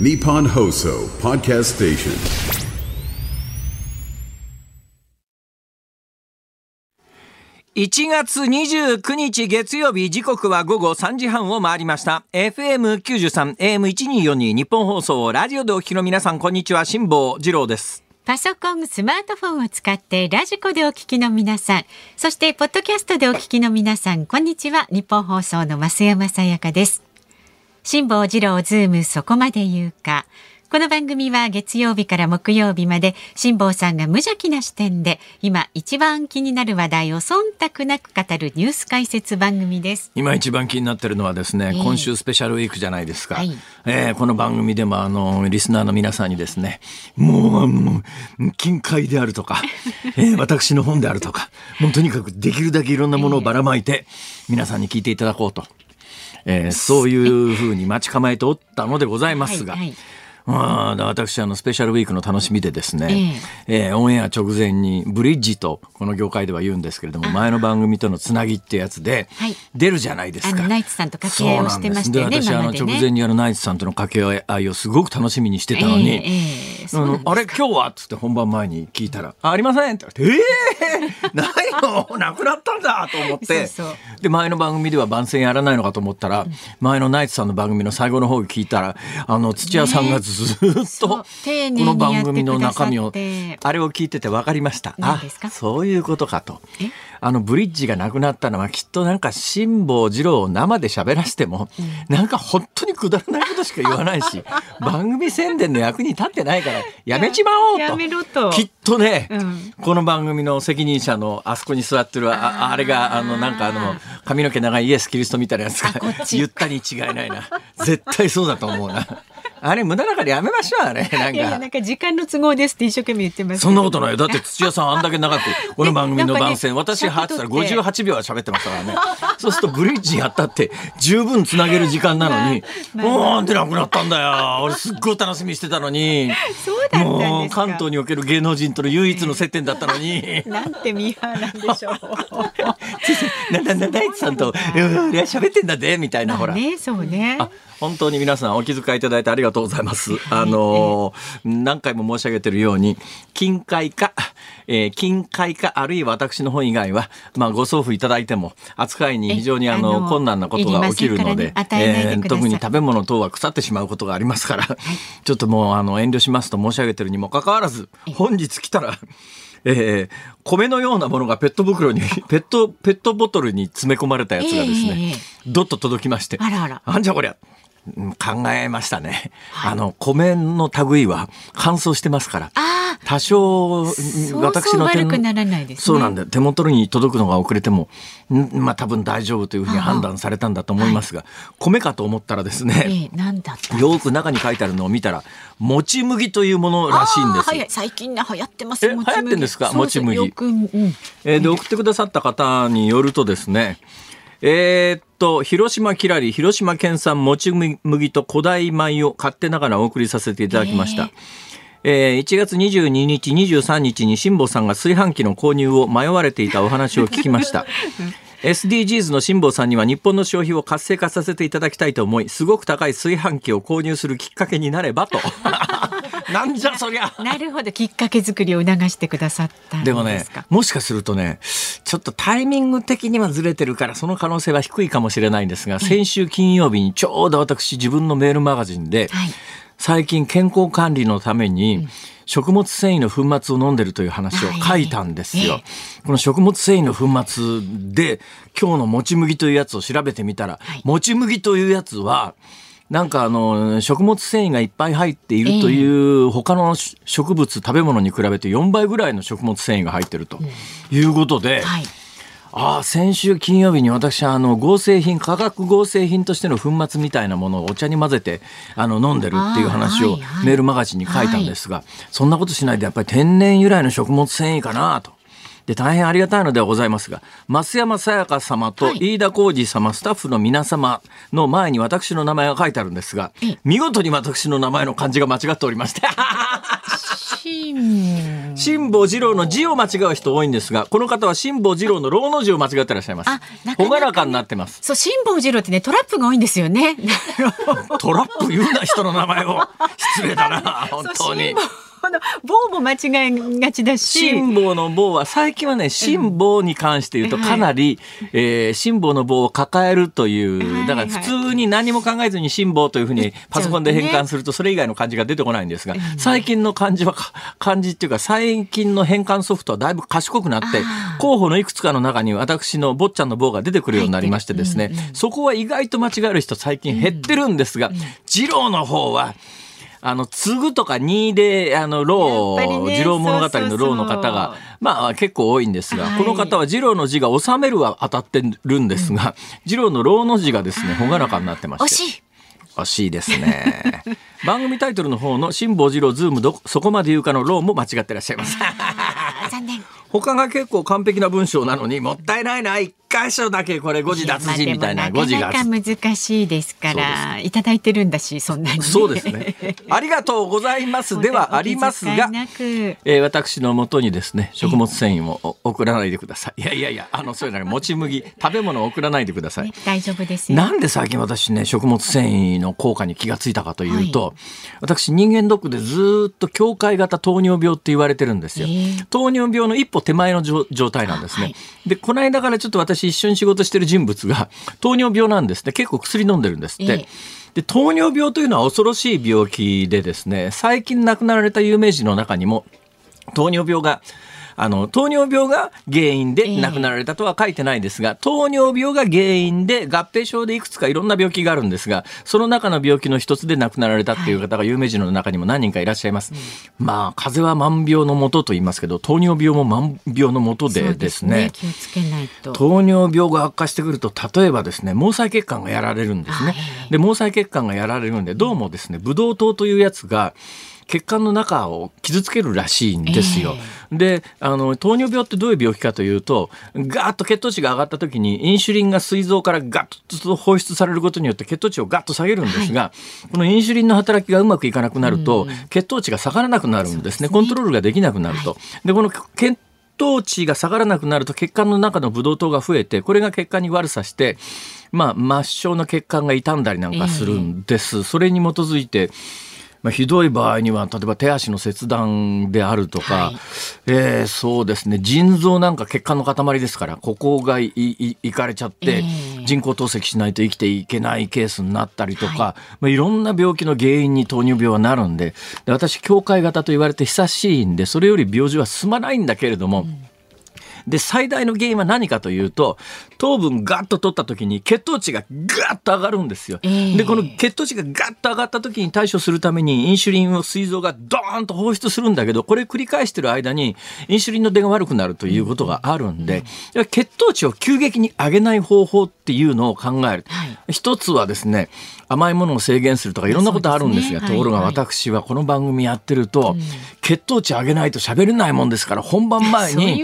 Nippon Hoso Podcast Station. 1月29日月曜日時刻は午後3時半を回りました FM93 AM1242 日本放送ラジオでお聞きの皆さんこんにちは辛坊治郎ですパソコン、スマートフォンを使ってラジコでお聞きの皆さん、そしてポッドキャストでお聞きの皆さん、こんにちは。日本放送の増山さやかです。辛坊治郎ズームそこまで言うか。この番組は月曜日から木曜日まで辛坊さんが無邪気な視点で今一番気になる話題を忖度なく語るニュース解説番組です。今一番気になってるのはですね、ええ。今週スペシャルウィークじゃないですか、はい。えーこの番組でもあのリスナーの皆さんにですねもうもう近海であるとか、えー私の本であるとかもうとにかくできるだけいろんなものをばらまいて、皆さんに聞いていただこうと、えーそういうふうに待ち構えておったのでございますが。はいはいああ私あのスペシャルウィークの楽しみでですね、えーオンエア直前にブリッジとこの業界では言うんですけれども前の番組とのつなぎってやつではい。出るじゃないですか。あのナイツさんと掛け合いをしてましたよね私あの直前にあのナイツさんとの掛け合いをすごく楽しみにしてたのに、ええええそうあのあれ今日はっつって本番前に聞いたら「あありません」って言われて「ええー、ないのなくなったんだ」と思って。で前の番組では番宣やらないのかと思ったら、前のナイツさんの番組の最後の方聞いたらあの土屋さんがずっそうと、この番組の中身をあれを聞いてて分かりました。あそういうことかと。え？あのブリッジがなくなったのはきっとなんか辛坊治郎を生で喋らせても、なんか本当にくだらないことしか言わないし 番組宣伝の役に立ってないからやめちまおうと。やめろと。きっとね、うん。この番組の責任者のあそこに座ってるああれがあのなんかあの髪の毛長いイエス・キリストみたいなやつが言ったに違いないな。絶対そうだと思うなあれ無駄だからやめましょうあれ。なんかいやいやなんか。時間の都合ですって一生懸命言ってますそんなことない。よだって土屋さんあんだけ長くこの 番組の番宣、ね私はってたら尺取って。58秒は喋ってましたからね。そうするとブリッジやったって十分つなげる時間なのに まあまあ。もうなんでなくなったんだよ。俺すっごい楽しみにしてたのに。そうだったんもうですか。関東における芸能人との唯一の接点だったのに。なんてミーハーなんでしょう。なんだなんだナイツさんと「い。や喋ってんだで」みたいなほら。ねそうね。あ本当に皆さんお気遣いいただいてありがとうございます。あのー何回も申し上げてるように近海か、えー近海かあるいは私の本以外はまあご送付いただいても扱いに非常にあの困難なことが起きるのでえ特に食べ物等は腐ってしまうことがありますから、ちょっともうあの遠慮しますと申し上げてるにもかかわらず本日来たら。えー米のようなものがペット袋に ペットペットボトルに詰め込まれたやつがですね、ええどっと届きましてあらあら。なんじゃこりゃ。うん考えましたね、あの米の類は乾燥してますから。あ多少私の手そうならないですね。そうなんだよ。手元に届くのが遅れてもんまあ多分大丈夫というふうに判断されたんだと思いますが、米かと思ったらですあね、ええなんだったよく中に書いてあるのを見たらもち麦というものらしいんです最近ね流行ってますえ流行ってんですか？もち麦。うん、えーで送ってくださった方によるとですねえーっと広島キラリ広島県産もち麦と古代米を買ってながらお送りさせていただきました。え。ー1月22日23日に辛坊さんが炊飯器の購入を迷われていたお話を聞きました。SDGs の辛坊さんには日本の消費を活性化させていただきたいと思いすごく高い炊飯器を購入するきっかけになればと なんじゃそりゃ。なるほど。きっかけ作りを促してくださったんでもねもしかするとね、ちょっとタイミング的にはずれてるから、その可能性は低いかもしれないんですが、先週金曜日にちょうど私自分のメールマガジンで、はい。最近健康管理のために、食物繊維の粉末を飲んでるという話を書いたんですよ。はいこの食物繊維の粉末で今日のもち麦というやつを調べてみたら、はい。もち麦というやつはなんかあの食物繊維がいっぱい入っているという他の植物食べ物に比べて4倍ぐらいの食物繊維が入ってるということで、はい。ああ先週金曜日に私はあの合成品化学合成品としての粉末みたいなものをお茶に混ぜてあの飲んでるっていう話をメールマガジンに書いたんですが、そんなことしないでやっぱり天然由来の食物繊維かなと。で大変ありがたいのではございますが増山さやか様とはい。飯田浩二様、スタッフの皆様の前に私の名前が書いてあるんですがええ。見事に私の名前の漢字が間違っておりまして。辛坊治郎の字を間違う人多いんですがこの方は辛坊治郎の郎の字を間違ってらっしゃいます。あなかなかね。朗らかになってます。そう辛坊治郎ってねトラップが多いんですよね。トラップ言うな人の名前を。失礼だな 本当に。この棒も間違えがちだし。辛抱の棒は、最近はね、辛抱に関して言うとかなり、えー辛抱の棒を抱えるという、だから普通に何も考えずに辛抱というふうにパソコンで変換すると、それ以外の漢字が出てこないんですが、最近の漢字はか、漢字っていうか、最近の変換ソフトはだいぶ賢くなって、候補のいくつかの中に私の坊ちゃんの棒が出てくるようになりましてですね、そこは意外と間違える人最近減ってるんですが、二郎の方は、あの、継ぐとか2で、あの、ロー、ね二郎物語のローの方が、まあ結構多いんですが、はいこの方は治郎の字が治めるは当たってるんですが、二郎のローの字がですね、ほがらかになってまして。惜しい。惜しいですね。番組タイトルの方の辛坊治郎ズームそこまで言うかの郎も間違ってらっしゃいます。残念。他が結構完璧な文章なのにもったいないな一箇所だけこれ誤字脱字みたいな誤字がなかなか難しいですから、いただいてるんだし、そんなに、そうですね。ありがとうございますではありますがえー私の元にですね食物繊維をお送らないでください。いやいやいやあのそういうのはもち麦 食べ物を送らないでくださいね。大丈夫ですよ。なんで最近私ね食物繊維の効果に気がついたかというと、私人間ドックでずーっと境界型糖尿病って言われてるんですよ。えー糖尿病の一歩手前の状状態なんですね。でこの間からちょっと私一緒に仕事してる人物が 糖尿病なんですね結構薬飲んでるんですって。ええで糖尿病というのは恐ろしい病気でですね最近亡くなられた有名人の中にも糖尿病があの糖尿病が原因で亡くなられたとは書いてないですが、糖尿病が原因で合併症でいくつかいろんな病気があるんですがその中の病気の一つで亡くなられたっていう方が有名人の中にも何人かいらっしゃいます、まあ風邪は万病のもとと言いますけど糖尿病も万病のもとでですねそう気をつけないと。糖尿病が悪化してくると例えばですね毛細血管がやられるんですね。で毛細血管がやられるんでどうもですねブドウ糖というやつが血管の中を傷つけるらしいんですよ。であの糖尿病ってどういう病気かというとガーッと血糖値が上がった時にインシュリンが膵臓からガッと放出されることによって血糖値をガッと下げるんですが、このインシュリンの働きがうまくいかなくなると、血糖値が下がらなくなるんですね。コントロールができなくなると。でこの血糖値が下がらなくなると血管の中のブドウ糖が増えてこれが血管に悪さして、まあ、末梢の血管が傷んだりなんかするんです、それに基づいて、まあ、ひどい場合には例えば手足の切断であるとか、はい。えーそうですね。腎臓なんか血管の塊ですからここがいいいかれちゃって、ええ。人工透析しないと生きていけないケースになったりとか、い。まあ、いろんな病気の原因に糖尿病はなるんでで私境界型と言われて久しいんでそれより病状は進まないんだけれども、で最大の原因は何かというと糖分ガッと取った時に血糖値がガッと上がるんですよ。ええ。でこの血糖値がガッと上がった時に対処するためにインシュリンを膵臓がドーンと放出するんだけどこれ繰り返してる間にインシュリンの出が悪くなるということがあるんで、血糖値を急激に上げない方法っていうのを考える。はい。一つはですね甘いものを制限するとかいろんなことあるんですがすね。ところがはい。はい私はこの番組やってると、血糖値上げないと喋れないもんですから本番前にそうい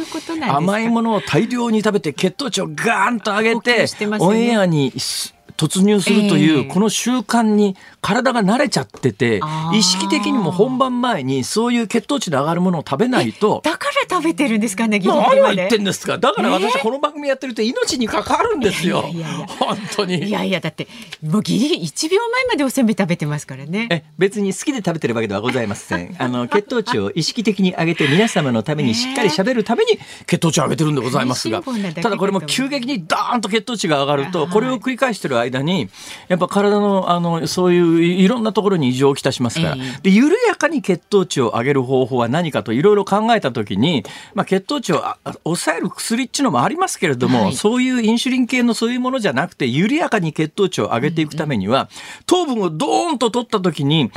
甘いものを大量に食べて血糖値をガーンと上げ呼てオンエアにす突入するという、ええ。この習慣に体が慣れちゃってて意識的にも本番前にそういう血糖値の上がるものを食べないとだから食べてるんですかね、ギリギ何リまでを言ってんですか？だから私ええ。この番組やってると命に関わるんですよ。いやいやいや本当に。いやいやだってもうギリギリ1秒前までおせんべい食べてますからね。え別に好きで食べてるわけではございません。あの血糖値を意識的に上げて皆様のためにしっかり喋るために血糖値を上げてるんでございますが、ただこれも急激にダーンと血糖値が上がるとはいこれを繰り返してる間にやっぱ体のあのそういういろんなところに異常をきたしますから、ええ。で緩やかに血糖値を上げる方法は何かといろいろ考えた時に、まあ、血糖値をあ抑える薬っていうのもありますけれども、はい。そういうインシュリン系のそういうものじゃなくて緩やかに血糖値を上げていくためには、糖分をドーンと取った時に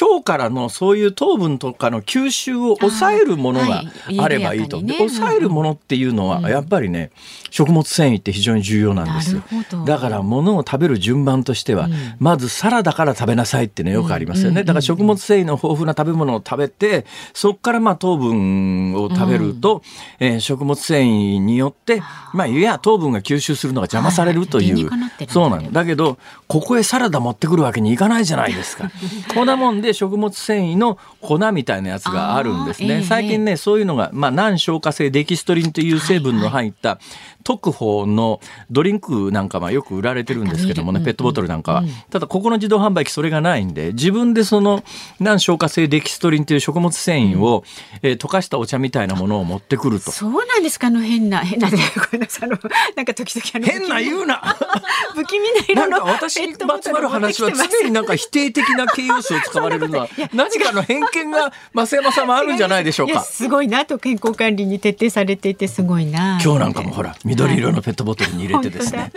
腸からのそういう糖分とかの吸収を抑えるものがはい。あればいいと。で緩やかにね。抑えるものっていうのはやっぱりね、食物繊維って非常に重要なんですよ。だから物を食べる順番としては、まずサラダから食べなさいってねよくありますよね、だから食物繊維の豊富な食べ物を食べてそこからまあ糖分を食べると、えー食物繊維によってまあいや糖分が吸収するのが邪魔されるという、はいそうなんだだけどここへサラダ持ってくるわけにいかないじゃないですか。こんなもんでで食物繊維の粉みたいなやつがあるんですね、最近ねそういうのが、まあ、難消化性デキストリンという成分の入った特保のドリンクなんかはよく売られてるんですけどもねペットボトルなんかは、ただここの自動販売機それがないんで自分でその難消化性デキストリンという食物繊維を、えー溶かしたお茶みたいなものを持ってくると。そうなんですかあの変な変なごめんなさいあのなんか時々あの変な言うな。不気味な色なんのか私にまつわる話は常になんか否定的な形容詞を使われるのは 何かの偏見が増山さんもあるんじゃないでしょうか。すごいなと健康管理に徹底されていてすごいな今日なんかもほら緑色のペットボトルに入れてですね。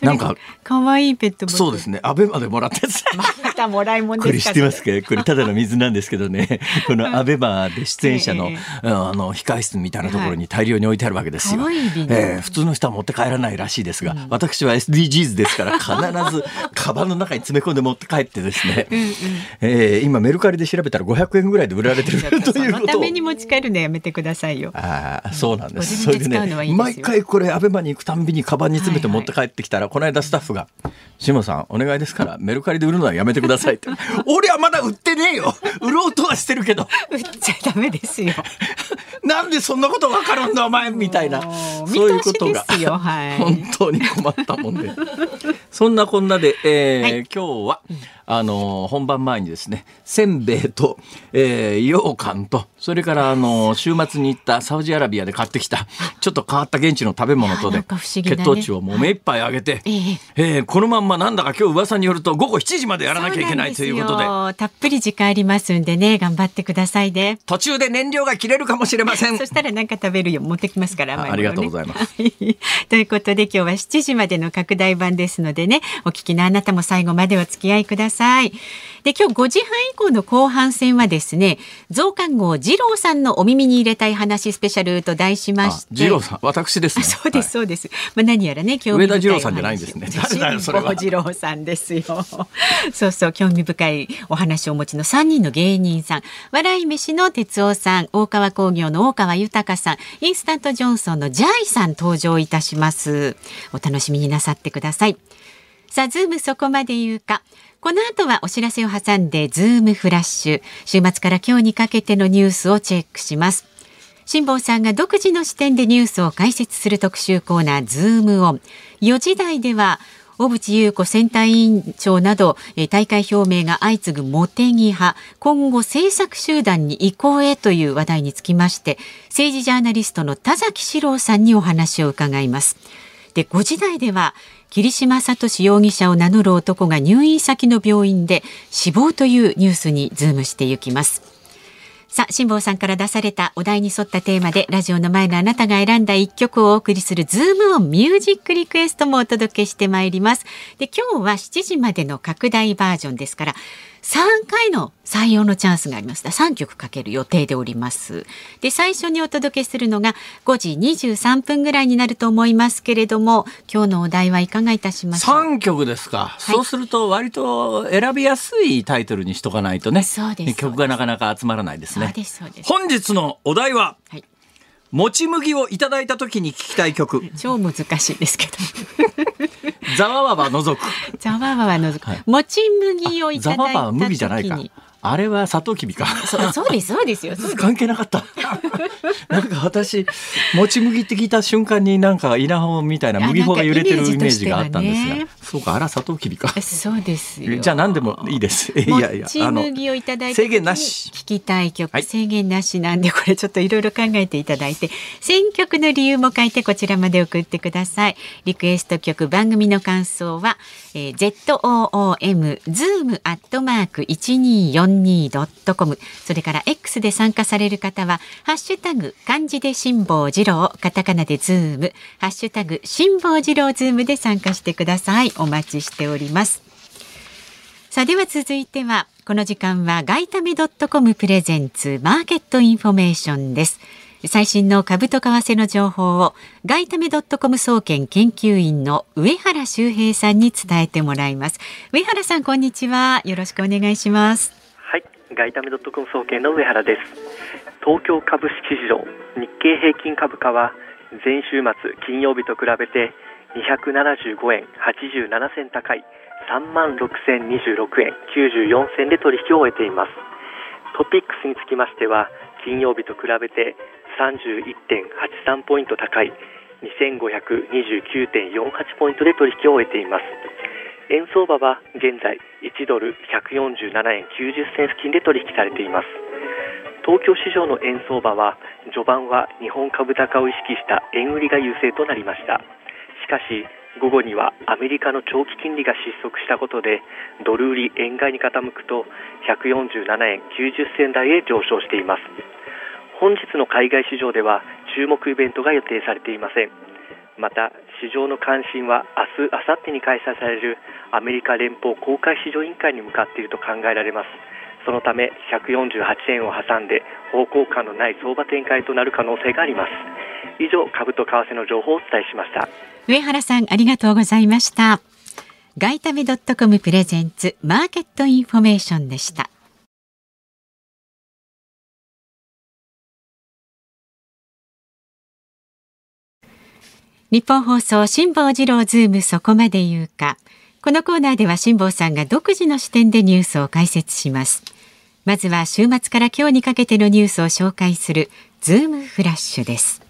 なんか可愛いペットボトル。そうですね。アベマでもらったやつ。またもらいもんこれ知ってますかこれただの水なんですけどね。この アベマで出演者の,、えあの控室みたいなところに大量に置いてあるわけですよ、はいえー普通の人は持って帰らないらしいですが、私は SDGs ですから必ず カバンの中に詰め込んで持って帰ってですね、えー今メルカリで調べたら500円ぐらいで売られてる とということ。ために持ち帰るのやめてくださいよ。ああそうなんです。ご自分で使うのはいいですよ。毎回これアベマに行くたんびにカバンに詰めて持って帰ってきたら、この間スタッフが「志麻さんお願いですからメルカリで売るのはやめてください」って「俺はまだ売ってねえよ。売ろうとはしてるけど。売っちゃダメですよ。なんでそんなことわかるんだお前」みたいな。そういうことがはい。本当に困ったもんで。そんなこんなで、えーはい。今日はあのー本番前にですねせんべいと、えー、羊羹とそれからあのー週末に行ったサウジアラビアで買ってきたちょっと変わった現地の食べ物とでね。血糖値をもう目いっぱい上げて、ええ。えーこのまんまなんだか今日噂によると午後7時までやらなきゃいけないということで。たっぷり時間ありますんでね頑張ってくださいね。途中で燃料が切れるかもしれません。そ。したら何か食べるよ。持ってきますからねあありがとうございます。はい。ということで今日は7時までの拡大版ですのでねお聞きのあなたも最後までお付き合いくださいで今日5時半以降の後半戦はですね増刊号二郎さんのお耳に入れたい話スペシャルと題しまあして二郎さん私ですね。あそうです、はいそうです。まあ何やらね、興味二郎さんじゃないんですねお話 誰だよそれは辛坊二郎さんですよ。そうそう、興味深いお話をお持ちの三人の芸人さん。笑い飯の哲夫さん、大川工業の大川豊さん、インスタントジョンソンのジャイさん登場いたします。お楽しみになさってください。さあ、ズームそこまで言うか。この後はお知らせを挟んで、ズームフラッシュ。週末から今日にかけてのニュースをチェックします。辛坊さんが独自の視点でニュースを解説する特集コーナーズームオン4時台では小渕優子選対委員長など退会表明が相次ぐ茂木派今後政策集団に移行へという話題につきまして政治ジャーナリストの田崎史郎さんにお話を伺います。で5時台では桐島聡容疑者を名乗る男が入院先の病院で死亡というニュースにズームしていきます。さあ、辛坊さんから出されたお題に沿ったテーマで、ラジオの前のあなたが選んだ一曲をお送りするズームオンミュージックリクエストもお届けしてまいります。で、今日は7時までの拡大バージョンですから、3回の採用のチャンスがあります。3曲かける予定でおります。で、最初にお届けするのが5時23分ぐらいになると思いますけれども、今日のお題はいかがいたしましょう？三曲ですか、そうすると割と選びやすいタイトルにしとかないとねそうです曲がなかなか集まらないですそうねです、そうです。本日のお題ははい。もち麦をいただいた時に聞きたい曲。超難しいですけど。ざわわは除く。ざわわはい。もち麦をいたざわだいた時に。わは麦じゃないかあれはサトウキビか。そうそうですそうですよ。関係なかった。なんか私もち麦って聞いた瞬間になんか稲穂みたいな麦穂が揺れてるイメージがあったんですが、ねそうかあらサトウキビか。そうですよ。じゃあ何でもいいです。いやいやもち麦をいただいた制限なし。聞きたい曲、はい。制限なしなんでこれちょっといろいろ考えていただいて。選曲の理由も書いてこちらまで送ってください。リクエスト曲番組の感想は、えー、ZOOM zoom アットマーク 1242.com それから X で参加される方はハッシュタグ漢字で辛坊治郎。カタカナでズーム。ハッシュタグ辛坊治郎ズームで参加してください。お待ちしております。さあでは続いてはこの時間は外為ドットコムプレゼンツマーケットインフォメーションです。最新の株と為替の情報を外為ドットコム総研研究員の上原修平さんに伝えてもらいます。上原さんこんにちは。よろしくお願いします。はい、外為ドットコム総研の上原です。東京株式市場日経平均株価は前週末金曜日と比べて275円87銭高い3万6026円94銭で取引を終えています。トピックスにつきましては金曜日と比べて31.83ポイント高い2529.48ポイントで取引を終えています。円相場は現在1ドル147円90銭付近で取引されています。東京市場の円相場は序盤は日本株高を意識した円売りが優勢となりました。しかし午後にはアメリカの長期金利が失速したことでドル売り円買いに傾くと147円90銭台へ上昇しています。本日の海外市場では注目イベントが予定されていません。また市場の関心は明日明後日に開催されるアメリカ連邦公開市場委員会に向かっていると考えられます。そのため148円を挟んで方向感のない相場展開となる可能性があります。以上株と為替の情報をお伝えしました。上原さんありがとうございました。外為ドットコムプレゼンツマーケットインフォメーションでした。ニッポン放送辛坊治郎ズームそこまで言うか。このコーナーでは辛坊さんが独自の視点でニュースを解説します。まずは週末から今日にかけてのニュースを紹介するズームフラッシュです。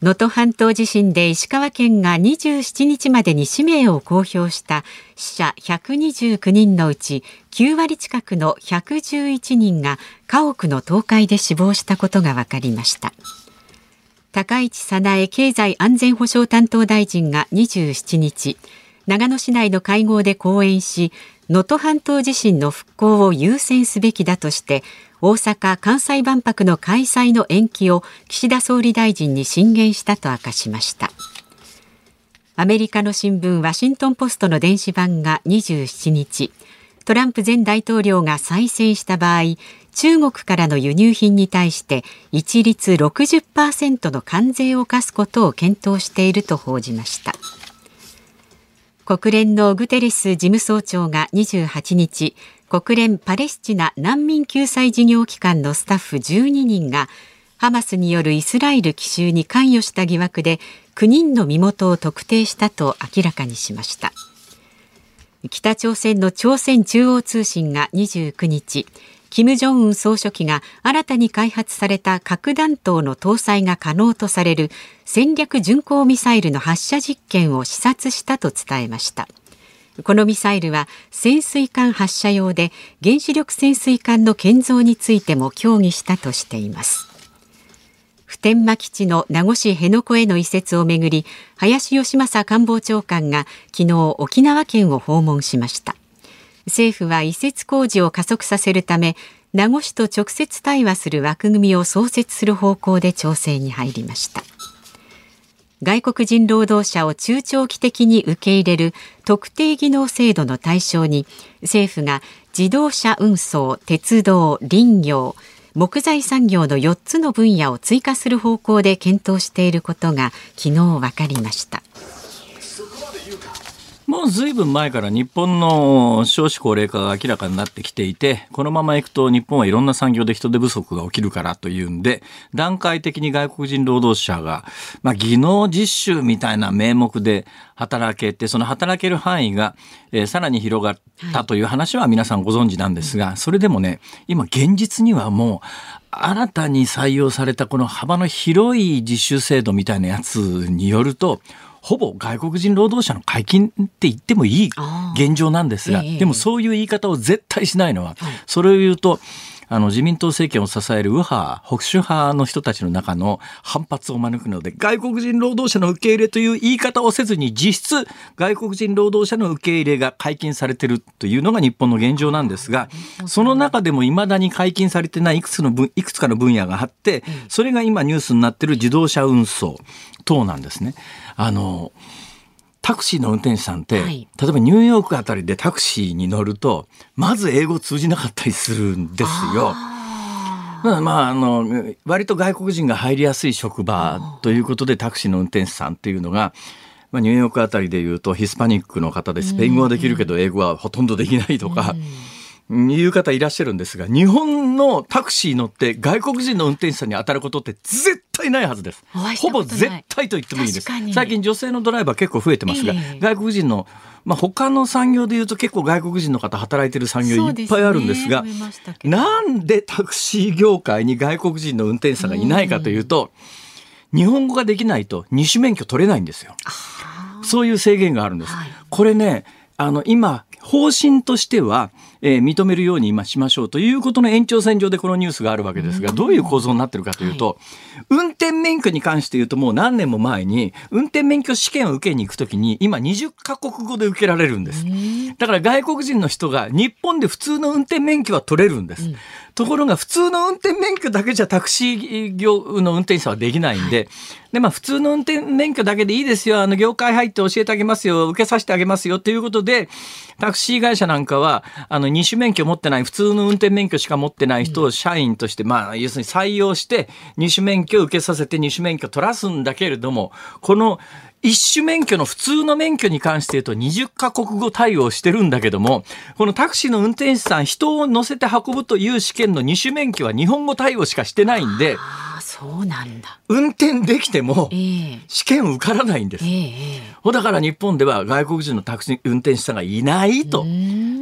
能登半島地震で石川県が27日までに氏名を公表した死者129人のうち9割近くの111人が家屋の倒壊で死亡したことが分かりました。高市早苗経済安全保障担当大臣が27日長野市内の会合で講演し能登半島地震の復興を優先すべきだとして大阪・関西万博の開催の延期を岸田総理大臣に進言したと明かしました。アメリカの新聞ワシントン・ポストの電子版が27日トランプ前大統領が再選した場合中国からの輸入品に対して一律60%の関税を課すことを検討していると報じました。国連のグテレス事務総長が28日国連パレスチナ難民救済事業機関のスタッフ12人がハマスによるイスラエル奇襲に関与した疑惑で9人の身元を特定したと明らかにしました。北朝鮮の朝鮮中央通信が29日金正恩総書記が新たに開発された核弾頭の搭載が可能とされる戦略巡航ミサイルの発射実験を視察したと伝えました。このミサイルは潜水艦発射用で原子力潜水艦の建造についても協議したとしています。普天間基地の名護市辺野古への移設をめぐり林芳正官房長官が昨日沖縄県を訪問しました。政府は移設工事を加速させるため名護市と直接対話する枠組みを創設する方向で調整に入りました。外国人労働者を中長期的に受け入れる特定技能制度の対象に政府が自動車運送鉄道林業木材産業の4つの分野を追加する方向で検討していることが昨日分かりました。もうずいぶん前から日本の少子高齢化が明らかになってきていて、このままいくと日本はいろんな産業で人手不足が起きるからというんで、段階的に外国人労働者が、まあ、技能実習みたいな名目で働けて、その働ける範囲が、えー、さらに広がったという話は皆さんご存知なんですが、それでもね、今現実にはもう、新たに採用されたこの幅の広い実習制度みたいなやつによると、ほぼ外国人労働者の解禁って言ってもいい現状なんですが、でもそういう言い方を絶対しないのは、それを言うと、あの自民党政権を支える右派、保守派の人たちの中の反発を招くので、外国人労働者の受け入れという言い方をせずに、実質外国人労働者の受け入れが解禁されているというのが日本の現状なんですが、その中でも未だに解禁されてないいくつのいくつかの分野があって、それが今ニュースになっている自動車運送等なんですね。あのタクシーの運転手さんって、はい、例えばニューヨークあたりでタクシーに乗るとまず英語通じなかったりするんですよ。まあ、あの割と外国人が入りやすい職場ということでタクシーの運転手さんっていうのが、まあ、ニューヨークあたりでいうとヒスパニックの方でスペイン語はできるけど英語はほとんどできないとか。いう方いらっしゃるんですが、日本のタクシー乗って外国人の運転手さんに当たることって絶対ないはずです。ほぼ絶対と言ってもいいです。最近女性のドライバー結構増えてますが、ええ。外国人のまあ、他の産業でいうと結構外国人の方働いてる産業いっぱいあるんですがねなんでタクシー業界に外国人の運転手さんがいないかというと、日本語ができないと二種免許取れないんですよ。そういう制限があるんです。はい。これね、あの、今、方針としては、えー認めるように今しましょうということの延長線上でこのニュースがあるわけですが、どういう構造になってるかというと、運転免許に関して言うともう何年も前に、運転免許試験を受けに行くときに、今20カ国語で受けられるんです。だから外国人の人が日本で普通の運転免許は取れるんです。ところが普通の運転免許だけじゃタクシー業の運転手さんはできないんで、で、まあ普通の運転免許だけでいいですよ。あの業界入って教えてあげますよ。受けさせてあげますよ。ということで、タクシー会社なんかは、あの二種免許持ってない、普通の運転免許しか持ってない人を社員として、まあ要するに採用して、二種免許を受けさせて二種免許取らすんだけれども、この一種免許の普通の免許に関して言うと20カ国語対応してるんだけども、このタクシーの運転手さん、人を乗せて運ぶという試験の二種免許は日本語対応しかしてないんで、そうなんだ。運転できてもええ。試験受からないんです。え。ええほだから日本では外国人のタクシー運転手さんがいないと。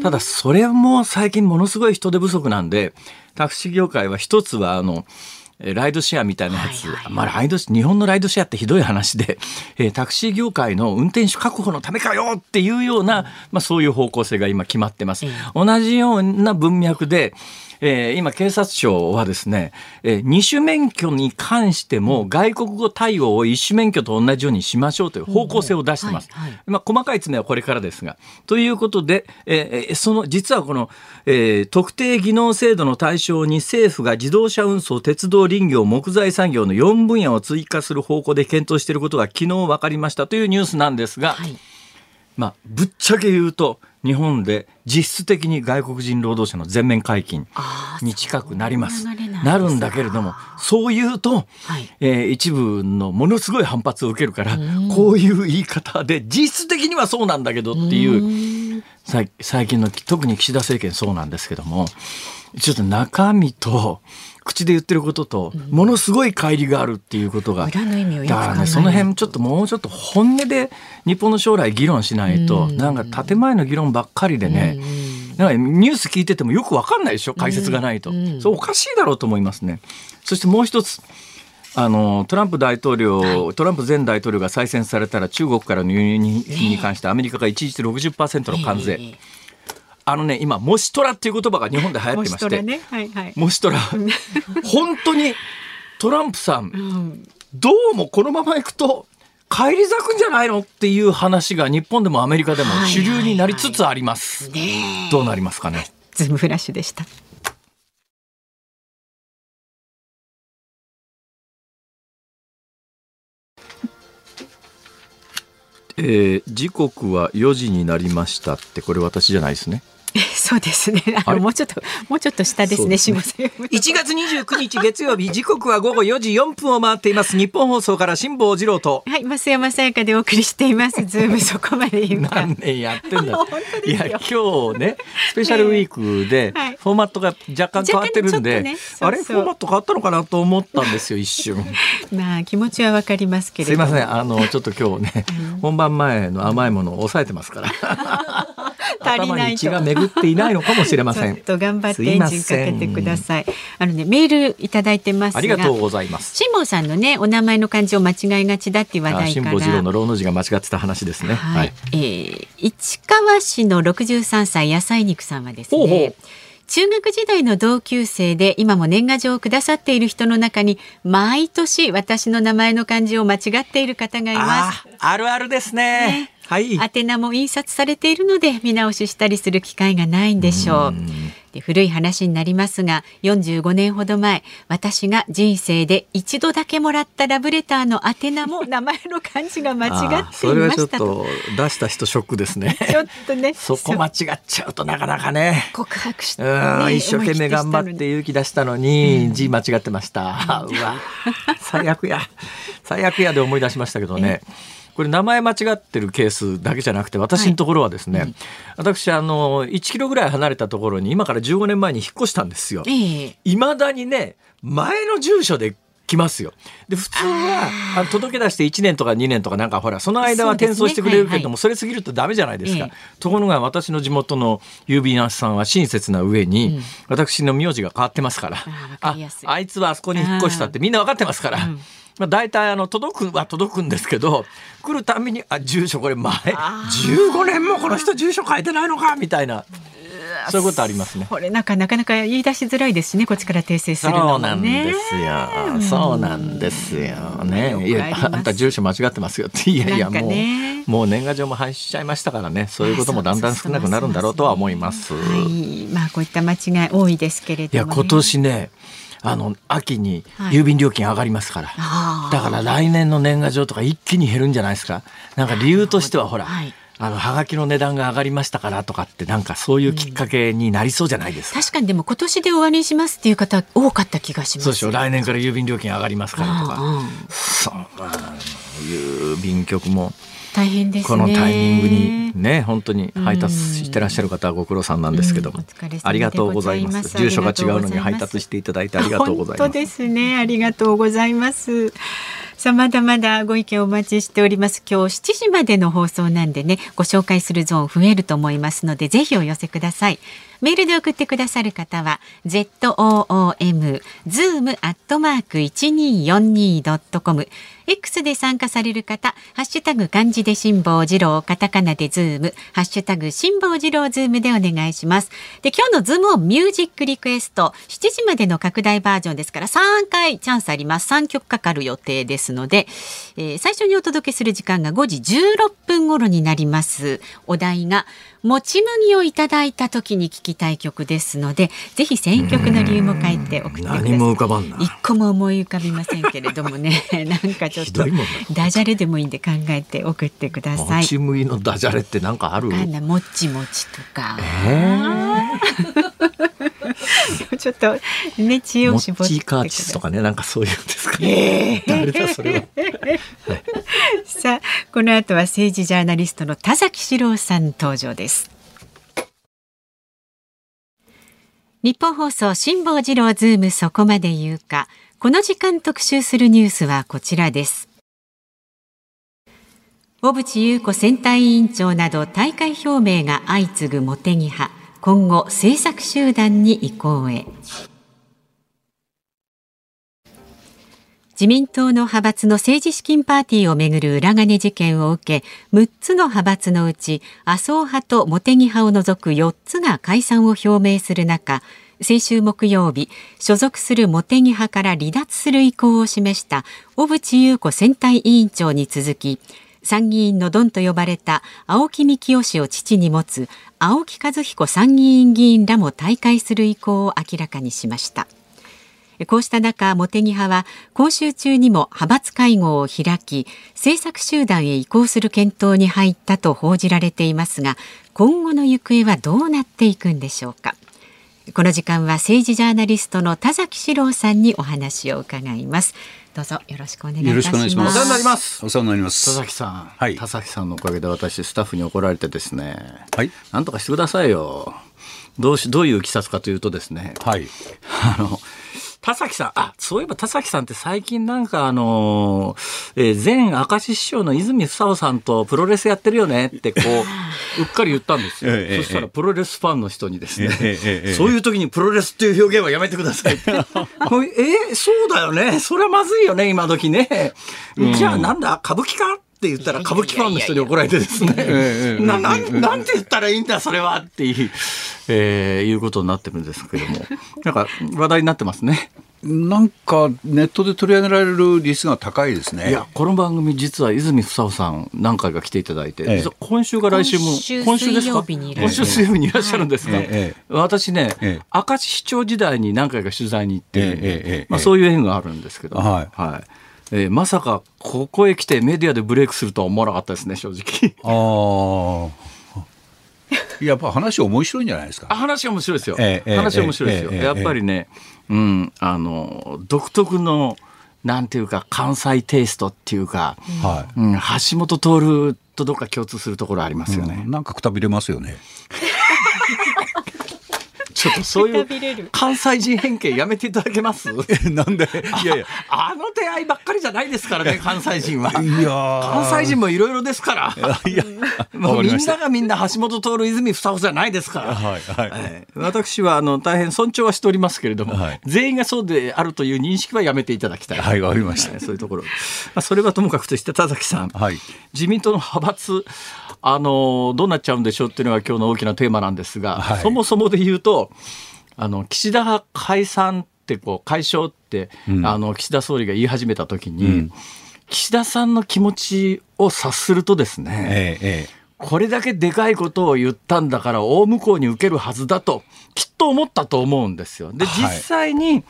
ただそれも最近ものすごい人手不足なんで、タクシー業界は一つはあの、えーライドシェアみたいなやつ、はいはい。まあライド、日本のライドシェアってひどい話で、えータクシー業界の運転手確保のためかよっていうような、まあそういう方向性が今決まってます。ええ。同じような文脈で、えー今警察庁はですね、えー二種免許に関しても外国語対応を一種免許と同じようにしましょうという方向性を出してます。はいはいまあ、細かい詰めはこれからですが。ということで、えーその、実はこの、えー特定技能制度の対象に政府が自動車運送、鉄道、林業、木材産業の4分野を追加する方向で検討していることが昨日分かりましたというニュースなんですが、はいまあ、ぶっちゃけ言うと、日本で実質的に外国人労働者の全面解禁に近くなります。なるんだけれども、そう言うと、はい。えー一部のものすごい反発を受けるから、こういう言い方で実質的にはそうなんだけどっていう、最近の特に岸田政権そうなんですけども、ちょっと中身と口で言ってることとものすごい乖離があるっていうことが、だからねその辺ちょっともうちょっと本音で日本の将来議論しないと、なんか建前の議論ばっかりでね、なんかニュース聞いててもよくわかんないでしょ解説がないと、そうおかしいだろうと思いますね。そしてもう一つあのトランプ大統領、トランプ前大統領が再選されたら中国からの輸入にに関してアメリカが一時60%の関税、ええあのね今モシトラっていう言葉が日本で流行ってまして、ね。はいはい。モシトラ。本当にトランプさん、どうもこのままいくと返り咲くんじゃないのっていう話が日本でもアメリカでも主流になりつつあります。どうなりますかね。ズームフラッシュでした。えー時刻は4時になりましたってこれ私じゃないですね。そうですね。あのもうちょっともうちょっと下ですね。すみません。1月29日月曜日時刻は午後4時4分を回っています。ニッポン放送から辛坊治郎と。はい増山さやかでお送りしています。ズームそこまで言うか何年やってんだ。いや今日ねスペシャルウィークではい。フォーマットが若干変わってるんで、ねそうそう。あれフォーマット変わったのかなと思ったんですよ一瞬。まあ気持ちはわかりますけれども。すいません。あのちょっと今日ね本番前の甘いものを抑えてますから足りないと。血が巡っていない。のかもしれませんと頑張ってエンジンかけてください。あのねメールいただいてますが、ありがとうございます。辛坊さんのねお名前の漢字を間違いがちだって話あ題から。辛坊治郎のローの字が間違ってた話ですね。はい、えー市川市の63歳野菜肉さんはですね。ほうほう中学時代の同級生で今も年賀状をくださっている人の中に毎年私の名前の漢字を間違っている方がいます。ああるあるですねはい宛名も印刷されているので見直ししたりする機会がないんでしょう。で古い話になりますが45年ほど前私が人生で一度だけもらったラブレターの宛名も名前の漢字が間違ってそれはいましたと。ちょっと出した人ショックですね ちょっとね そこ間違っちゃうとなかなかね告白し、うん、ね一生懸命頑張って勇気出したのに、字間違ってました。うわ、最悪や。最悪やで思い出しましたけどね。これ名前間違ってるケースだけじゃなくて私のところはですね、私あの1キロぐらい離れたところに今から15年前に引っ越したんですよ。ええ。いまだにね前の住所で来ますよ。で普通はあの届け出して1年とか2年とかなんかほらその間は転送してくれるけれどもそ,、れ過ぎるとダメじゃないですか。ええ。ところが私の地元の郵便屋さんは親切な上に、私の名字が変わってますから。ああいつはあそこに引っ越したってみんな分かってますから。まあ、大体あの届くは届くんですけど来るたびにあ住所これ前15年もこの人住所変えてないのかみたいなそういうことありますね。これなんかなかなか言い出しづらいですしねこっちから訂正するのそうもなんねですよ。そうなんですよね。いやあんた住所間違ってますよって。いやいやもねうもう年賀状も廃止しちゃいましたからね。そういうこともだんだん少なくなるんだろうとは思います。はいまあこういった間違い多いですけれども、ね、いや今年ね。あの秋にはい。郵便料金上がりますから、あー。だから来年の年賀状とか一気に減るんじゃないですか。なんか理由としてはほら、はい。あのはがきの値段が上がりましたからとかってなんかそういうきっかけになりそうじゃないですか、確かにでも今年で終わりにしますっていう方多かった気がします。そうでしょ来年から郵便料金上がりますからとか、うんうん。そう郵便局も大変ですね。このタイミングにね本当に配達してらっしゃる方はご苦労さんなんですけども、ありがとうございます。住所が違うのに配達していただいてありがとうございます。本当ですね。ありがとうございます。さあまだまだご意見お待ちしております。今日7時までの放送なんでねご紹介するゾーン増えると思いますのでぜひお寄せください。メールで送ってくださる方は zoom zoom アットマーク 1242.com X で参加される方、ハッシュタグ漢字で辛坊治郎、カタカナでズーム、ハッシュタグ辛坊治郎ズームでお願いします。で、今日のズームオンミュージックリクエスト、7時までの拡大バージョンですから3回チャンスあります。3曲かかる予定ですので、えー最初にお届けする時間が5時16分頃になります。お題が、もち麦をいただいた時に聴きたい曲ですので、ぜひ選曲の理由も書いて送ってください。何も浮かばんな。一個も思い浮かびませんけれどもね。なんかちょっとダジャレでもいいんで考えて送ってください。もち麦のダジャレってなんかある？あんなもっちもちとか、ちょっとね知恵モを絞ってカーチスとかねなんかそういうんですかね、誰だそれは。さあこの後は政治ジャーナリストの田崎史郎さん登場です。日本放送辛坊治郎ズームそこまで言うか。この時間特集するニュースはこちらです。小渕優子選対委員長など大会表明が相次ぐ茂木派今後政策集団に移行へ。自民党の派閥の政治資金パーティーをめぐる裏金事件を受け6つの派閥のうち麻生派と茂木派を除く4つが解散を表明する中先週木曜日所属する茂木派から離脱する意向を示した小渕優子選対委員長に続き参議院のドンと呼ばれた青木幹雄氏を父に持つ青木和彦参議院議員らも退会する意向を明らかにしました。こうした中、茂木派は今週中にも派閥会合を開き、政策集団へ移行する検討に入ったと報じられていますが、今後の行方はどうなっていくんでしょうか。この時間は政治ジャーナリストの田崎史郎さんにお話を伺います。どうぞよろしくお願いいたします。よろしくお願いします。お世話になります。お世話になります。田崎さん、はい。田崎さんのおかげで私スタッフに怒られてですね、はい。なんとかしてくださいよ。どうしどういういきさつかというとですね、はい。あの田崎さん。あそういえば田崎さんって最近なんかあの、えー前明石師匠の泉房夫さんとプロレスやってるよねってこう うっかり言ったんですよ、ええそしたらプロレスファンの人にですね、そういう時にプロレスっていう表現はやめてくださいって。えーそうだよね。それはまずいよね今時ね、じゃあなんだ？歌舞伎か？って言ったら歌舞伎ファンの人に怒られてですね。ええななんなんて言ったらいいんだそれは。っていう、えーいうことになってるんですけども。なんか話題になってますね。なんかネットで取り上げられる率が高いですね。いやこの番組実は泉房夫さん何回か来ていただいて、ええ。今週か来週も今週ですか？水曜日にいらっしゃる今週水曜日にいらっしゃるんですが、ええ。ええ私ね、ええ。明石市長時代に何回か取材に行ってるんで、ええええ。まあ、そういう縁があるんですけど、はいえーまさかここへ来てメディアでブレイクするとは思わなかったですね正直。ああ。やっぱ話面白いんじゃないですか。あ話面白いですよ。ええええ話面白いですよ。ええええやっぱりね、うん、あの独特のなんていうか関西テイストっていうか、はうん、橋本徹とどっか共通するところありますい。よね。なんかくたびれますよね。ちょっとそういう関西人偏見やめていただけます？なんで？いやいや。あの出会いばっかりじゃないですからね 関西人は。いやー関西人もいろいろですから。いや、もうみんながみんな橋本徹泉房穂じゃないですから。はいはい。えー私はあの大変尊重はしておりますけれども、はい全員がそうであるという認識はやめていただきたい。はいわかりましたえーそういうところ。まあ、それはともかくとして田崎さん、はい自民党の派閥あのどうなっちゃうんでしょうっていうのが今日の大きなテーマなんですが、はい。そもそもで言うとあの岸田派解散ってこう解消って、あの岸田総理が言い始めた時に、岸田さんの気持ちを察するとですね、えええ。これだけでかいことを言ったんだから大向こうに受けるはずだときっと思ったと思うんですよ。ではい。実際に、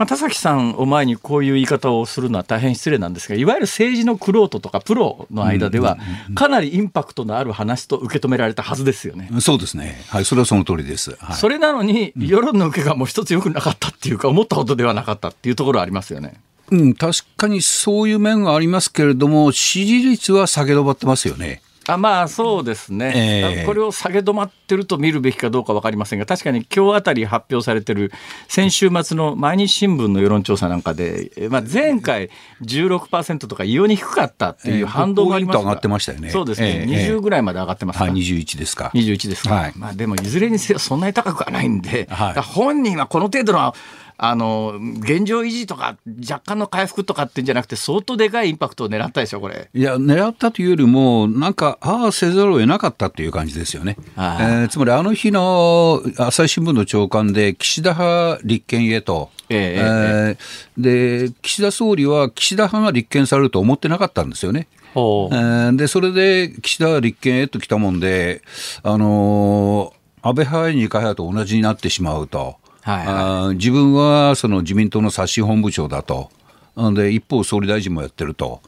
まあ、田崎さんを前にこういう言い方をするのは大変失礼なんですがいわゆる政治の玄人とかプロの間ではかなりインパクトのある話と受け止められたはずですよね。えそうですね。はい、それはその通りです。はい。それなのに世論の受けがもう一つ良くなかったっていうか思ったほどではなかったっていうところはありますよね。うん、確かにそういう面がありますけれども、支持率は下げ止まってますよね。あまあそうですね、ええ。これを下げ止まってると見るべきかどうか分かりませんが確かに今日あたり発表されてる先週末の毎日新聞の世論調査なんかで、えまあ、前回16%とか異様に低かったっていう反動があります5ポイント上がってましたよね。そうですね、ええ20ぐらいまで上がってますか、はい、21ですか。21ですか、はい。まあ、でもいずれにせよそんなに高くはないんで、はい。本人はこの程度のあの現状維持とか若干の回復とかってんじゃなくて相当でかいインパクトを狙ったでしょこれ。いや、狙ったというよりも、なんか、ああ、せざるを得なかったっていう感じですよね。えーつまり、あの日の朝日新聞の朝刊で、岸田派立憲へと、えええーで、岸田総理は岸田派が立憲されると思ってなかったんですよね。ほうえーで、それで岸田は立憲へと来たもんで、あのー安倍派、二階派と同じになってしまうと。はいはい自分はその自民党の刷新本部長だと。あで一方、総理大臣もやってると。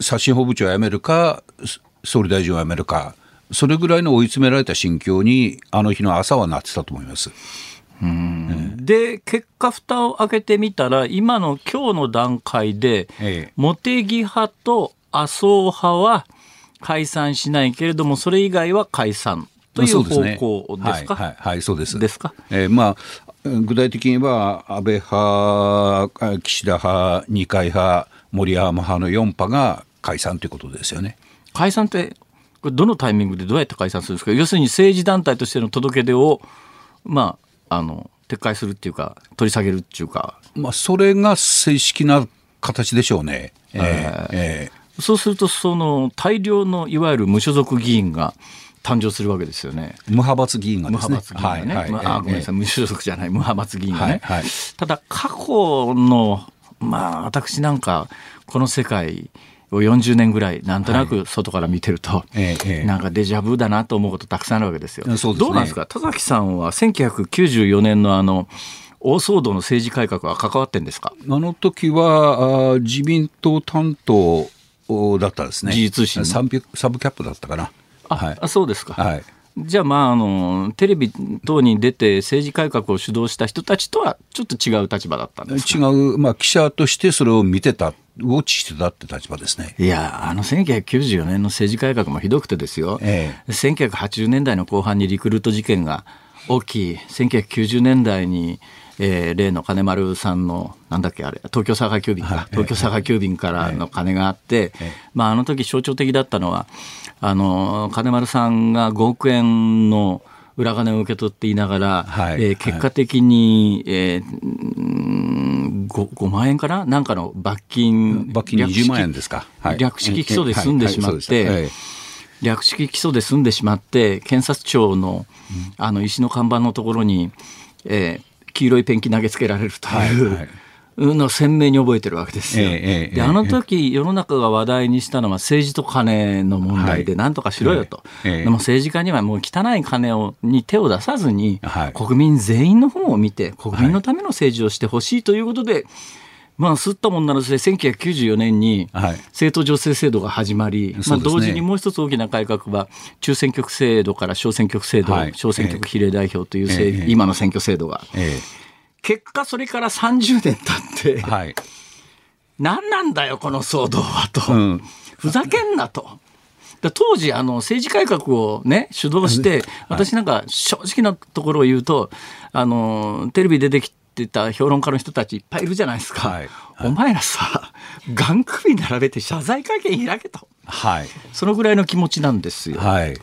刷新本部長を辞めるか、そ総理大臣を辞めるか、それぐらいの追い詰められた心境に、あの日の朝はなってたと思います。で結果蓋を開けてみたら今の今日の段階で、ええ茂木派と麻生派は解散しないけれどもそれ以外は解散という方向ですか？はい、はいはいそうです。ですか？えーまあ、具体的には安倍派、あ岸田派、二階派、森山派の4派が解散ということですよね。解散ってこれどのタイミングでどうやって解散するんですか？要するに政治団体としての届け出をまああの撤回するっていうか取り下げるっていうかまあ、それが正式な形でしょうね。えーえそうするとその大量のいわゆる無所属議員が誕生するわけですよね。ー無派閥議員が無ですね。派閥議員がね、はいはい。まあ、あごめんなさい、無所属じゃない無派閥議員がね、はいはい。ただ過去のまあ私なんかこの世界を40年ぐらいなんとなく外から見てると、ええええ。なんかデジャブだなと思うことたくさんあるわけですよ。そうですね。どうなんですか？田崎さんは1994年のあの大騒動の政治改革は関わってんですか？あの時はあー自民党担当だったですね。時事通信サブキャップだったかな。あ、はい。あそうですか。はい。じゃあまああのテレビ等に出て政治改革を主導した人たちとはちょっと違う立場だったんですか？違う、まあ、記者としてそれを見てた、ウォッチしてたって立場ですね。いやあの1994年の政治改革もひどくてですよ、え1980年代の後半にリクルート事件が起き1990年代に、えー例の金丸さんのなんだっけあれ東京佐川急便か、東京佐川急便からの金があって、まあ、あの時象徴的だったのはあの金丸さんが5億円の裏金を受け取っていながら、はい。えー結果的に、えーうん 5, 5万円かな？なんかの罰金罰金20万円ですか？はい。略式起訴で済んでしまって略式起訴で済んでしまって検察庁のあの石の看板のところに、えー黄色いペンキ投げつけられるという、はいはいのを鮮明に覚えてるわけですよ。ええええであの時世の中が話題にしたのは政治と金の問題ではい。何とかしろよと、ええええ。でも政治家にはもう汚い金をに手を出さずに、はい。国民全員の方を見て国民のための政治をしてほしいということで、まあ吸ったもんならずで1994年にはい。政党助成制度が始まり、まあ、そうですね。同時にもう一つ大きな改革は中選挙区制度から小選挙区制度、はい。小選挙区比例代表という制、ええ。今の選挙制度が。ええ結果それから30年経って、はい。何なんだよこの騒動はと、うん。ふざけんなと。だ当時あの政治改革をね主導して私なんか正直なところを言うとあのテレビ出てきてた評論家の人たちいっぱいいるじゃないですか、はいお前らさがん首並べて謝罪会見開けとはい。そのぐらいの気持ちなんですよ、はい。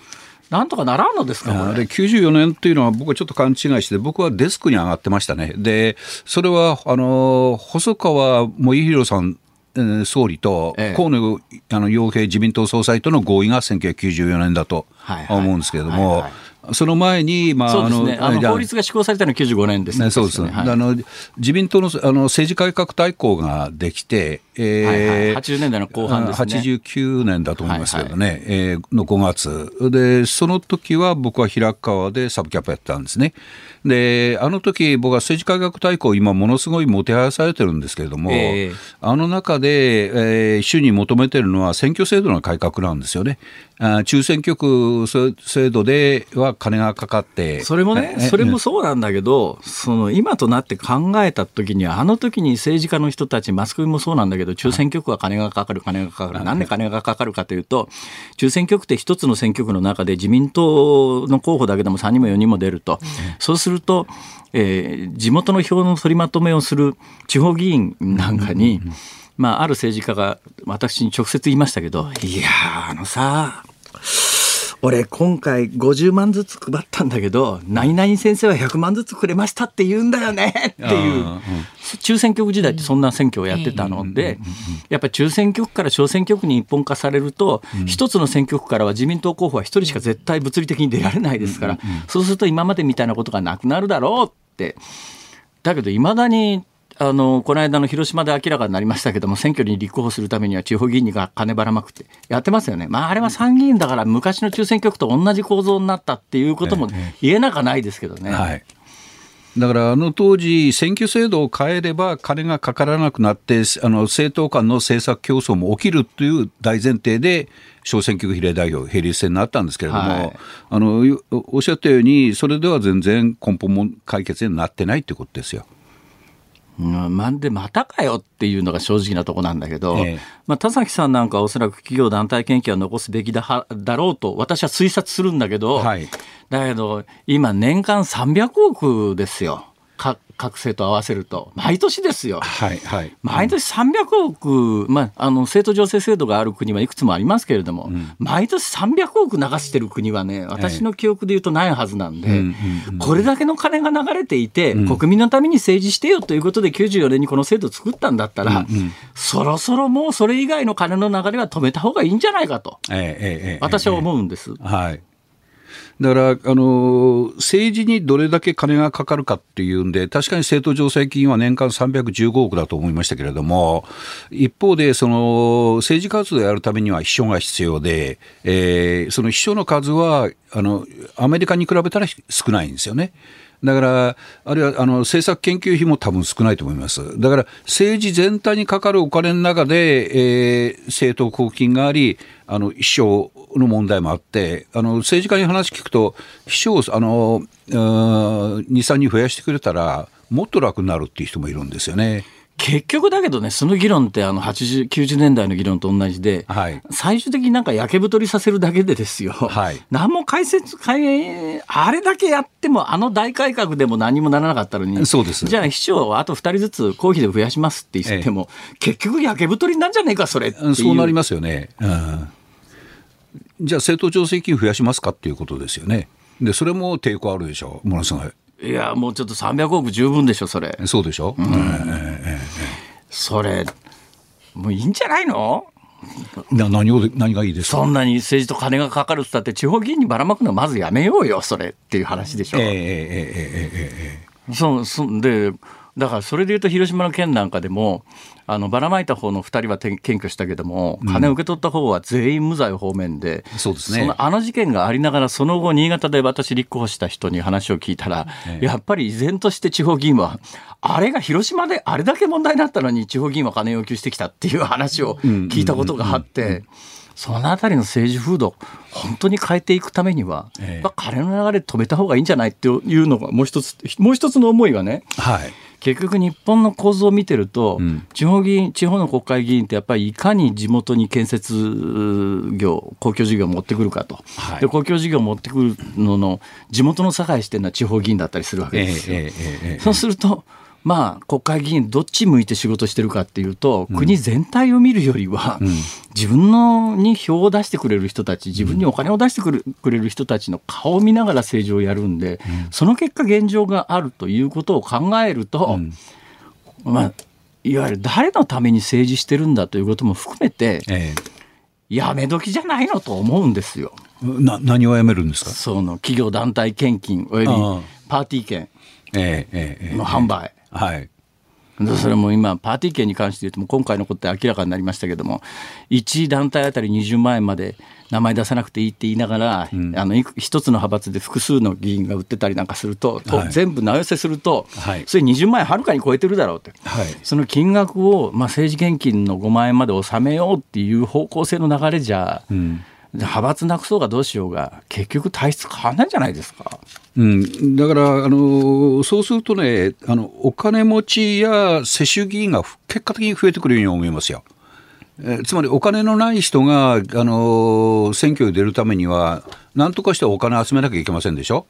なんとかならんのですかこれ？あれ94年っていうのは僕はちょっと勘違いして僕はデスクに上がってましたね。でそれはあの細川萌弘さんえー総理とええ。河野あの洋平自民党総裁との合意が1994年だと思うんですけれどはいもはいその前に、まあ、そうですね。あの法律が施行されたのは95年ですね、そうです、確かねあの自民党のあの政治改革大綱ができて、えーはいはい。80年代の後半ですね。89年だと思いますけどね、えーの5月。でその時は僕は平川でサブキャップやってたんですねであの時僕は政治改革大綱今ものすごいもてはやされてるんですけれども、ええ。あの中で、えー主に求めてるのは選挙制度の改革なんですよね。あ中選挙区制度では金がかかってそれもね、えそれもそうなんだけど、その今となって考えた時には、あの時に政治家の人たち、マスコミもそうなんだけど、中選挙区は金がかかる、金がかかる、なんで金がかかるかというと、中選挙区って一つの選挙区の中で自民党の候補だけでも3人も4人も出ると、そうすると、えー地元の票の取りまとめをする地方議員なんかに、まあ、ある政治家が私に直接言いましたけど、いやー、あのさ、俺今回50万ずつ配ったんだけど何々先生は100万ずつくれましたって言うんだよねっていう。あ中選挙区時代ってそんな選挙をやってたのでやっぱり中選挙区から小選挙区に一本化されると一つの選挙区からは自民党候補は一人しか絶対物理的に出られないですから。そうすると今までみたいなことがなくなるだろうって。だけどいまだにあのこの間の広島で明らかになりましたけども選挙に立候補するためには地方議員にが金ばらまくってやってますよね、まあ、あれは参議院だから昔の中選挙区と同じ構造になったっていうことも言えなかないですけどね。はい。だからあの当時、選挙制度を変えれば金がかからなくなって、あの政党間の政策競争も起きるという大前提で、小選挙区比例代表、並立制になったんですけれども、はい。あのよおっしゃったように、それでは全然根本も解決になってないということですよ。うん、なんでまたかよっていうのが正直なとこなんだけど、ええ。まあ、田崎さんなんかはおそらく企業団体研究は残すべきだはだろうと私は推察するんだけど、はい。だけど今年間300億ですよか各政と合わせると。毎年ですよ。はいはい。毎年300億、まあ、あの政党助成制度がある国はいくつもありますけれども、毎年300億流してる国はね、私の記憶で言うとないはずなんで、これだけの金が流れていて、国民のために政治してよということで、94年にこの制度を作ったんだったら、そろそろもうそれ以外の金の流れは止めた方がいいんじゃないかと、ええええええ。私は思うんです。はい。だから、あの政治にどれだけ金がかかるかっていうんで、確かに政党助成金は年間315億だと思いましたけれども、一方で、その政治活動をやるためには秘書が必要で、えーその秘書の数はあのアメリカに比べたら少ないんですよね。だから、あるいはあの政策研究費も多分少ないと思います。だから、政治全体にかかるお金の中で、えー政党交付金があり、あの秘書の問題もあって、あの政治家に話聞くと、秘書をあの2、3人増やしてくれたら、もっと楽になるっていう人もいるんですよね。結局だけどね、その議論ってあの80、90年代の議論と同じで、はい最終的になんか焼け太りさせるだけでですよ、はい何も解説、解あれだけやっても、あの大改革でも何もならなかったのに、そうですじゃあ秘書をあと2人ずつ公費で増やしますって言っても、結局焼け太りなんじゃねえか、それ。そうなりますよね。うんじゃあ政党調整金増やしますかっていうことですよね。で、それも抵抗あるでしょう、ものすごい。いや、もうちょっと300億十分でしょ、それ。そうでしょ？うん、それ、もういいんじゃないの？な何を何がいいですか？そんなに政治と金がかかるってって地方議員にばらまくのはまずやめようよそれっていう話でしょ。えー、えー、えー、えー、えー、そうそんでだからそれでいうと広島の件なんかでもあのばらまいた方の2人はて検挙したけども金を受け取った方は全員無罪方面で、そうですね。のあの事件がありながらその後新潟で私立候補した人に話を聞いたら、やっぱり依然として地方議員はあれが広島であれだけ問題になったのに地方議員は金を要求してきたっていう話を聞いたことがあって。そのあたりの政治風土、本当に変えていくためには、ええ。金の流れ止めた方がいいんじゃないっていうのがもう一つ、もう一つの思いはね、はい。結局日本の構造を見てると、ん。地方議員地方の国会議員ってやっぱりいかに地元に建設業公共事業を持ってくるかと、はい。で公共事業を持ってくるのの地元の差してるのは地方議員だったりするわけええですよ。ええええ。そうするとまあ、国会議員どっち向いて仕事してるかっていうと、国全体を見るよりは、自分のに票を出してくれる人たち自分にお金を出してくれる人たちの顔を見ながら政治をやるんで、その結果現状があるということを考えると、まあ、いわゆる誰のために政治してるんだということも含めてえやめ時じゃないのと思うんですよ。えな何をやめるんですか？その企業団体献金およびパーティー券ええええええ。の販売。はい。でそれも今パーティー券に関して言うとも今回のことで明らかになりましたけども1団体あたり20万円まで名前出さなくていいって言いながら、あのいく一つの派閥で複数の議員が売ってたりなんかすると、とはい。全部名寄せすると、はい。それ20万円はるかに超えてるだろうって、はい。その金額を、まあ、政治献金の5万円まで収めようっていう方向性の流れじゃ、派閥なくそうがどうしようが結局体質変わんないんじゃないですか。うん、だから、あのそうするとねあの、お金持ちや世襲議員が結果的に増えてくるように思いますよ。えつまりお金のない人が、あの選挙に出るためには、なんとかしてお金集めなきゃいけませんでしょ？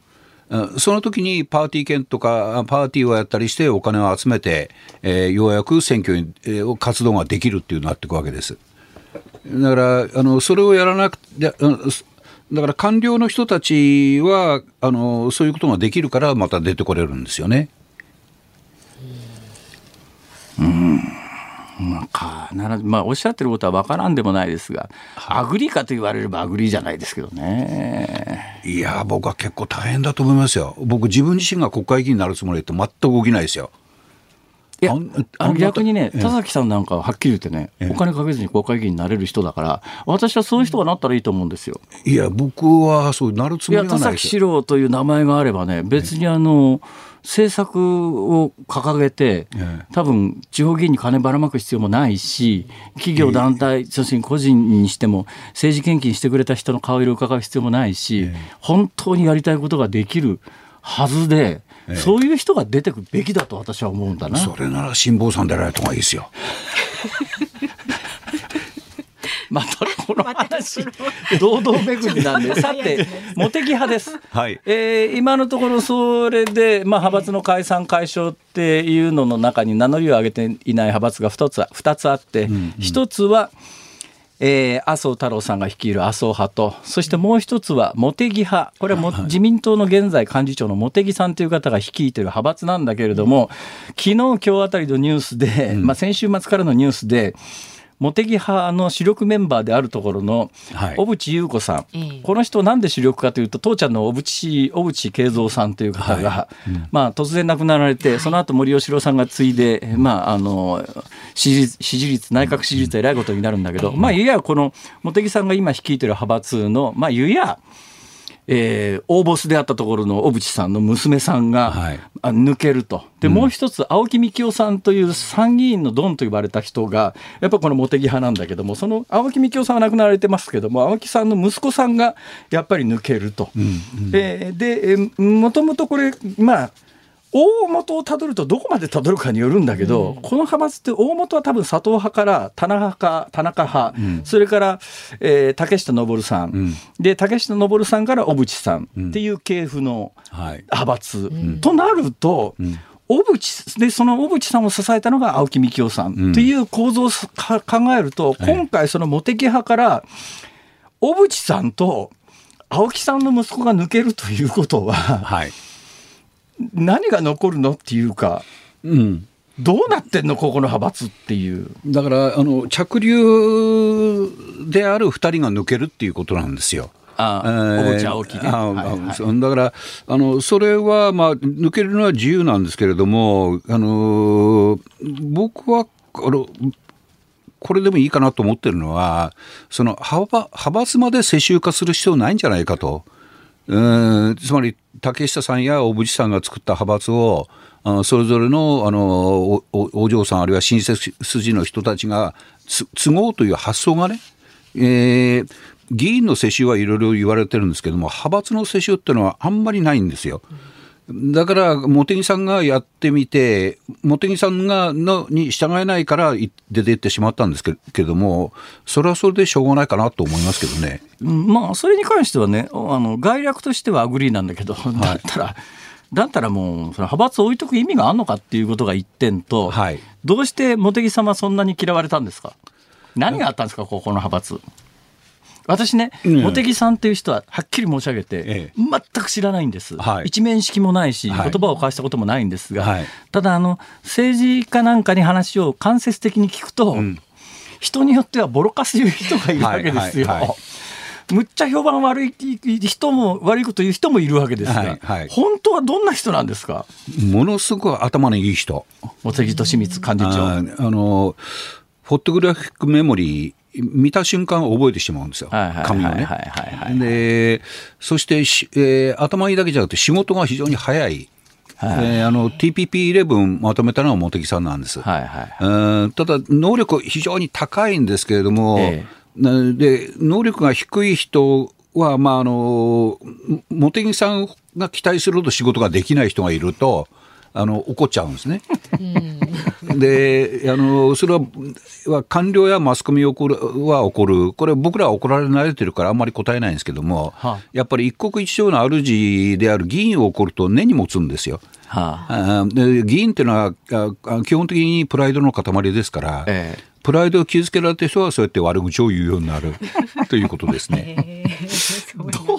うんその時にパーティー券とかパーティーをやったりしてお金を集めて、えーようやく選挙に、えー活動ができるっていうなっていくわけです。だからあのそれをやらなくてだから官僚の人たちはあのそういうことができるからまた出てこれるんですよね。まあ、必ずまあおっしゃってることは分からんでもないですが、アグリかと言われればアグリじゃないですけどね。いや僕は結構大変だと思いますよ。僕自分自身が国会議員になるつもりって全く動きないですよ。いやあの逆にね、ええ。田崎さんなんかははっきり言ってね、お金かけずに国会議員になれる人だから、私はそういう人がなったらいいと思うんですよ。いや僕はそうなるつもり田崎はないです。よ。史郎という名前があればね、別にあの、政策を掲げてええ、多分地方議員に金ばらまく必要もないし、企業、団体、そして個人にしても、政治献金してくれた人の顔色を伺う必要もないし、本当にやりたいことができるはずで、そういう人が出てくるべきだと私は思うんだな。それなら辛坊さんでられた方がいいですよ。またこの話、堂々巡りなんで、さて、茂木派です。はい。えー今のところ、それで、まあ、派閥の解散解消っていうのの中に名乗りを上げていない派閥が2つ二つあって、一つは、えー麻生太郎さんが率いる麻生派と、そしてもう一つは茂木派、これはも自民党の現在幹事長の茂木さんという方が率いてる派閥なんだけれども、昨日今日あたりのニュースで、まあ、先週末からのニュースで、茂木派の主力メンバーであるところのはい。小渕優子さん、ええ。この人なんで主力かというと父ちゃんの小渕小渕恵三さんという方が、まあ、突然亡くなられて、その後森喜朗さんが継いで、まあ、あの支持率支持率内閣支持率えらいことになるんだけど、まあ、いやこの茂木さんが今率いてる派閥の、まあ、いやえー大ボスであったところの小渕さんの娘さんが、はいあ抜けると。で、もう一つ、青木幹雄さんという参議院のドンと呼ばれた人が、やっぱこの茂木派なんだけども、その青木幹雄さんは亡くなられてますけども、青木さんの息子さんがやっぱり抜けると。えーで、えーもともとこれ、まあ、大元をたどるとどこまでたどるかによるんだけど、この派閥って大元は多分佐藤派から田中派田中派、それから、えー竹下登さん、で竹下登さんから小渕さんっていう系譜のはい。派閥、となると、小渕でその小渕さんを支えたのが青木幹雄さんっていう構造をか考えると、今回その茂木派から小渕さんと青木さんの息子が抜けるということははい何が残るのっていうかうんどうなってんのここの派閥っていう。だからあの着流である2人が抜けるっていうことなんですよ。ああはいはいあそうだからあのそれは、まあ、抜けるのは自由なんですけれどもあの僕はあのこれでもいいかなと思ってるのはその派閥まで世襲化する必要ないんじゃないかと。うんつまり竹下さんや小渕さんが作った派閥をそれぞれのあのお嬢さんあるいは親切筋の人たちがつ都合という発想がね、えー議員の世襲はいろいろ言われてるんですけども派閥の世襲っていうのはあんまりないんですよ。だから、茂木さんがやってみて、茂木さんがのに従えないからい出ていってしまったんですけども、それはそれでしょうがないかなと思いますけどね。うんまあそれに関してはねあの概略としてはアグリーなんだけど、だったらだったらもうその派閥を置いとく意味があるのかっていうことが一点と、はい。どうして茂木さんはそんなに嫌われたんですか？何があったんですかここの派閥私ね、うん。茂木さんという人ははっきり申し上げて、え全く知らないんです、はい。一面識もないし、はい。言葉を交わしたこともないんですが、はい。ただあの政治家なんかに話を間接的に聞くと、ん。人によってはボロカス言う人がいるわけですよ。むっちゃ評判悪い人も悪いこと言う人もいるわけですが、はいはい。本当はどんな人なんですか？ものすごく頭のいい人。茂木敏光幹事長。ああの、フォトグラフィックメモリー、見た瞬間覚えてしまうんですよ紙をね。で、そしてし、えー頭いいだけじゃなくて仕事が非常に早い。はいえーあの TPP11 まとめたのは茂木さんなんです。はいはい。うんただ、能力非常に高いんですけれども、えなで能力が低い人は、まあ、あの茂木さんが期待するほど仕事ができない人がいると、あの怒っちゃうんですね。であのそれはは官僚やマスコミは怒る、これ、僕らは怒られ慣れてるから、あんまり答えないんですけども、はあやっぱり一国一城の主である議員を怒ると根に持つんですよ。はあ、あで議員っていうのは基本的にプライドの塊ですから、ええプライドを傷つけられた人はそうやって悪口を言うようになるということですね。どう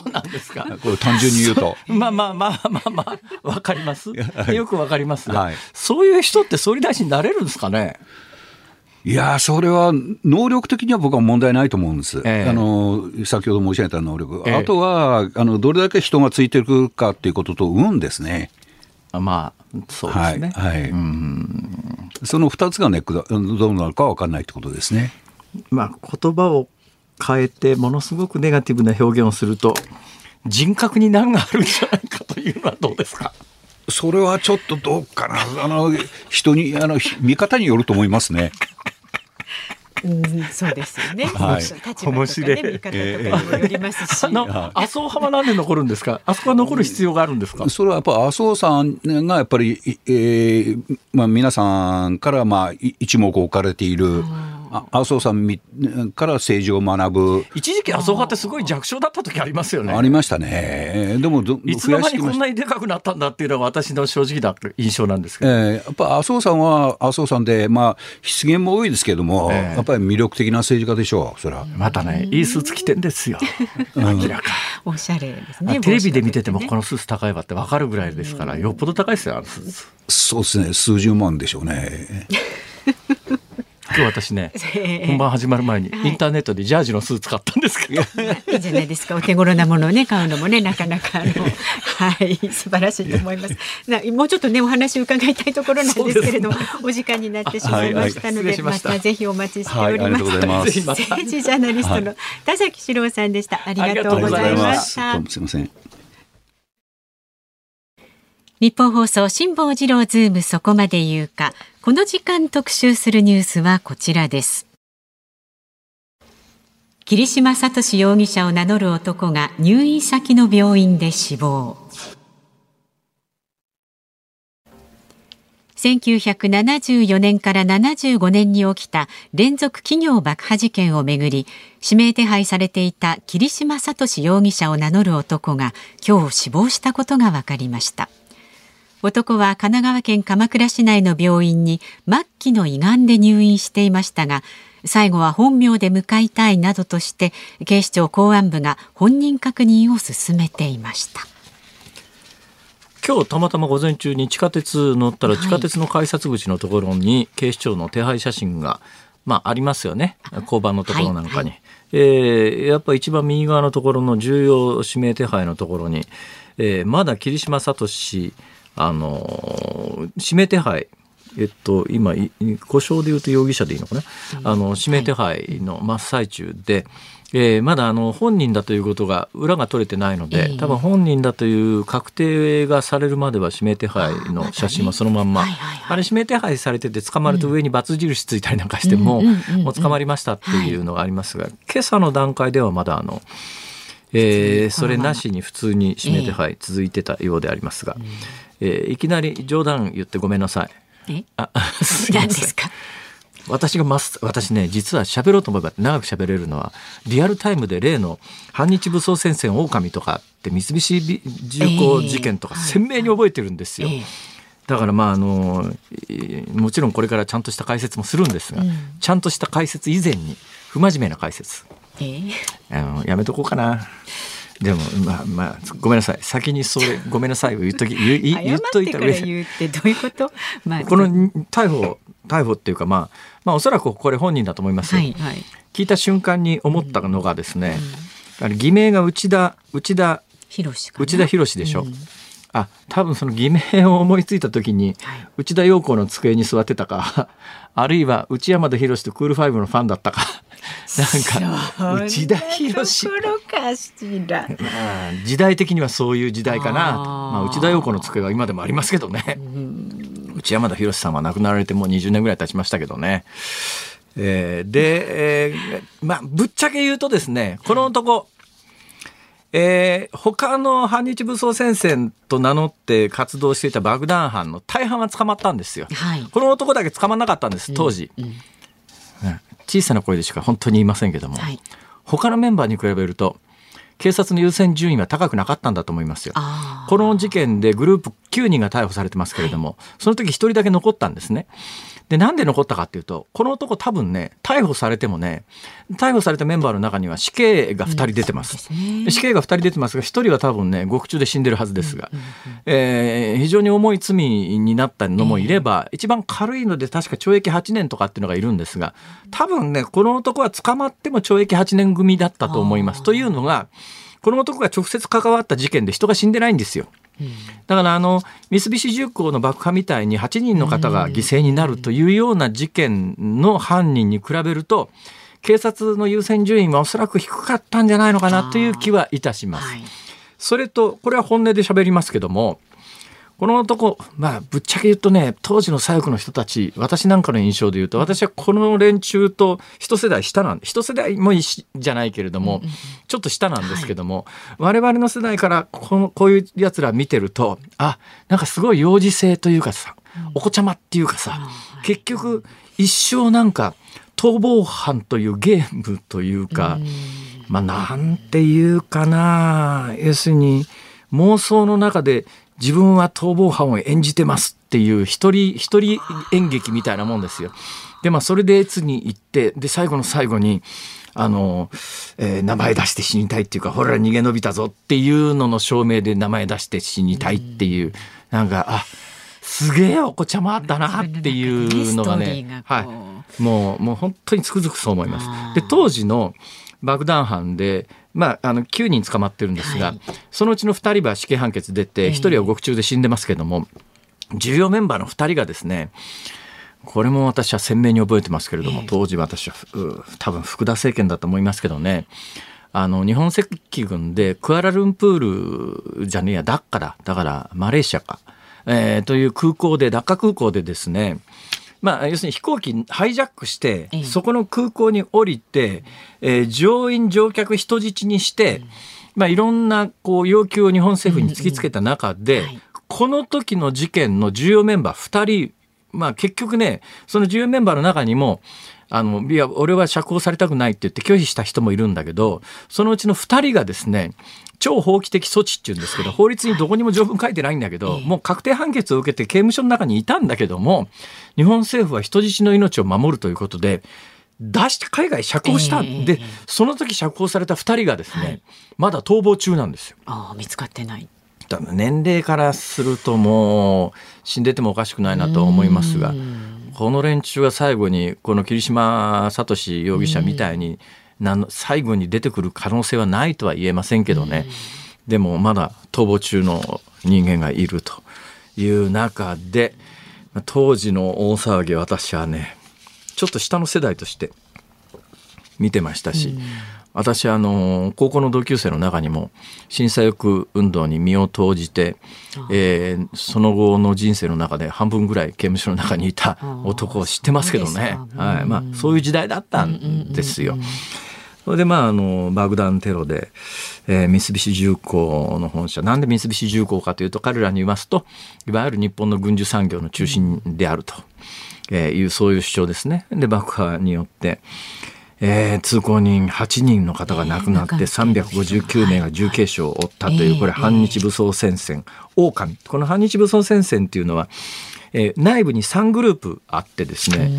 ですか？これ単純に言うと。まあまあまあまあまあ、わかります？よくわかります。が、はい。そういう人って総理大臣になれるんですかね？いやーそれは能力的には僕は問題ないと思うんです、ええ。あの先ほど申し上げた能力、ええ。あとはあのどれだけ人がついてるかっていうことと運ですね。あまあ、そうですね。はいはい。その2つがネックだどうなるか分かんないってことですね。まあ、言葉を変えてものすごくネガティブな表現をすると人格に難があるんじゃないかというのはどうですか？それはちょっとどうかな、あの人にあのひ見方によると思いますね。うん、そうですよね。はい。立場とか面白い。ね、見方とかにもよりますし。あの麻生派はなんで残るんですか？あそこは残る必要があるんですか？それはやっぱ麻生さんがやっぱり、いえーまあ、皆さんからまあい一目置かれている、あ麻生さんみから政治を学ぶ、一時期麻生派ってすごい弱小だった時ありますよねありましたね。でもどいつの間にこんなにでかくなったんだっていうのは私の正直な印象なんですけど、えーやっぱ麻生さんは麻生さんで、まあ、失言も多いですけども、ええやっぱり魅力的な政治家でしょう、それは。またねいいスーツ着てんですよ明らかおしゃれですね。テレビで見ててもこののスーツ高いわって分かるぐらいですからよっぽど高いですよあのスーツそうですね、数十万でしょうね。今日私ね ええ本番始まる前にインターネットでジャージのスーツ買ったんですけどいいじゃないですか。お手頃なものをね買うのもねなかなかあの はい素晴らしいと思います。なもうちょっとねお話を伺いたいところなんですけれども、お時間になってしまいましたので、はいはい失礼しましたたぜひお待ちしておはい、ります。ありがとうございます。政治ジャーナリストの田崎史郎さんでした。ありがとうございました。どうもすみません。日本放送辛坊治郎ズームそこまで言うか。この時間特集するニュースはこちらです。桐島聡容疑者を名乗る男が入院先の病院で死亡。1974年から75年に起きた連続企業爆破事件をめぐり指名手配されていた桐島聡容疑者を名乗る男が今日死亡したことが分かりました。男は神奈川県鎌倉市内の病院に末期の胃がんで入院していましたが最後は本名で向かいたいなどとして警視庁公安部が本人確認を進めていました。今日たまたま午前中に地下鉄乗ったらはい地下鉄の改札口のところに警視庁の手配写真が、まあ、ありますよね。交番のところなんかに、はえーやっぱ一番右側のところの重要指名手配のところに、えーまだ桐島聡あのー指名手配。えっと、今、い故障で言うと容疑者でいいのかな、あの指名手配の真っ最中で、えーまだあの本人だということが裏が取れてないので、ええ。多分本人だという確定がされるまでは指名手配の写真はそのまんま、あれ指名手配されてて捕まると上に×印ついたりなんかしても、もう捕まりましたっていうのがありますが、今朝の段階ではまだあの、えーそれなしに普通に締めて、ええ。はい、続いてたようでありますが、えーいきなり冗談言ってごめんなさい。え？あ すいません。何ですか？私がます私ね実は喋ろうと思えば長く喋れるのはリアルタイムで例の反日武装戦線狼とかって三菱重工事件とかええ鮮明に覚えてるんですよ。ええ。だからまああのえーもちろんこれからちゃんとした解説もするんですが、うん。ちゃんとした解説以前に不真面目な解説。えーあのやめとこうかな。でもまあまあごめんなさい。先にそれごめんなさいを言っとき言い 言っといたら言うってどういうこと？まあ。この逮捕逮捕っていうかまあまあおそらくこれ本人だと思いますよ。はいはい。聞いた瞬間に思ったのがですね、あれ偽名が内田内田広しかな。内田博でしょ。うんあ多分その偽名を思いついた時に、はい。内田陽子の机に座ってたか あるいは内山田博とクールファイブのファンだったか。なんか内田博時代的にはそういう時代かなまあ、内田陽子の机は今でもありますけどね、内山田博さんは亡くなられてもう20年ぐらい経ちましたけどね。えーで、えーまあぶっちゃけ言うとですねこの男、えー他の反日武装戦線と名乗って活動していた爆弾犯の大半は捕まったんですよ。はい。この男だけ捕まらなかったんです当時、うん。うん小さな声でしか本当に言いませんけども、はい。他のメンバーに比べると警察の優先順位は高くなかったんだと思いますよ。この事件でグループ9人が逮捕されてますけれども、その時1人だけ残ったんですね。でなんで残ったかっていうとこの男多分ね逮捕されてもね逮捕されたメンバーの中には死刑が2人出てます。ねで死刑が2人出てますが1人は多分ね獄中で死んでるはずですが、えー非常に重い罪になったのもいれば、一番軽いので確か懲役8年とかっていうのがいるんですが多分ねこの男は捕まっても懲役8年組だったと思います。というのがこの男が直接関わった事件で人が死んでないんですよ。だからあの三菱重工の爆破みたいに8人の方が犠牲になるというような事件の犯人に比べると警察の優先順位はおそらく低かったんじゃないのかなという気はいたします。はいそれとこれは本音で喋りますけどもこの男まあぶっちゃけ言うとね当時の左翼の人たち私なんかの印象で言うと私はこの連中と一世代下なん一世代もいしじゃないけれども、ちょっと下なんですけども、我々の世代からこのこういうやつら見てるとあなんかすごい幼児性というかさ、お子ちゃまっていうかさ、結局一生なんか逃亡犯というゲームというか、まあなんていうかな要するに妄想の中で自分は逃亡犯を演じてますっていう一人一人演劇みたいなもんですよ。でまあそれで越に行ってで最後の最後にあの、えー名前出して死にたいっていうかほら逃げ延びたぞっていうのの証明で名前出して死にたいっていう、なんかあすげえお子ちゃまあったなっていうのがねはい。もうもう本当につくづくそう思います。で当時の爆弾犯で、まあ、あの9人捕まってるんですが、はい。そのうちの2人は死刑判決出えてえ1人は獄中で死んでますけども、重要メンバーの2人がですねこれも私は鮮明に覚えてますけれども、ええ。当時私はう多分福田政権だと思いますけどねあの日本赤軍でクアラルンプールじゃねえやダッカだ。だからマレーシアか、えーという空港でダッカ空港でですねまあ、要するに飛行機ハイジャックして、ええ。そこの空港に降りて、えー乗員乗客人質にして、まあ、いろんなこう要求を日本政府に突きつけた中で、うんうんはい。この時の事件の重要メンバー2人、まあ、結局ねその重要メンバーの中にもあのいや俺は釈放されたくないって言って拒否した人もいるんだけどそのうちの2人がですね超法規的措置っていうんですけど、法律にどこにも条文書いてないんだけど、ええもう確定判決を受けて刑務所の中にいたんだけども日本政府は人質の命を守るということで出して海外釈放した。んで、ええええ。その時釈放された2人がですね、はい。まだ逃亡中なんですよ。ああ見つかってない。だから年齢からするともう死んでてもおかしくないなと思いますがこの連中は最後にこの桐島聡容疑者みたいに最後に出てくる可能性はないとは言えませんけどね。でもまだ逃亡中の人間がいるという中でまあ当時の大騒ぎ私はねちょっと下の世代として見てましたし、私あの高校の同級生の中にも震災抑運動に身を投じて、えーその後の人生の中で半分ぐらい刑務所の中にいた男を知ってますけどね。はい。まあ、そういう時代だったんですよ。それでまああの爆弾テロで、えー、三菱重工の本社。なんで三菱重工かというと彼らに言いますといわゆる日本の軍需産業の中心であると、えー、いうそういう主張ですね。で爆破によってえー、通行人8人の方が亡くなって359名が重軽傷を負ったというこれ反日武装戦線狼。この反日武装戦線っていうのはえー、内部に3グループあってですね、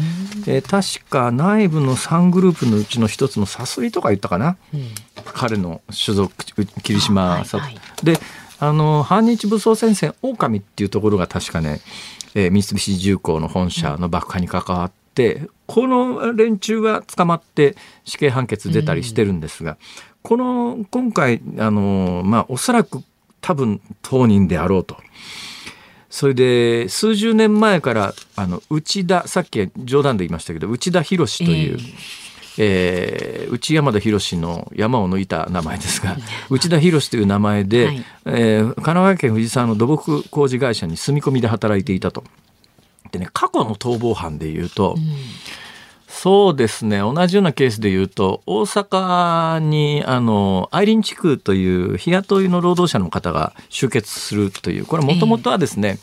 えー、確か内部の3グループのうちの一つのサスリとか言ったかな、うん、彼の所属霧島さ、はいはい、であの反日武装戦線狼っていうところが確かね、えー、三菱重工の本社の爆破に関わって、この連中は捕まって死刑判決出たりしてるんですが、この今回あの、まあ、おそらく多分当人であろうと。それで数十年前からあの内田さっき冗談で言いましたけど内田博という、えー、えー、内山田博の山を抜いた名前ですが 内田博という名前で、はい、えー、神奈川県藤沢の土木工事会社に住み込みで働いていたと。でね過去の逃亡犯でいうと、うん、そうですね。同じようなケースでいうと大阪にあのアイリン地区という日雇いの労働者の方が集結するというこれもともとはですね、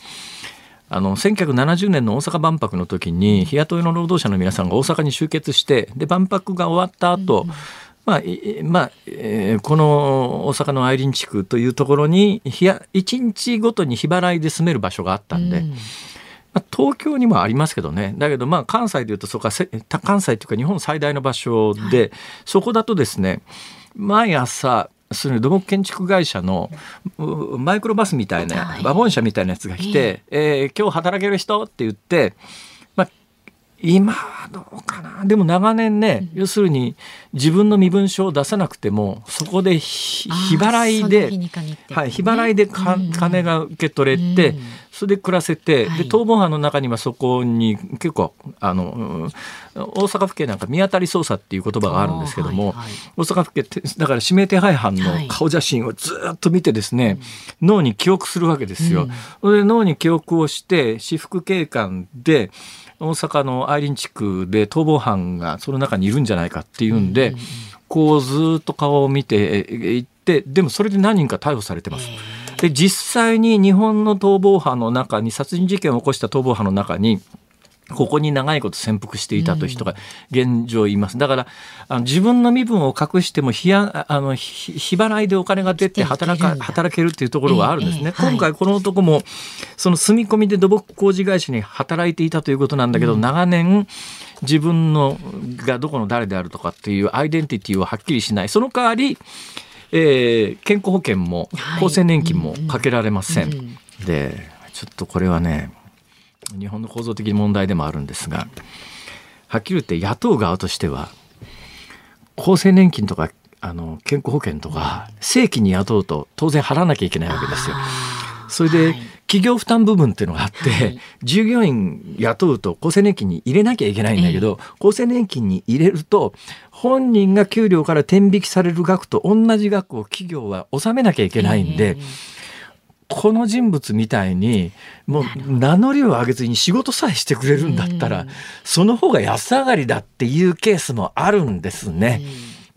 えー、あの1970年の大阪万博の時に日雇いの労働者の皆さんが大阪に集結してで万博が終わった後、うん。まあまあえー、この大阪のアイリン地区というところに1日ごとに日払いで住める場所があったんで、うんまあ、東京にもありますけどね。だけどまあ関西でいうとそこは関西というか日本最大の場所で、はい、そこだとですね毎朝その土木建築会社のマイクロバスみたいな、ワゴン車みたいなやつが来て、えー、今日働ける人って言って今はどうかな。でも長年ね、うん、要するに自分の身分証を出さなくてもそこで日払いで、ね、はい、日払いでか、うん、金が受け取れて、うん、それで暮らせて、はい、で逃亡犯の中にはそこに結構あの大阪府警なんか見当たり捜査っていう言葉があるんですけども、はいはい、大阪府警だから指名手配犯の顔写真をずっと見てですね、はい、脳に記憶するわけですよ。うん、で脳に記憶をして私服警官で大阪のアイリン地区で逃亡犯がその中にいるんじゃないかっていうんで、こうずっと顔を見ていってでもそれで何人か逮捕されてます。で実際に日本の逃亡犯の中に殺人事件を起こした逃亡犯の中にここに長いこと潜伏していたという人が現状います。だから、あの自分の身分を隠しても日あの日払いでお金が出て働か働けるっていうところがあるんですね。今回この男もその住み込みで土木工事会社に働いていたということなんだけど、長年自分のがどこの誰であるとかっていうアイデンティティをはっきりしない。その代わり、えー、健康保険も厚生年金もかけられません。で、ちょっとこれはね、日本の構造的問題でもあるんですがはっきり言って野党側としては厚生年金とかあの健康保険とか正規に雇うと当然払わなきゃいけないわけですよ。それで、企業負担部分っていうのがあって、はい、従業員雇うと厚生年金に入れなきゃいけないんだけど、厚生年金に入れると本人が給料から転引きされる額と同じ額を企業は納めなきゃいけないんで、この人物みたいにもう名乗りを上げずに仕事さえしてくれるんだったら、その方が安上がりだっていうケースもあるんですね。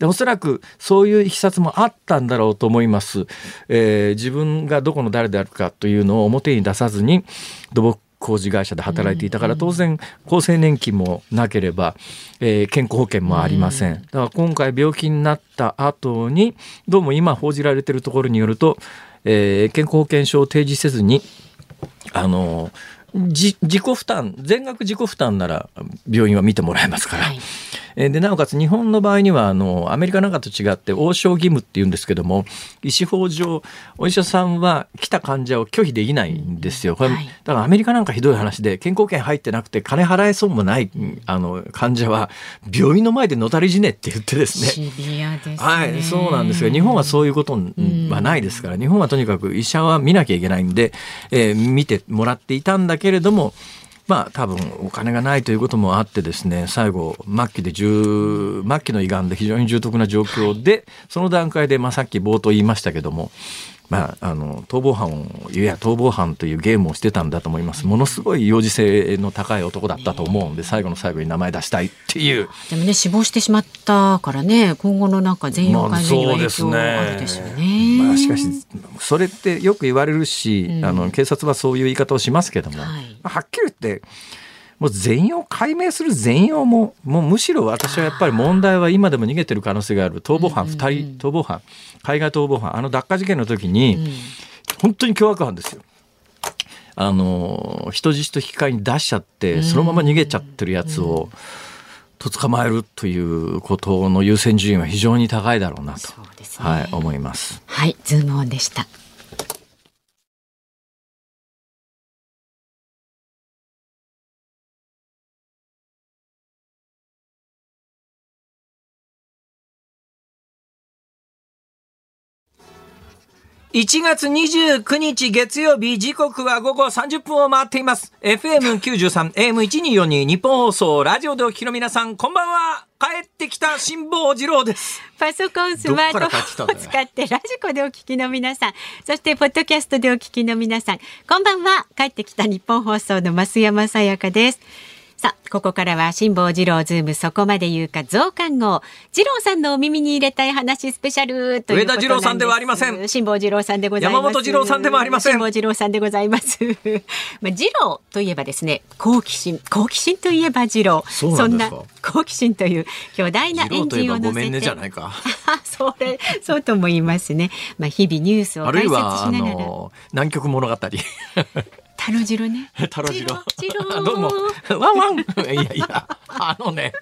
でおそらくそういういきさつもあったんだろうと思います、えー、自分がどこの誰であるかというのを表に出さずに土木工事会社で働いていたから当然厚生年金もなければ、えー、健康保険もありません。だから今回病気になった後にどうも今報じられているところによるとえー、健康保険証を提示せずにあの自己負担全額自己負担なら病院は見てもらえますから、はい、でなおかつ日本の場合にはあのアメリカなんかと違って応召義務っていうんですけども医師法上お医者さんは来た患者を拒否できないんですよ。これ、だからアメリカなんかひどい話で健康保険入ってなくて金払えそうもないあの患者は病院の前でのたれ死ねって言ってですね。ねはい、そうなんですが日本はそういうことはないですから、日本はとにかく医者は見なきゃいけないんで、えー、見てもらっていたんだけれども。まあ多分お金がないということもあってですね最後末期で重末期の胃がんで非常に重篤な状況で、その段階で、まあ、さっき冒頭言いましたけどもまあ、あの逃亡犯をいや逃亡犯というゲームをしてたんだと思います。ものすごい幼児性の高い男だったと思うんで最後の最後に名前出したいっていう。でもね死亡してしまったからね今後のなんか全容解明には影響まああるでしょうね。まあ、しかしそれってよく言われるし、うん。あの警察はそういう言い方をしますけども、はい。まあはっきり言ってもう全容解明する全容ももうむしろ私はやっぱり問題は今でも逃げてる可能性がある。逃亡犯2人、うんうん。うん逃亡犯。海外逃亡犯。あの脱火事件の時に、うん。本当に凶悪犯ですよ。あの人質と引き換えに出しちゃってそのまま逃げちゃってるやつを、と捕まえるということの優先順位は非常に高いだろうなと、ね。はい、思います。はい、ズームオンでした。1月29日月曜日時刻は午後30分を回っています。FM93、AM1242 日本放送、ラジオでお聞きの皆さん、こんばんは。帰ってきた辛坊治郎です。パソコン、スマートフォンを使ってラジコでお聞きの皆さん、そしてポッドキャストでお聞きの皆さん、こんばんは。帰ってきたニッポン放送の増山さやかです。さあ、ここからは辛坊治郎ズームそこまで言うか増刊号。治郎さんのお耳に入れたい話スペシャルということなんです。上田治郎さんではありません辛坊治郎さんでございます。山本治郎さんでもありません辛坊治郎さんでございます。まあ、治郎といえばですね、好奇心。好奇心といえば治郎。そうなんですか？好奇心という巨大なエンジンを乗せて。ばごめんねじゃないか。それ、そうとも言いますね。まあ、日々ニュースをあ解説しるいは、あ。の、南極物語。タロジロね。タロジロ。ジロ どうも。ワンワン。いやいや、あのね。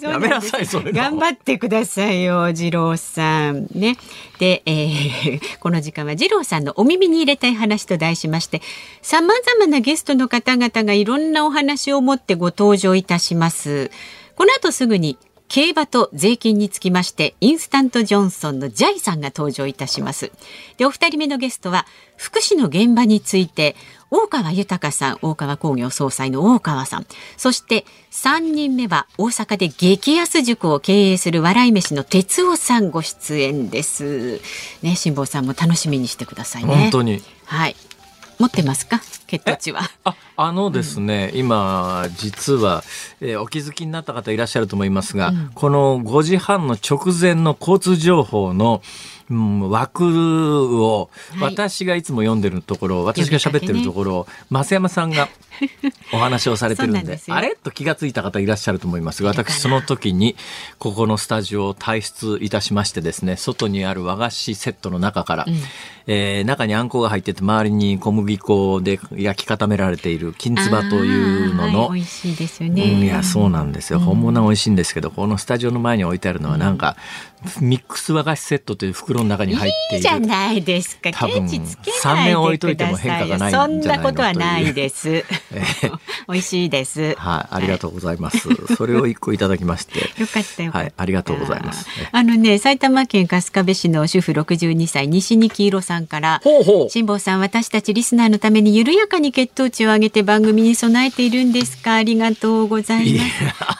やめなさいそれの頑張ってくださいよ、次郎さん。ね。で、えーこの時間は次郎さんのお耳に入れたい話と題しまして、様々なゲストの方々がいろんなお話を持ってご登場いたします。この後すぐに、競馬と税金につきまして、インスタントジョンソンのジャイさんが登場いたします。で、お二人目のゲストは、福祉の現場について、大川豊さん、大川工業総裁の大川さん、そして3人目は大阪で激安塾を経営する笑い飯の哲夫さんご出演です。ね、辛坊さんも楽しみにしてくださいね。本当に。はい。持ってますか？血糖値は。あ、あのですね、今、実は、えーお気づきになった方いらっしゃると思いますが、この5時半の直前の交通情報の、うん、枠を、はい。私がいつも読んでるところ、私が喋ってるところを、増山さんが お話をされてるんで、んであれ？と気がついた方いらっしゃると思いますが、私その時に、ここのスタジオを退出いたしましてですね、外にある和菓子セットの中から、えー中にあんこが入ってて、周りに小麦粉で焼き固められている金つばというのの、はい美味しいですようんね。いやそうなんですよ本物は美味しいんですけど、このスタジオの前に置いてあるのはなんか、ミックス和菓子セットという袋の中に入っているいいじゃないですか。多分ケチつけ3ないで年置いといても変化がないんそんなことはないです。え 美味しいです。はい、ありがとうございます。それを一個いただきまして。よかったよ。はい、ありがとうございます。あのね、埼玉県春日部市の主婦62歳西に黄色さんから。辛坊さん、私たちリスナーのために緩やかに血糖値を上げて番組に備えているんですか？ありがとうございます。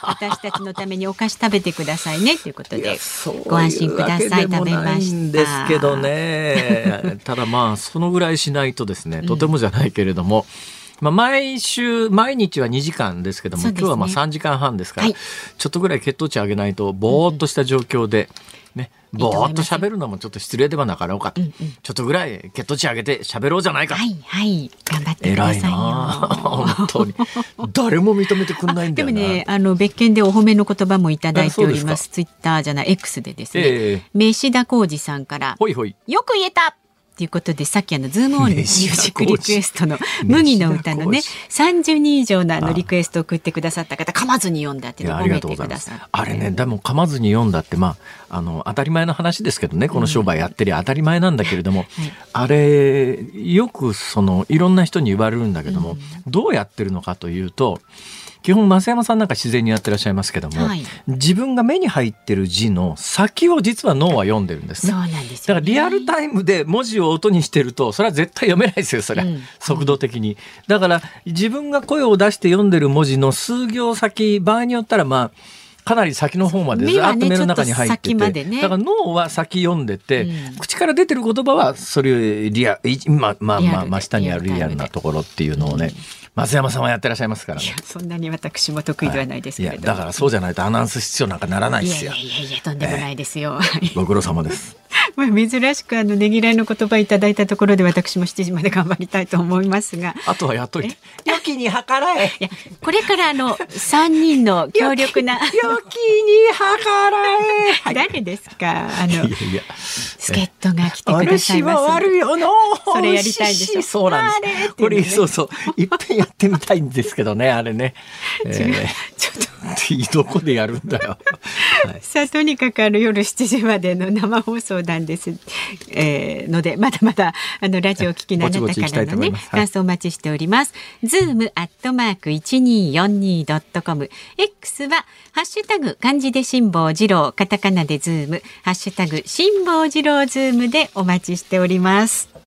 私たちのためにお菓子食べてくださいねということで。ご安心ください食べましたんですけどね。ただまあ、そのぐらいしないとですね、とてもじゃないけれども、まあ、毎週、毎日は2時間ですけども、ね今日はまあ3時間半ですから、はいちょっとぐらい血糖値上げないと、ぼーっとした状況で、ね、ぼーっと喋るのもちょっと失礼ではなかろうかと、ちょっとぐらい血糖値上げて喋ろうじゃないかと。はいはい。頑張ってくださいよ。あ本当に。誰も認めてくんないんだよな。でもね、あの別件でお褒めの言葉もいただいております。ツイッターじゃない X でですね。ええ飯田浩二さんから。ほいほい。よく言えたということでさっきあのズームオン ミュージックリクエストの麦の歌のね飯田30人以上のあのリクエストを送ってくださった方噛まずに読んだっていうのを褒めありがとうございます。てくださって。あれね、でも噛まずに読んだって、まあ、あの、当たり前の話ですけどね、この商売やってりゃ当たり前なんだけれども、はい。あれ、よくその、いろんな人に言われるんだけども、どうやってるのかというと、基本、増山さんなんか自然にやってらっしゃいますけども、はい。自分が目に入ってる字の先を実は脳は読んでるんです。ねそう。なんですよ、ね。だからリアルタイムで文字を音にしてるとそれは絶対読めないですよそれ。は、うん。速度的に。だから自分が声を出して読んでる文字の数行先場合によったらまあかなり先の方までずっと目の中に入ってて、ちょっと先までね。だから脳は先読んでて、うん。口から出てる言葉はそれよりリアいまあまあまあ真下にあるリアルなところっていうのをね、松山さんはやってらっしゃいますからねいや。そんなに私も得意ではないですけれども、いやだからそうじゃないとアナウンス必要なんかならないですよいやいや。いやいやとんでもないですよ。ご苦労様です。まあ珍しくあのねぎらいの言葉いただいたところで私も7時まで頑張りたいと思いますが。あとはやっといて。良きに計らえ。いやこれからあの三人の強力な良きに計らえ。誰ですか？あのいやいや。助っ人が来てくださいます。悪いよの。それやりたいんでしょ？そうなんです。これ、そうそう。いっぺんやってみたいんですけどね、あれね。え違うーちょっとどこでやるんだよ。はいさあとにかくあの夜7時までの生放送なんです、えーのでまだまだあのラジオを聞きのあなたからのね感想お待ちしております。ズームアットマーク一二四二ドットコム X はハッシュタグ漢字で辛坊治郎。カタカナでズーム。ハッシュタグ辛坊治郎ズームでお待ちしております。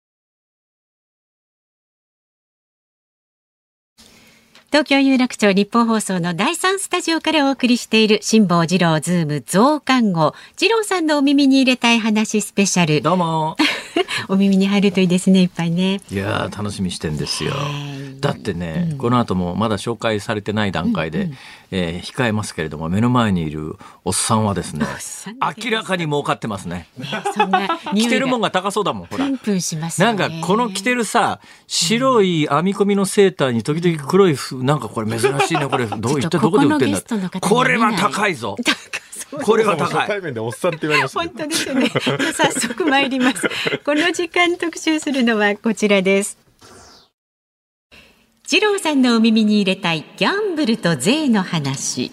東京有楽町ニッポン放送の第三スタジオからお送りしている辛坊治郎ズーム増刊号治郎さんのお耳に入れたい話スペシャルどうも。お耳に入るといいですねいっぱいね。いやー楽しみにしてんですよ。はい。だってね、この後もまだ紹介されてない段階で、えー控えますけれども目の前にいるおっさんはですね明らかに儲かってますね。そんな着てるもんがが高そうだもんほら。プ。ンしますよね。なんかこの着てるさ白い編み込みのセーターに時々黒いふなんかこれ珍しいねこれどういったどこで売ってんだこれは高いぞこれは高い初対面でおっさんって言われました本当ですよね。早速参ります。この時間特集するのはこちらです。次郎さんのお耳に入れたいギャンブルと税の話。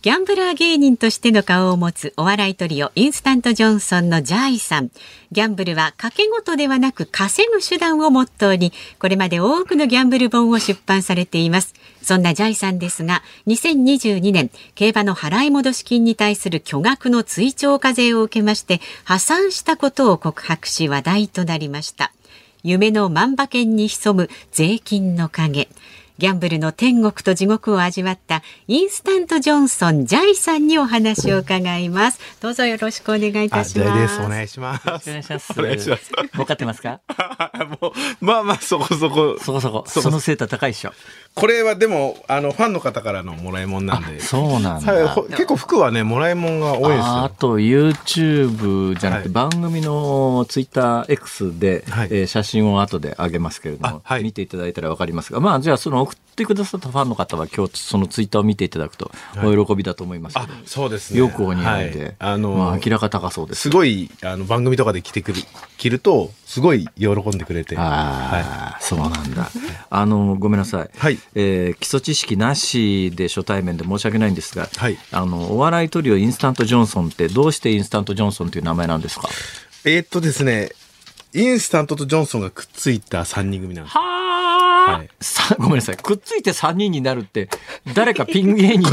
ギャンブラー芸人としての顔を持つお笑いトリオインスタントジョンソンのジャイさん。ギャンブルは賭け事ではなく稼ぐ手段をモットーに、これまで多くのギャンブル本を出版されています。そんなジャイさんですが、2022年、競馬の払い戻し金に対する巨額の追徴課税を受けまして、破産したことを告白し話題となりました。夢の万馬券に潜む税金の影。ギャンブルの天国と地獄を味わったインスタントジョンソンジャイさんにお話を伺います。どうぞよろしくお願いいたあ、します。大です。お願いします。お願いしますお願いします。儲かってますか？もう、まあまあ、そこそこ。そこそこそこそのセーター高いっしょこれはでも、あの、ファンの方からのもらいもんなんで。そうなんだ、はいほ結構服はね、もらいもんが多いですよ。ああと YouTube じゃなくてはい。番組の TwitterX で、はい。えー写真を後で上げますけれども、あはい。見ていただいたら分かりますが。まあじゃあその送ってくださったファンの方は今日その Twitter を見ていただくとお喜びだと思いますけど、あ、そうですね。よくお似合いで、はいあの、まあ、明らか高そうですすごい、あの、番組とかで着てくる、着ると、すごい喜んでくれて。ああ、そうなんだ。あの、ごめんなさい。はいえー基礎知識なしで初対面で申し訳ないんですが、はいあの、お笑いトリオインスタントジョンソンってどうしてインスタントジョンソンという名前なんですか？えーっとですね、インスタントとジョンソンがくっついた3人組なんです。はあ、はいさ ごめんなさい。くっついて3人になるって、誰かピン芸人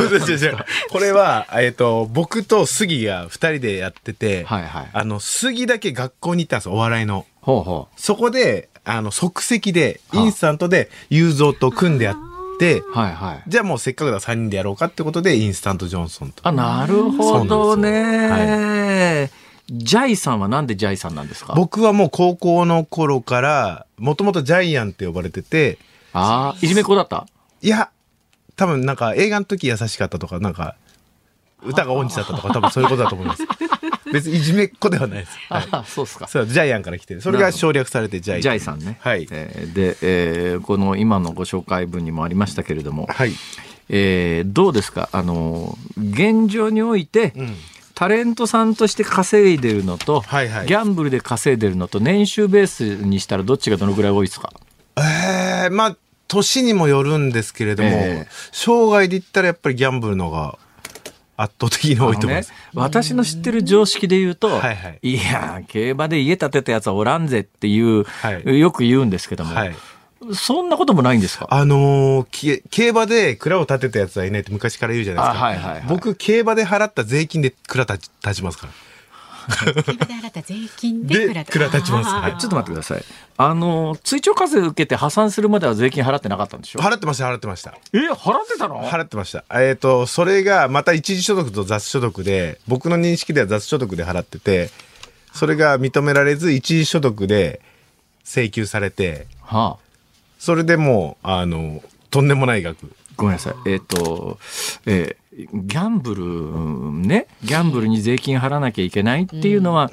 これは、えっ、と、僕と杉が二人でやってて、はいはいあの、杉だけ学校に行ったんですよ、お笑いの。ほうほそこで、あの、即席で、はあインスタントで、雄三と組んでやって、う。はいはい。じゃあもうせっかくだ3人でやろうかってことで、インスタントジョンソンと。あ、なるほどね。そうなんジャイさんはなんでジャイさんなんですか？僕はもう高校の頃から、もともとジャイアンって呼ばれてて、ああ、いじめっ子だった？いや、多分なんか映画の時優しかったとか、なんか、歌が音痴だったとか、多分そういうことだと思います。別にいじめっ子ではないです。はいあそうっすか。そう、ジャイアンから来てる。それが省略されてジャイアン。ジャイさんね。はい。えーで、えーこの今のご紹介文にもありましたけれども、はい。えーどうですか？あの、現状において、うん。タレントさんとして稼いでるのと、はいはい。ギャンブルで稼いでるのと、年収ベースにしたらどっちがどのぐらい多いですか？ええまあ、年にもよるんですけれども、ええ。生涯で言ったらやっぱりギャンブルのが圧倒的に多いと思います。ね、私の知ってる常識で言うと、はいはい。や、競馬で家建てたやつはおらんぜっていう、はい。よく言うんですけども、はい。そんなこともないんですか？あのーき競馬で蔵を建てたやつはいないって昔から言うじゃないですか。あはいはいはい僕、競馬で払った税金で蔵立ち立ちますから。競馬で払った税金でで蔵立ちますはいちょっと待ってください。あの、追徴課税受けて破産するまでは税金払ってなかったんでしょ？払ってました払ってましたえ、払ってたの？払ってましたえっ、とそれがまた一時所得と雑所得で僕の認識では雑所得で払っててそれが認められず一時所得で請求されてはあ。それでもうあのとんでもない額ごめんなさい。えっ、と、えーギャンブル、ね、ギャンブルに税金払わなきゃいけないっていうのは、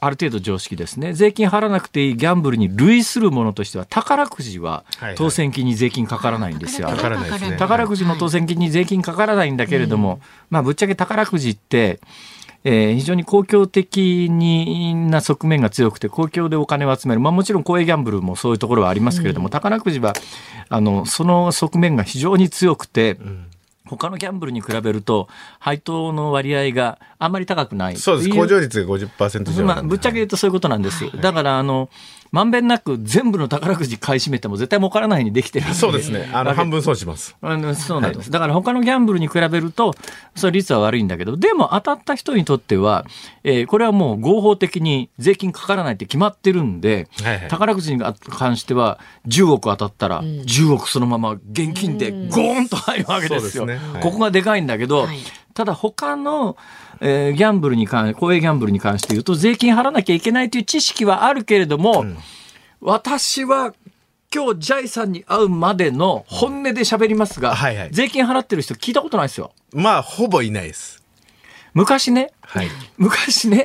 ある程度常識ですね。税金払わなくていいギャンブルに類するものとしては、宝くじははいはい当選金に税金かからないんですよ。かからないですね宝くじの当選金に税金かからないんだけれども、まあぶっちゃけ宝くじって、えー非常に公共的にな側面が強くて公共でお金を集める、まあ、もちろん公営ギャンブルもそういうところはありますけれども、宝くじはあのその側面が非常に強くて、他のギャンブルに比べると配当の割合があんまり高くない。そうです。とい控除率が50%以上まあ、ぶっちゃけ言うとそういうことなんです。だから、あの、まんべんなく全部の宝くじ買い占めても絶対儲からないようにできてるんそうですね。あの半分損します。あのそうなんです。だから他のギャンブルに比べると、それ率は悪いんだけど、でも当たった人にとっては、えーこれはもう合法的に税金かからないって決まってるんで、はいはい。宝くじに関しては10億当たったら、10億そのまま現金でゴーンと入るわけですよ。そうですね。はい。ここがでかいんだけど、はいただ他の、えーギャンブルに関、公営ギャンブルに関して言うと、税金払わなきゃいけないという知識はあるけれども、私は今日ジャイさんに会うまでの本音で喋りますが、はいはい。税金払ってる人聞いたことないですよ。まあほぼいないです昔ね、はい。昔ね、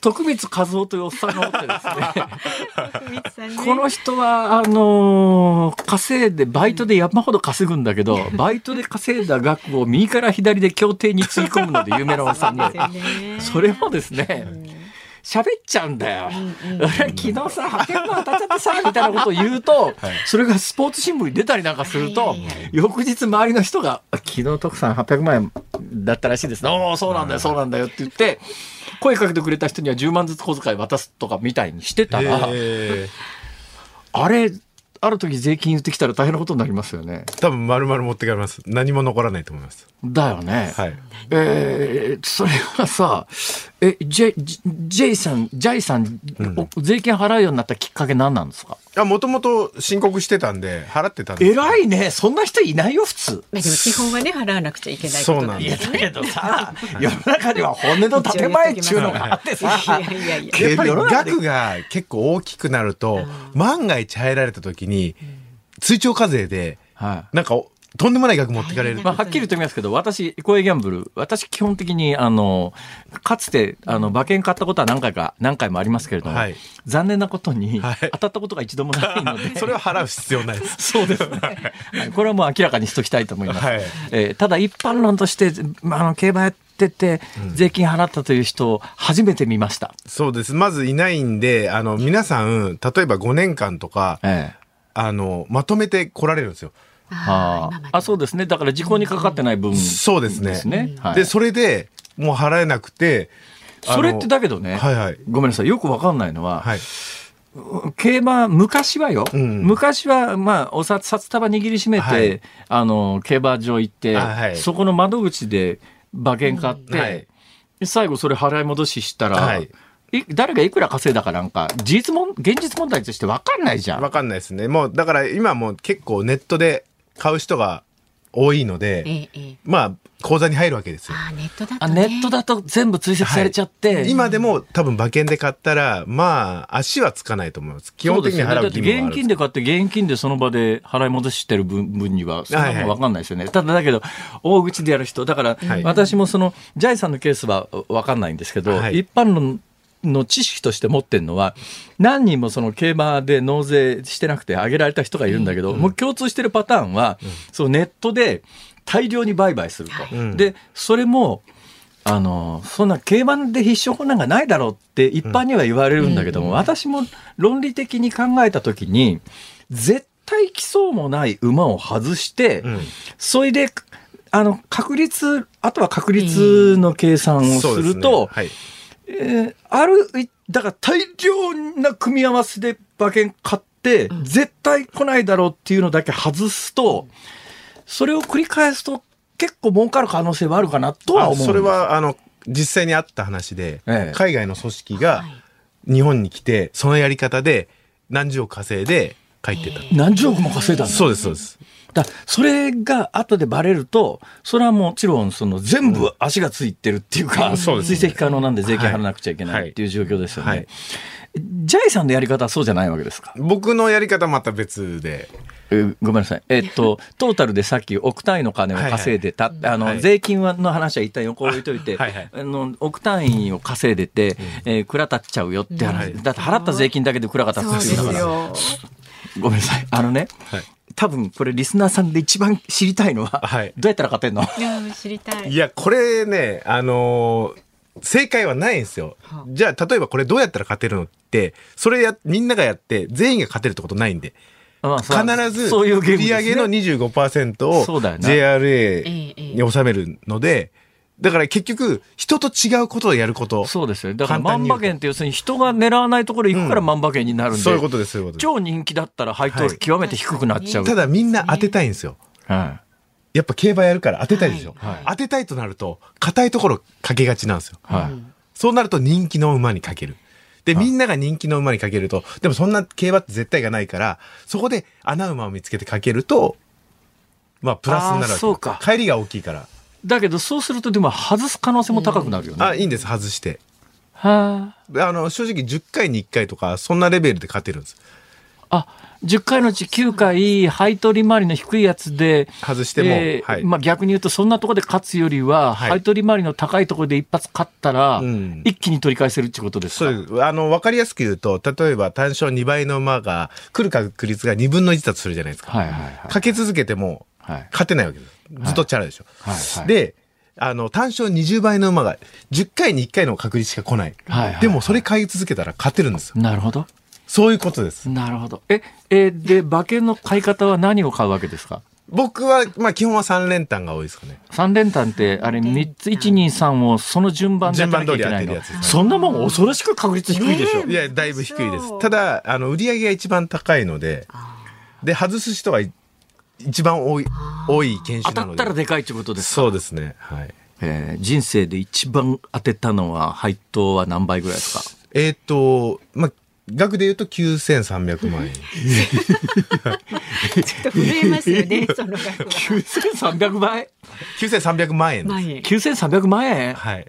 徳光和夫というおっさんがおってですね、この人は、あのー稼いで、バイトで山ほど稼ぐんだけど、バイトで稼いだ額を右から左で協定につぎ込むので有名なおっさんで、それもですね、喋っちゃうんだよ。俺昨日さ、800万当たっちゃってさ、みたいなことを言うと、それがスポーツ新聞に出たりなんかすると、翌日周りの人が、あ昨日徳さん800万円だったらしいですね。おお、そうなんだよ、そうなんだよって言って、声かけてくれた人には10万ずつ小遣い渡すとかみたいにしてたら、えあれ、ある時税金言ってきたら大変なことになりますよね。ー多分丸々持ってかれます何も残らないと思いますだよね。はいえーそれはさ、え、ジェイ、ジジェイさん、ジャイさん、お税金払うようになったきっかけ何なんですか？あもともと申告してたんで払ってたんです偉いね。そんな人いないよ、普通。まあでも基本はね払わなくちゃいけないことなんいや、です。だけどさ、世の中には本音の建前っていうのがあってさ、いやいやいやや。っぱり額が結構大きくなると万が一入られた時に追徴課税ではい。なんかとんでもない額持ってかれる。まあ、はっきり言っておきますけど、私、公営ギャンブル、私、基本的に、あの、かつて、あの、馬券買ったことは何回か、何回もありますけれども、はい。残念なことに、はい。当たったことが一度もないので、それは払う必要ないです。そうですね。はい。これはもう明らかにしときたいと思います。はい。えーただ一般論として、まあ、あの競馬やってて、税金払ったという人を初めて見ました。そうです。まずいないんであの皆さん例えば5年間とかええ。あのまとめて来られるんですよあーあ、そうですね。だから時効にかかってない分、そうですね。はい。でそれでもう払えなくてそれってだけどね、はいはい。ごめんなさい、よくわかんないのは、はい。競馬、昔はよ、ん。昔は、まあ、お札、札束握りしめて、はい。あの、競馬場行って、あはい。そこの窓口で馬券買って、はい。最後それ払い戻ししたら、はい。い誰がいくら稼いだかなんか、事実もん、現実問題として分かんないじゃん。わかんないですね。もうだから今もう結構ネットで買う人が多いので、ええええ。まあ口座に入るわけですよ。あーネットだとあねネットだと全部追跡されちゃって、今でも多分馬券で買ったらまあ足はつかないと思います。基本的に払う義務はある現金で買って現金でその場で払い戻してる分分にはそんなもん分かんないですよね、ただだけど大口でやる人。だから、はい。私もそのジャイさんのケースは分かんないんですけど、はい。一般論の知識として持ってるのは何人もその競馬で納税してなくてあげられた人がいるんだけど、もう共通してるパターンは、そのネットで大量に売買すると。うんでそれもあのそんな競馬で必勝法なんかないだろうって一般には言われるんだけども、私も論理的に考えた時に絶対来そうもない馬を外して、うん。それであの確率あとは確率の計算をすると、はいえーあるだから大量な組み合わせで馬券買って、絶対来ないだろうっていうのだけ外すとそれを繰り返すと結構儲かる可能性はあるかなとは思うそれはあの実際にあった話で、ええ。海外の組織が日本に来てそのやり方で何十億稼いで帰ってた、何十億も稼いだんだ。そうですそうですだそれが後でバレると、それはもちろんその全部足がついてるっていうか、そうです追跡可能なんで税金払わなくちゃいけないっていう状況ですよね。はい。ジャイさんのやり方はそうじゃないわけですか？僕のやり方はまた別で。えーごめんなさい。えっと、トータルでさっき億単位の金を稼いでた、あの、はい。税金はの話は一旦横置いといて、あはいはい。あの、億単位を稼いでて、えー蔵立っちゃうよって話、はい。だって払った税金だけで蔵が立つっていうんだから。よ。ごめんなさい。あのね、はい多分これリスナーさんで一番知りたいのは、はい。どうやったら勝てんの？いや知りたい。いやこれねあのー正解はないんですよ。はあ。じゃあ例えばこれどうやったら勝てるのってそれやみんながやって全員が勝てるってことないんで。まあ必ずそういうゲー売ムですね。上の25%をそうだよな。JRA に収めるのでだから結局人と違うことをやることそうですよ。だから万馬券って要するに人が狙わないところ行くから万馬券になるんで、そういうことですそういうことです超人気だったら配当はい極めて低くなっちゃう。ただみんな当てたいんですよはやっぱ競馬やるから当てたいでしょ、はい当てたいとなると硬いところかけがちなんですよい。はい。そうなると人気の馬にかける。で、みんなが人気の馬にかけると、でもそんな競馬って絶対がないから、そこで穴馬を見つけてかけると、まあ、プラスになるわけそうか帰りが大きいから。だけどそうするとでも外す可能性も高くなるよね。あ、いいんです、外して。はであの、正直10回に1回とか、そんなレベルで勝てるんです。あ。あ、10回のうち9回、配当利回りの低いやつで、外してもえーはいまあ逆に言うとそんなところで勝つよりは、はい配当利回りの高いところで一発勝ったら、うん一気に取り返せるってことですか？そう。あの、わかりやすく言うと、例えば単勝2倍の馬が来る確率が2分の1だとするじゃないですか。はいはいはい。かけ続けてもはい勝てないわけです。ずっとチャラでしょ。はいはいで、あの、単勝20倍の馬が10回に1回の確率しか来ない。はいはいでもそれ買い続けたら勝てるんですよ。なるほど。そういうことです。なるほど。え、えーで、馬券の買い方は何を買うわけですか？僕は、まあ基本は3連単が多いですかね。三連単って、あれ、3つ、1、2、3をその順番でやらなきゃいけないの？順番通りやってるやつですそんなもん恐ろしく確率低いでしょ。いや、だいぶ低いです。ただ、あの、売り上げが一番高いので、で、外す人がい一番多い、多い研当た修なので。ったらでかいってことですか？そうですね。はい。えー人生で一番当てたのは配当は何倍ぐらいですか？えーっと、まあ、額で言うと9300万円。ちょっと震えますよね、その額は。9300倍9300万円です。万円。9300万円？はい。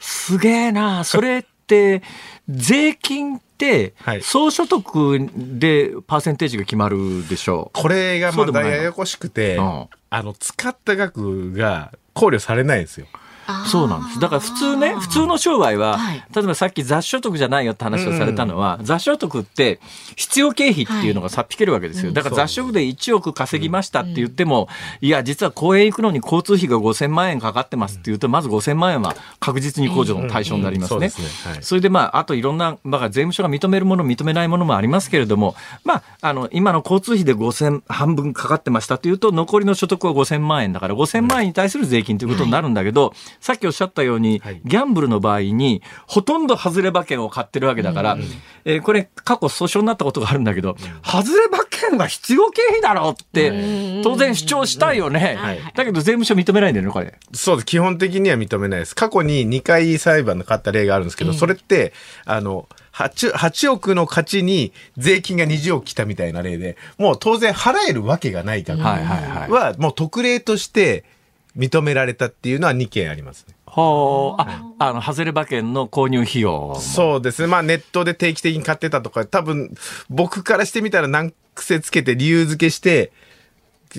すげえなそれって税金ってはい。総所得でパーセンテージが決まるでしょう。これがまそうでもないの。たややこしくて、うん。あの、使った額が考慮されないんですよ。そうなんです。だから普通ね、普通の商売は、はい。例えばさっき雑所得じゃないよって話をされたのは、雑所得って必要経費っていうのがさっ引けるわけですよ。だから雑所得で1億稼ぎましたって言っても、いや、実は公園行くのに交通費が5000万円かかってますって言うと、まず5000万円は確実に控除の対象になりますね。うんうんそれでまあ、あといろんな、まあ、税務署が認めるもの、認めないものもありますけれども、まあ、あの、今の交通費で5000、半分かかってましたというと、残りの所得は5000万円だから、5000万円に対する税金ということになるんだけど、さっきおっしゃったように、はいギャンブルの場合に、ほとんど外れ馬券を買ってるわけだから、えーこれ、過去訴訟になったことがあるんだけど、外れ馬券が必要経費だろうって、当然主張したいよね。はいだけど税務署認めないんだよね、これ。そうです。基本的には認めないです。過去に2回裁判で勝った例があるんですけど、それって、あの、8, 8億の勝ちに税金が20億来たみたいな例で、もう当然払えるわけがない額はいはいはいは、もう特例として認められたっていうのは2件ありますね。はあ、あ、あの、外れ馬券の購入費用。そうですね。まあネットで定期的に買ってたとか、多分僕からしてみたら難癖つけて理由付けして、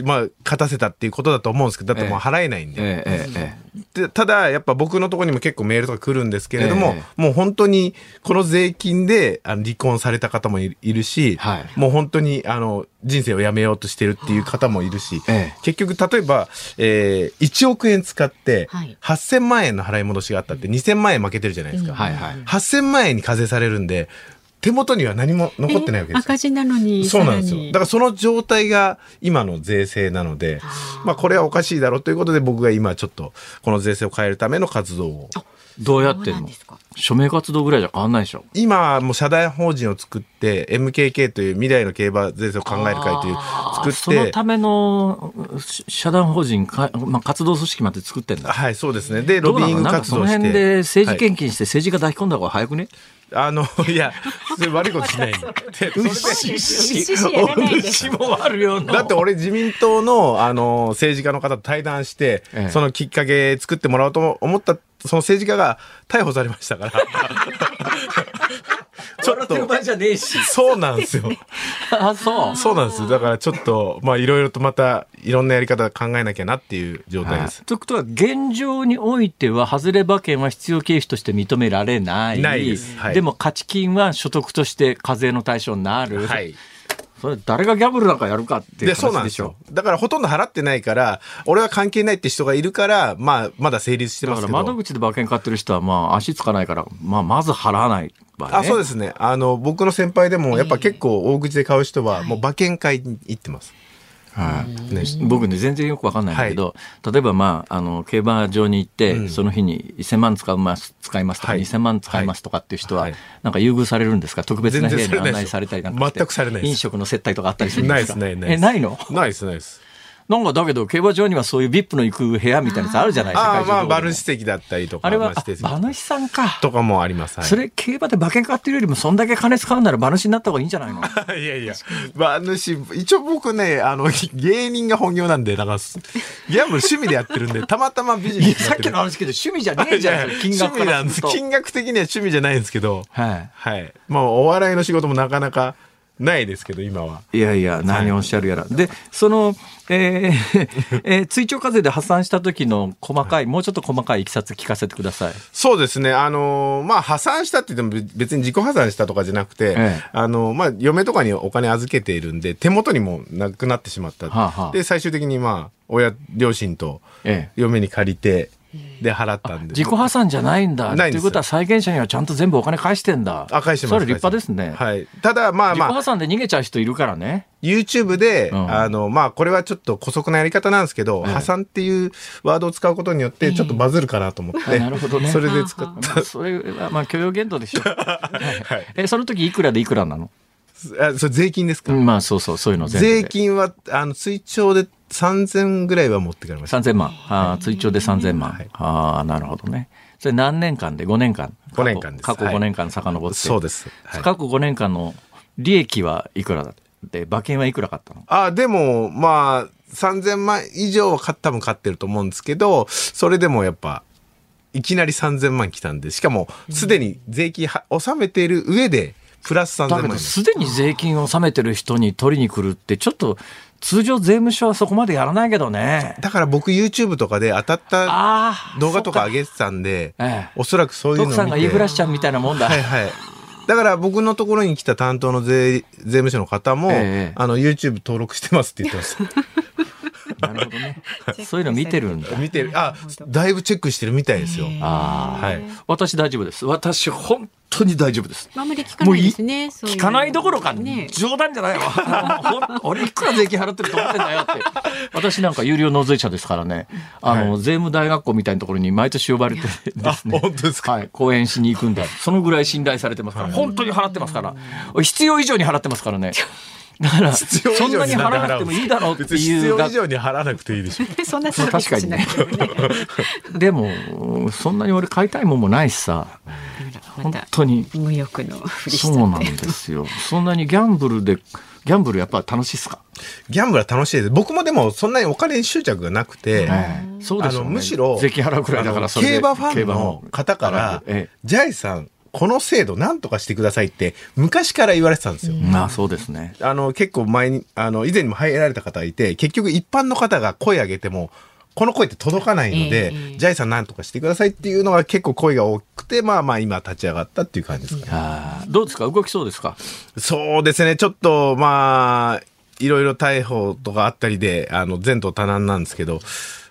まあ勝たせたっていうことだと思うんですけど、だってもう払えないんで。えええええでただ、やっぱ僕のところにも結構メールとか来るんですけれども、えもう本当にこの税金であの離婚された方もいるし、はい。もう本当にあの人生をやめようとしてるっていう方もいるし、ええ。結局例えば、えー1億円使ってはい。8000万円の払い戻しがあったって2000万円負けてるじゃないですか。えはいはい。8000万円に課税されるんで、手元には何も残ってないわけですよ。赤字なのに、そうなんですよ。だからその状態が今の税制なので、まあこれはおかしいだろうということで僕が今ちょっとこの税制を変えるための活動を。どうやってんの？署名活動ぐらいじゃ変わんないでしょ。今もう社団法人を作って MKK という未来の競馬税制を考える会という作そのって。ためのし社団法人か、まあ、活動組織まで作ってんだ。はいそうですね。でロビーイングのなんかその？活動して。辺で政治はい。献金して政治家抱き込んだ方が早くね、あのいやそれ悪いことしないでそれで牛もあるよな。だって俺自民党のあの政治家の方と対談して、ええ。そのきっかけ作ってもらおうと思ったその政治家が逮捕されましたから ちょっと場合じゃねえし。そうなんですよ。あそう。そうなんですだからちょっとまあいろいろとまたいろんなやり方考えなきゃなっていう状態です、ということは現状においては外れ馬券は必要経費として認められない。ないです。はい。でも勝ち金は所得として課税の対象になる、はいそれ誰がギャブルなんかやるかっていうでそうなんでよ。話ですしょ。だからほとんど払ってないから俺は関係ないって人がいるからまあまだ成立してだますけど。から窓口で馬券買ってる人はまあ足つかないから、まあ、まず払わない場合、ね、あそうですね。あの僕の先輩でもやっぱ結構大口で買う人はもう馬券買いに行ってます、はいね僕ね全然よくわかんないんだけど、例えばまああの競馬場に行って、その日に1000万使います使いますとか、はい。2000万使いますとかっていう人は、はい。なんか優遇されるんですか？特別な部屋に案内されたりなんかして。全くされないです。飲食の接待とかあったりするんないでかですすないないえないの？ないですないですなんかだけど競馬場にはそういう VIP の行く部屋みたいなやつあるじゃない世ああまあ馬主席だったりとかあれは馬主さんかとかもあります、はい、それ競馬で馬券買ってるよりもそんだけ金使うなら馬主になった方がいいんじゃないの？いやいや馬主一応僕ねあの芸人が本業なんでだからギャンブル趣味でやってるんで たまたまビジネスさってきるの話けど趣味じゃねえじゃん金額 趣味なんですすからると金額的には趣味じゃないんですけどはい。はい。まあお笑いの仕事もなかなかないですけど今はいやいや、何をおっしゃるやら。で、その、えー えー追徴課税で破産した時の細かい、もうちょっと細かいいきさつ聞かせてください。そうですね。あのーまあ、破産したって言っても別に自己破産したとかじゃなくて、ええあのーまあ、嫁とかにお金預けているんで、手元にもなくなってしまった。はあはあで、最終的にまあ、親、両親とええ嫁に借りて、で、払ったんで。自己破産じゃないんだ。ということは債権者にはちゃんと全部お金返してんだ。あ、返してます。それ立派ですね。はい。ただ、まあ自己破まあ、産で逃げちゃう人いるからね。YouTube で、うんあの、まあ、これはちょっと姑息なやり方なんですけど、ええ破産っていうワードを使うことによって、ちょっとバズるかなと思って、あなるほどね それで使っまあそれは、まあ、許容限度でしょ。はいえ、その時いくらでいくらなの？た。あ、それ税金ですか、うんまあ、そうそう、そういうの税金は、あの、追徴で3000ぐらいは持ってかれました。3000万。ああ、追徴で3000万。はいああ、なるほどね。それ何年間で ?5 年間。5年間です過去はい5年間遡って。そうです。はい過去5年間の利益はいくらだって、馬券はいくら買ったの？あ、でも、まあ、3000万以上はか多分買ってると思うんですけど、それでもやっぱ、いきなり3000万来たんで、しかも、すでに税金は納めている上で、プラス3000だけど。すでに税金を納めてる人に取りに来るって、ちょっと、通常税務署はそこまでやらないけどね。だから僕 YouTube とかで当たった。動画とか上げてたんで、ええおそらくそういうのを見さんが言いふらしちゃんみたいなもんだ。はいはい。だから僕のところに来た担当の税税務署の方も、ええあの YouTube 登録してますって言ってました。なるほどね。そういうの見てるんだ。見てる。あ、だいぶチェックしてるみたいですよ。ああ。はい。私大丈夫です。私本当に大丈夫です。あんまり聞かないですね。聞かないどころか、ね冗談じゃないわ。俺いくら税金払ってると思ってんだよって。私なんか有料納税者ですからね。あの、税務大学校みたいなところに毎年呼ばれてですね。あ本当ですか？はい。講演しに行くんで、そのぐらい信頼されてますから、本当に払ってますから。必要以上に払ってますからね。だから、そんなに払わなくてもいいだろうって別に必いうが要以上に払わなくていいでしょ。そんなサービスしないけどね。でも、そんなに俺買いたいもんもないしさ、ま本た当に。無欲のふりしそうなん。ですよ。そんなにギャンブルで、ギャンブルやっぱ楽しいっすか、ギャンブルは楽しいです。僕もでもそんなにお金に執着がなくて、そうですよ、ね、あのむしろ税金払うくらいだからそれで競馬ファンの方からえ「ジャイさんこの制度なんとかしてください」って昔から言われてたんですよ。えまあそうですね。あの結構前にあの以前にも入られた方がいて結局一般の方が声上げてもこの声って届かないので、ええジャイさんなんとかしてくださいっていうのが結構声が多くてまあまあ今立ち上がったっていう感じですかね。どうですか？動きそうですか？そうですね、ちょっと、まあ、いろいろ逮捕とかあったりで、あの、前途多難なんですけど、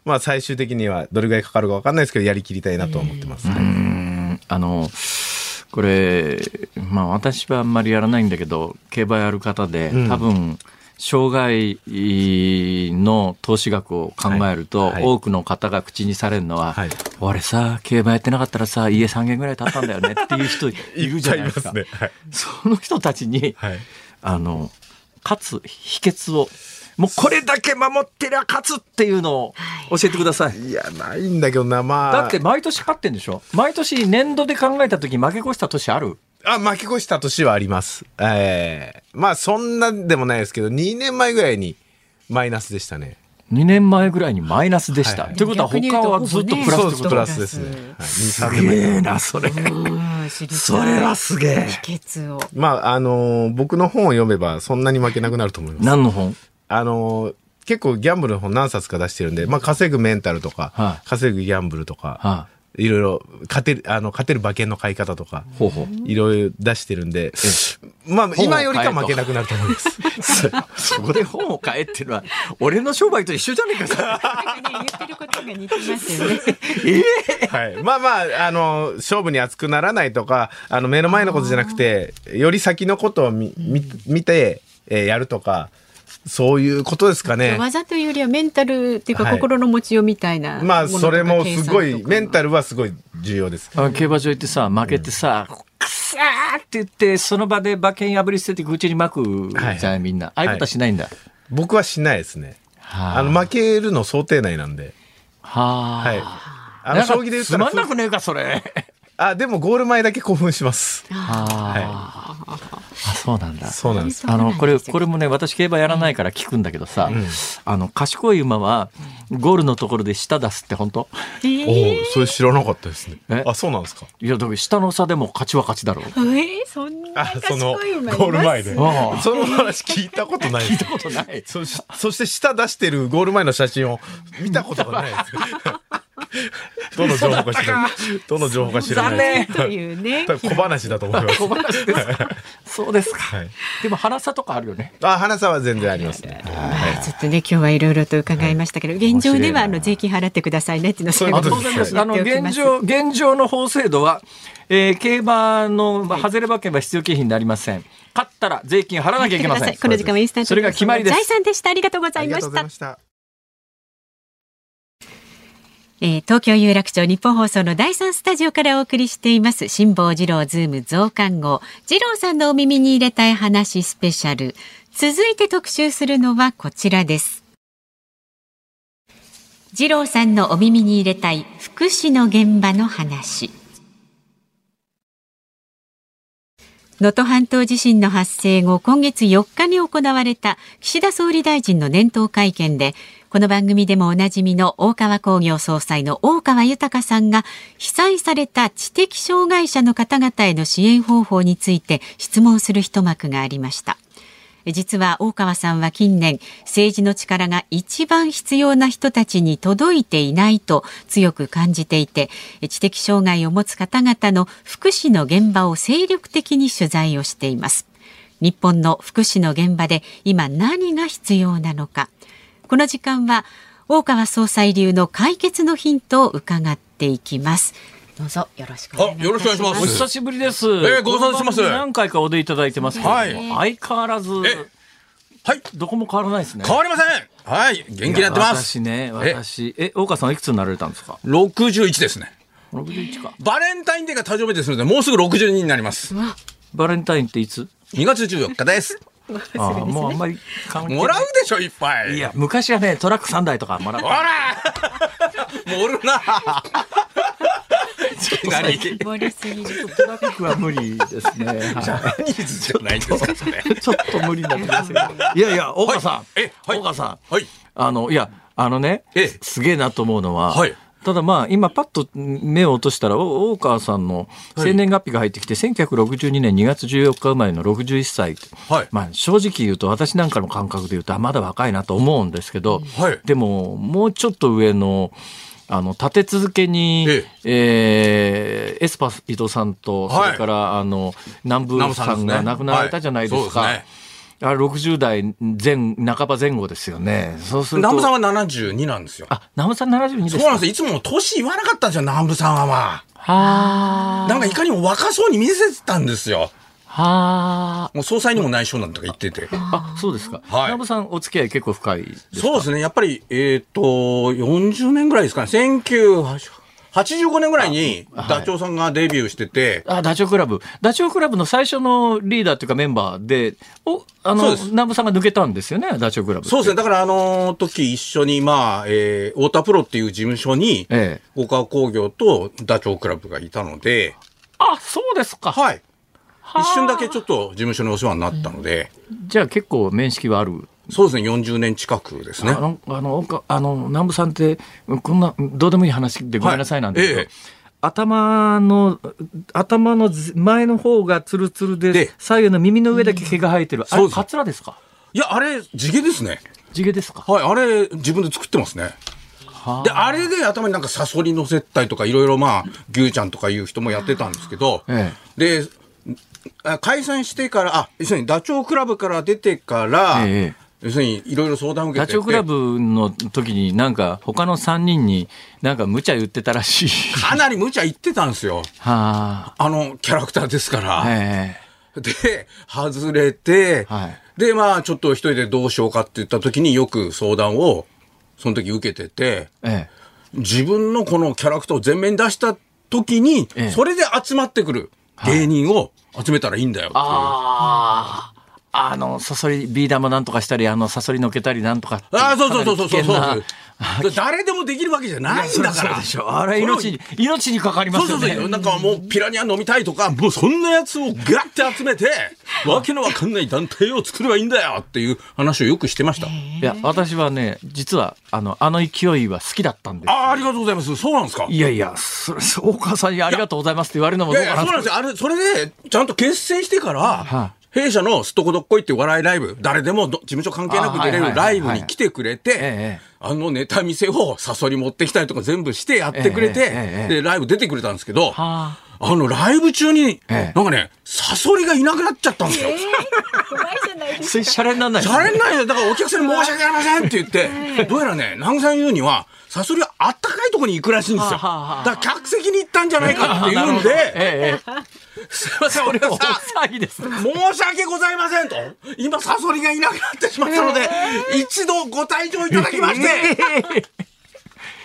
まあ、最終的にはどれぐらいかかるかわかんないですけど、やりきりたいなとは思ってます、あのこれまあ私はあんまりやらないんだけど競馬やる方で、多分障害の投資額を考えると、はい。はい。多くの方が口にされるのは、はい。俺さ、競馬やってなかったらさ、家3軒ぐらい建ったんだよね っていう人いるじゃないですか。いいすね。その人たちに、はい。あの、勝つ秘訣を、もうこれだけ守ってりゃ勝つっていうのを教えてください。いや、ないんだけどな、まあ。だって毎年勝ってんでしょ？毎年年度で考えた時負け越した年ある？あ、負け越した年はあります。ええまあ、そんなでもないですけど、2年前ぐらいにマイナスでしたね。2年前ぐらいにマイナスでした。はいということは他はずっとプラスプラスですね。はい、2、3す。げえな、それ。それはすげえ。秘訣を。まあ、あのー僕の本を読めばそんなに負けなくなると思います。何の本？あのー結構ギャンブルの本何冊か出してるんで、まあ、稼ぐメンタルとか、はい稼ぐギャンブルとか、はいろいろ勝てる、あの、勝てる馬券の買い方とか、ほうほう。いろいろ出してるんで、まあ、今よりか負けなくなると思います。そこで本を買えっていうのは、俺の商売と一緒じゃねえかさ。なんかね言ってることが似てますよね。はい。まあまあ、あの、勝負に熱くならないとか、あの、目の前のことじゃなくて、より先のことを見、見見て、えーやるとか、そういうことですかね。技というよりはメンタルっていうかはい心の持ちようみたいなものとか。まあ、それもすごい、メンタル。ルはすごい重要です。あの競馬場行ってさ、負けてさ、くさーって言って、その場で馬券破り捨てて口に巻くじゃない、はいみんな。ああいうことはしないんだ。僕はしないですね。はあの、負けるの想定内なんで。ははい。あ。あの、将棋で言ったらつまんなくねえか、それ。あ、でもゴール前だけ興奮します。ああ、そうなんだ。そうなんです。あのこれこれもね私競馬やらないから聞くんだけどさ、あの賢い馬はゴールのところで舌出すって本当？えおーお、それ知らなかったですねえ？あ、そうなんですか。いやだから下の差でも勝ちは勝ちだろうえーそんなあ、その、ゴ賢い馬います？ール前で。その話聞いたことない。聞いたことないそし そして舌出してるゴール前の写真を見たことがないです。どの情報か知らない。どの情報か知らない。というね。小話だと思います。小話ですか。そうですか、はい。でも腹差とかあるよね。あ、花さんは全然ありますね。まあちょっとね今日はいろいろと伺いましたけど、現状ではあの税金払ってくださいねっていうのをそういうあことです当然です。あの現状現状の法制度は、えー競馬のまあ外れ馬券は必要経費になりません。勝ったら税金払わなきゃいけません。この時間はインスタントそれが決まりです。財産でした。ありがとうござありがいましたとうございました。えー東京有楽町日本放送の第三スタジオからお送りしています。辛坊治郎ズーム増刊号。治郎さんのお耳に入れたい話スペシャル。続いて特集するのはこちらです。治郎さんのお耳に入れたい福祉の現場の話。能登半島地震の発生後今月4日に行われた岸田総理大臣の年頭会見でこの番組でもおなじみの大川工業総裁の大川豊さんが被災された知的障害者の方々への支援方法について質問する一幕がありました。実は大川さんは近年政治の力が一番必要な人たちに届いていないと強く感じていて知的障害を持つ方々の福祉の現場を精力的に取材をしています。日本の福祉の現場で今何が必要なのか。この時間は大川総裁流の解決のヒントを伺っていきます。どうぞよろしくお願いします。あよろしくお願いします。お久しぶりです。ーご無沙汰してます。何回かお出いただいてますけど、はい。相変わらず、えはい。どこも変わらないですね。変わりません。はい。元気にやってます。私ね、私、え、大川さんはいくつになられたんですか？61ですね。61か。バレンタインデーが誕生日ですのでもうすぐ62になります。バレンタインっていつ？2月14日です。ああ、もうあんまり関係ない。もらうでしょいっぱい。いや、昔はね、トラック3台とかもらっほた。ら。もうおるな盛りすぎるトラックは無理ですね。はャニーズじゃないですかそれい。ちょっと無理になってきますけど。いやいや、大川さん。はい。えはい。大川さん。はい。あの、いや、あのね、ええ。すげえなと思うのは、はい。ただまあ、今パッと目を落としたら、お大川さんの生年月日が入ってきて、1962年2月14日生まれの61歳。はい。まあ、正直言うと、私なんかの感覚で言うと、あまだ若いなと思うんですけど、はい。でも、もうちょっと上の、あの、立て続けに、ええ。ーエスパ伊藤さんと、はい。それから、あの、南部さんが亡くなられたじゃないですか。はあれ60代前半ば前後ですよね。そうすると。南部さんは72なんですよ。あ、南部さん72ですか？そうなんですよ。いつも年言わなかったんですよ南部さんはまはあ。なんかいかにも若そうに見せてたんですよはもう総裁にも内緒なんとか言ってて。あ。あ、そうですか。はい南部さん、お付き合い結構深いですか？そうですね。やっぱり、えっ、と、40年ぐらいですかね。1985年ぐらいにダチョウさんがデビューしてて、あ、ダチョウ倶楽部。ダチョウ倶楽部の最初のリーダーというかメンバーで、お、あの、南部さんが抜けたんですよね、ダチョウ倶楽部。そうですね。だからあの時一緒に、まあ、えー、太田プロっていう事務所に、ええ。大川工業とダチョウ倶楽部がいたので、あ、そうですか。はい。一瞬だけちょっと事務所にお世話になったので、じゃあ結構面識はある？そうですね、40年近くですねあ。の、あの、あの南部さんって、こんな、どうでもいい話でごめんなさいなんだけど、はいええ頭の、頭のず前の方がツルツルでで、左右の耳の上だけ毛が生えてる。あれ、カツラですか？いや、あれ、地毛ですね。地毛ですか？はい、あれ、自分で作ってますね。で、あれで頭になんかサソリ乗せたりとか、いろいろまあ、牛ちゃんとかいう人もやってたんですけど、えで、あ解散してから、あ、要するにダチョウ倶楽部から出てから、ええ要するにいろいろ相談を受けてて。ダチョウ倶楽部の時になんか他の3人になんか無茶言ってたらしい。かなり無茶言ってたんですよ。はあのキャラクターですから。あ。えで、外れて、はいで、まあ、ちょっと一人でどうしようかって言った時によく相談を、その時受けてて、ええ自分のこのキャラクターを前面に出した時に、ええそれで集まってくる芸人を集めたらいいんだよっていう。ああ。あの、サソリ、ビー玉なんとかしたり、あの、サソリのけたりなんとか。ああ、そうそうそうそうそうそう誰でもできるわけじゃないんだから。ゃそうでしょ。あれ、命に、命にかかりますよね。そうそうそう。なんかもうピラニア飲みたいとか、もうそんなやつをガッて集めて、わけのわかんない団体を作ればいいんだよっていう話をよくしてました。いや、私はね、実は、あの、あの勢いは好きだったんです。ああ、ありがとうございます。そうなんですか？いやいや、大川さんにありがとうございますって言われるのもどうかなとそうなんですよ。あれ、それで、ちゃんと結成してから、は弊社のすっとこどっこいっていう笑いライブ、誰でもど事務所関係なく出れるライブに来てくれてええ、あのネタ見せをサソリ持ってきたりとか全部してやってくれて、で、ライブ出てくれたんですけど、はあ。の、ライブ中に、ええ。なんかね、サソリがいなくなっちゃったんですよ。そういうシャレにならないシャレないよ。だからお客さんに申し訳ありませんって言って、どうやらね、南さん言うには、サソリはあったかいところに行くらしいんですよ。だはあはあはあから客席に行ったんじゃないかっていうんで、ええ、えすいません、俺え、はさ、大騒ぎです。申し訳ございませんと。今、サソリがいなくなってしまったので、一度ご退場いただきまして、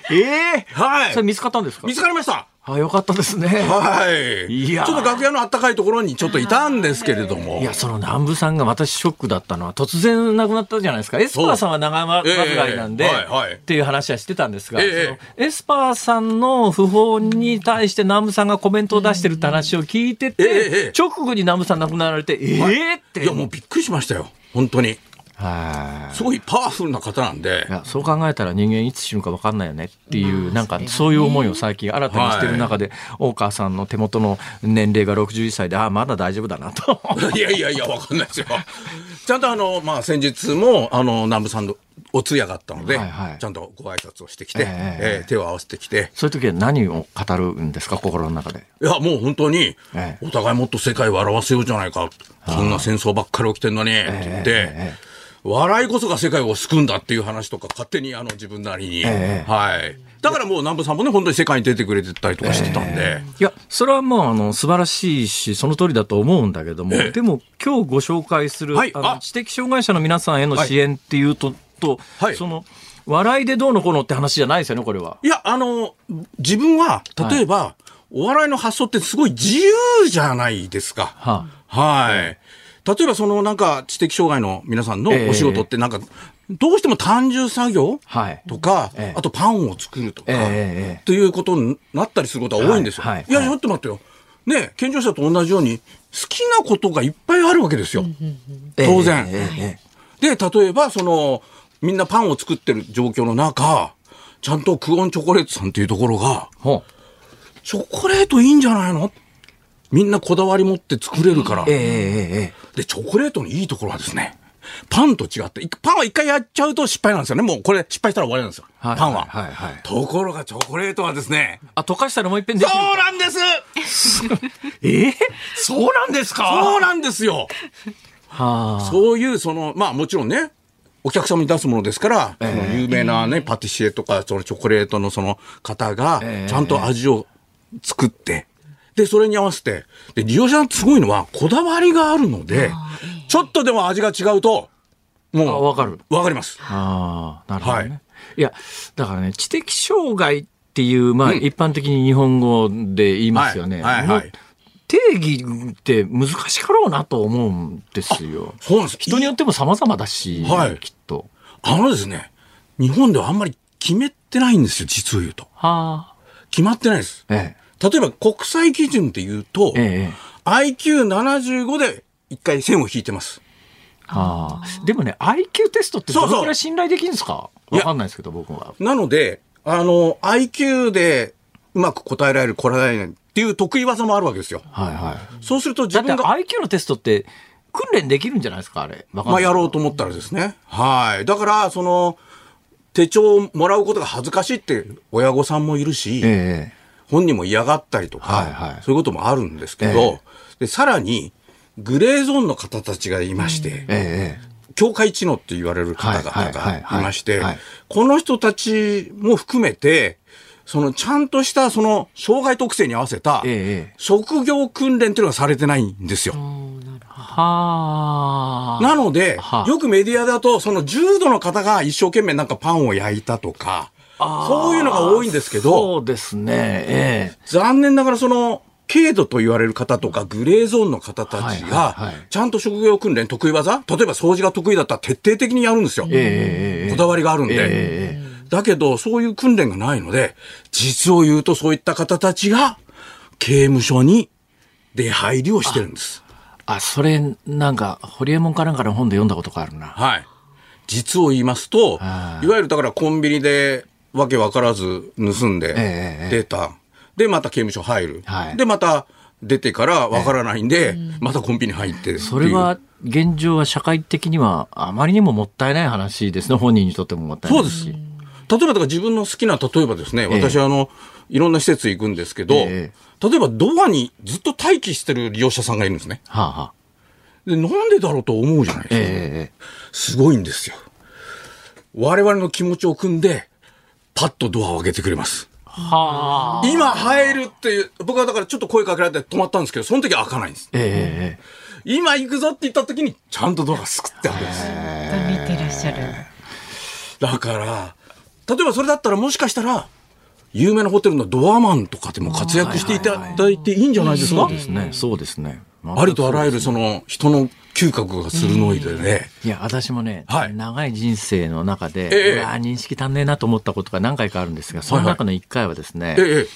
ええはいそれ。見つかったんですか？見つかりました。あ、よかったですね。はい。いやちょっと楽屋のあったかいところにちょっといたんですけれども。いや、その南部さんが私ショックだったのは突然亡くなったじゃないですか？エスパーさんは長間いなんで、はいはいっていう話はしてたんですが、ええそのエスパーさんの訃報に対して南部さんがコメントを出してるって話を聞いてて、ええええ直後に南部さん亡くなられて、ええって。いや、もうびっくりしましたよ。本当に。はいすごいパワフルな方なんでい。やそう考えたら人間いつ死ぬか分かんないよねっていう、なんかそういう思いを最近新たにしてる中で、大川さんの手元の年齢が61歳で、ああ、まだ大丈夫だなと。いやいやいや、わかんないですよ。ちゃんとあの、まあ、先日も、あの、南部さんのお通夜があったので、はいはいちゃんとご挨拶をしてきて、えええー手を合わせてきて、そういう時は何を語るんですか、心の中で？いや、もう本当にええ、お互いもっと世界を笑わせようじゃないか。こんな戦争ばっかり起きてんのに、って言って、ええ笑いこそが世界を救うんだっていう話とか勝手にあの自分なりに、ええ。はい。だからもう南部さんもね、本当に世界に出てくれてたりとかしてたんで、いや、それはもう、あの、素晴らしいし、その通りだと思うんだけども、ええ。でも、今日ご紹介する、はい。あ知的障害者の皆さんへの支援っていうと、と、はい。その、笑いでどうのこうのって話じゃないですよね、これは。いや、あの、自分は、例えば、お笑いの発想ってすごい自由じゃないですか。ははい。例えば、そのなんか知的障害の皆さんのええお仕事ってなんか、どうしても単純作業はいとか、ええあとパンを作るとか、えということになったりすることは多いんですよ。はいはいいや、ちょっと待ってよ。ね、健常者と同じように、好きなことがいっぱいあるわけですよ。当然。で、例えば、その、みんなパンを作ってる状況の中、ちゃんとクオンチョコレートさんっていうところが、チョコレートいいんじゃないのみんなこだわり持って作れるから。えええええで、チョコレートのいいところはですね、パンと違って、いパンは一回やっちゃうと失敗なんですよね。もうこれ失敗したら終わりなんですよ。はいパンは。はいはいはい。ところがチョコレートはですね、あ、溶かしたらもう一遍できそるうなんです。え？えそうなんですか？そうなんですよ。はあ。そういう、その、まあもちろんね、お客様に出すものですから、その有名なね、パティシエとか、そのチョコレートのその方がえ、え。ちゃんと味を作って、で、それに合わせて、で、利用者さんすごいのは、こだわりがあるので、ちょっとでも味が違うと、もう、あわかるわかります。ああ、なるほどね。はいい、や、だからね、知的障害っていう、まあ、うん一般的に日本語で言いますよね。はいはいはい定義って難しかろうなと思うんですよ。そうなんです。人によっても様々だし、はいきっと。あのですね、日本ではあんまり決めてないんですよ、実を言うと。はあ。決まってないです。え例えば国際基準って言うと、え。ええ。IQ75 で一回線を引いてます。はあ。でもね、IQ テストってどのくらい信頼できるんですか？わかんないですけど、僕は。なので、あの、IQ でうまく答えられる、答えられないっていう得意技もあるわけですよ。はいはい。そうすると自だって分が、IQ のテストって訓練できるんじゃないですか、あれ？まあやろうと思ったらですね。はい。だから、その、手帳をもらうことが恥ずかしいって親御さんもいるし、ええ。本人も嫌がったりとか、はいはいそういうこともあるんですけど、ええでさらに、グレーゾーンの方たちがいまして、ええ。境界知能って言われる方々がいましてはい、この人たちも含めて、そのちゃんとしたその障害特性に合わせたええ。職業訓練っていうのがされてないんですよ。はあ。なのでは、あよくメディアだと、その重度の方が一生懸命なんかパンを焼いたとか、そういうのが多いんですけど、そうですね。ええ。残念ながらその、軽度と言われる方とか、グレーゾーンの方たちがはい、ちゃんと職業訓練得意技例えば掃除が得意だったら徹底的にやるんですよ。ええ。こだわりがあるんで。ええ。だけど、そういう訓練がないので、実を言うとそういった方たちが、刑務所に出入りをしてるんです。あ、それ、なんか、ホリエモンかなんかの本で読んだことがあるな。はい。実を言いますと、はいいわゆるだからコンビニでわけわからず盗んでええ出た。で、また刑務所入る。はいで、また出てからわからないんで、またコンビニ入ってそれは、現状は社会的にはあまりにももったいない話ですね。本人にとってももったいないし。そうです。例えばだから自分の好きな、例えばですね、え私はあの、いろんな施設行くんですけど、え例えばドアにずっと待機してる利用者さんがいるんですね。はあ、はあ、で、なんでだろうと思うじゃないですか。ええすごいんですよ。我々の気持ちを組んで、パッとドアを開けてくれます。はあ。今入るっていう、僕はだからちょっと声かけられて止まったんですけど、その時は開かないんです。ええ今行くぞって言った時に、ちゃんとドアがすくってあるんです。見てらっしゃる。だから、例えばそれだったらもしかしたら、有名なホテルのドアマンとかでも活躍していただいていいんじゃないですか？そうですね。そうですね。ありとあらゆるその人の嗅覚が鋭いでね。いや、私もね、はい。長い人生の中で、ええ。うわ認識足んねえなと思ったことが何回かあるんですが、その中の一回はですね、ええ、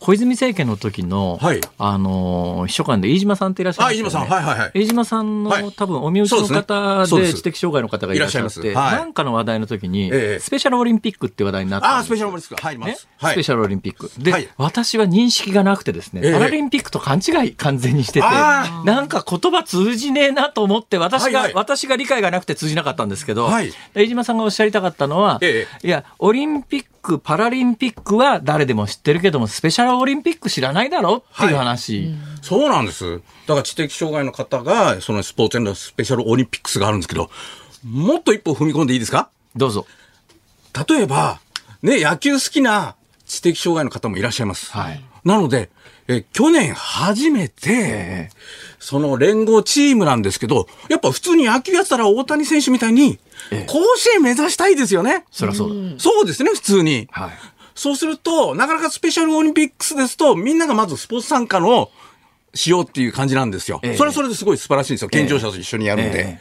小泉政権の時の、はい。あのー秘書官で飯島さんっていらっしゃいますよ、飯島さん。はいはいはい。飯島さんの、はい。多分お身内の方ですで知的障害の方がいらっしゃって、はい。なんかの話題の時に、ええ。スペシャルオリンピックって話題になったあスペシャルオリンピック。はい。スペシャルオリンピック。で、はい。私は認識がなくてですね、ええ。パラリンピックと勘違い完全にしてて、あなんか言葉通じねえなと思って、私が、はいはい。私が理解がなくて通じなかったんですけど、はい。飯島さんがおっしゃりたかったのは、え。いや、オリンピック、パラリンピックは誰でも知ってるけども、スペシャルオリンピック知らないだろっていう話。そうなんです。だから知的障害の方が、そのスポーツエンドスペシャルオリンピックスがあるんですけど、もっと一歩踏み込んでいいですか？どうぞ。例えば、ね、野球好きな知的障害の方もいらっしゃいます。はいなので、え去年初めて、その連合チームなんですけど、やっぱ普通に野球やってたら大谷選手みたいに、甲子園目指したいですよね。そりゃそうだ。そうですね、普通に。はい。そうすると、なかなかスペシャルオリンピックスですと、みんながまずスポーツ参加のしようっていう感じなんですよ。ええそれはそれですごい素晴らしいんですよ。健常者と一緒にやるんで。ええ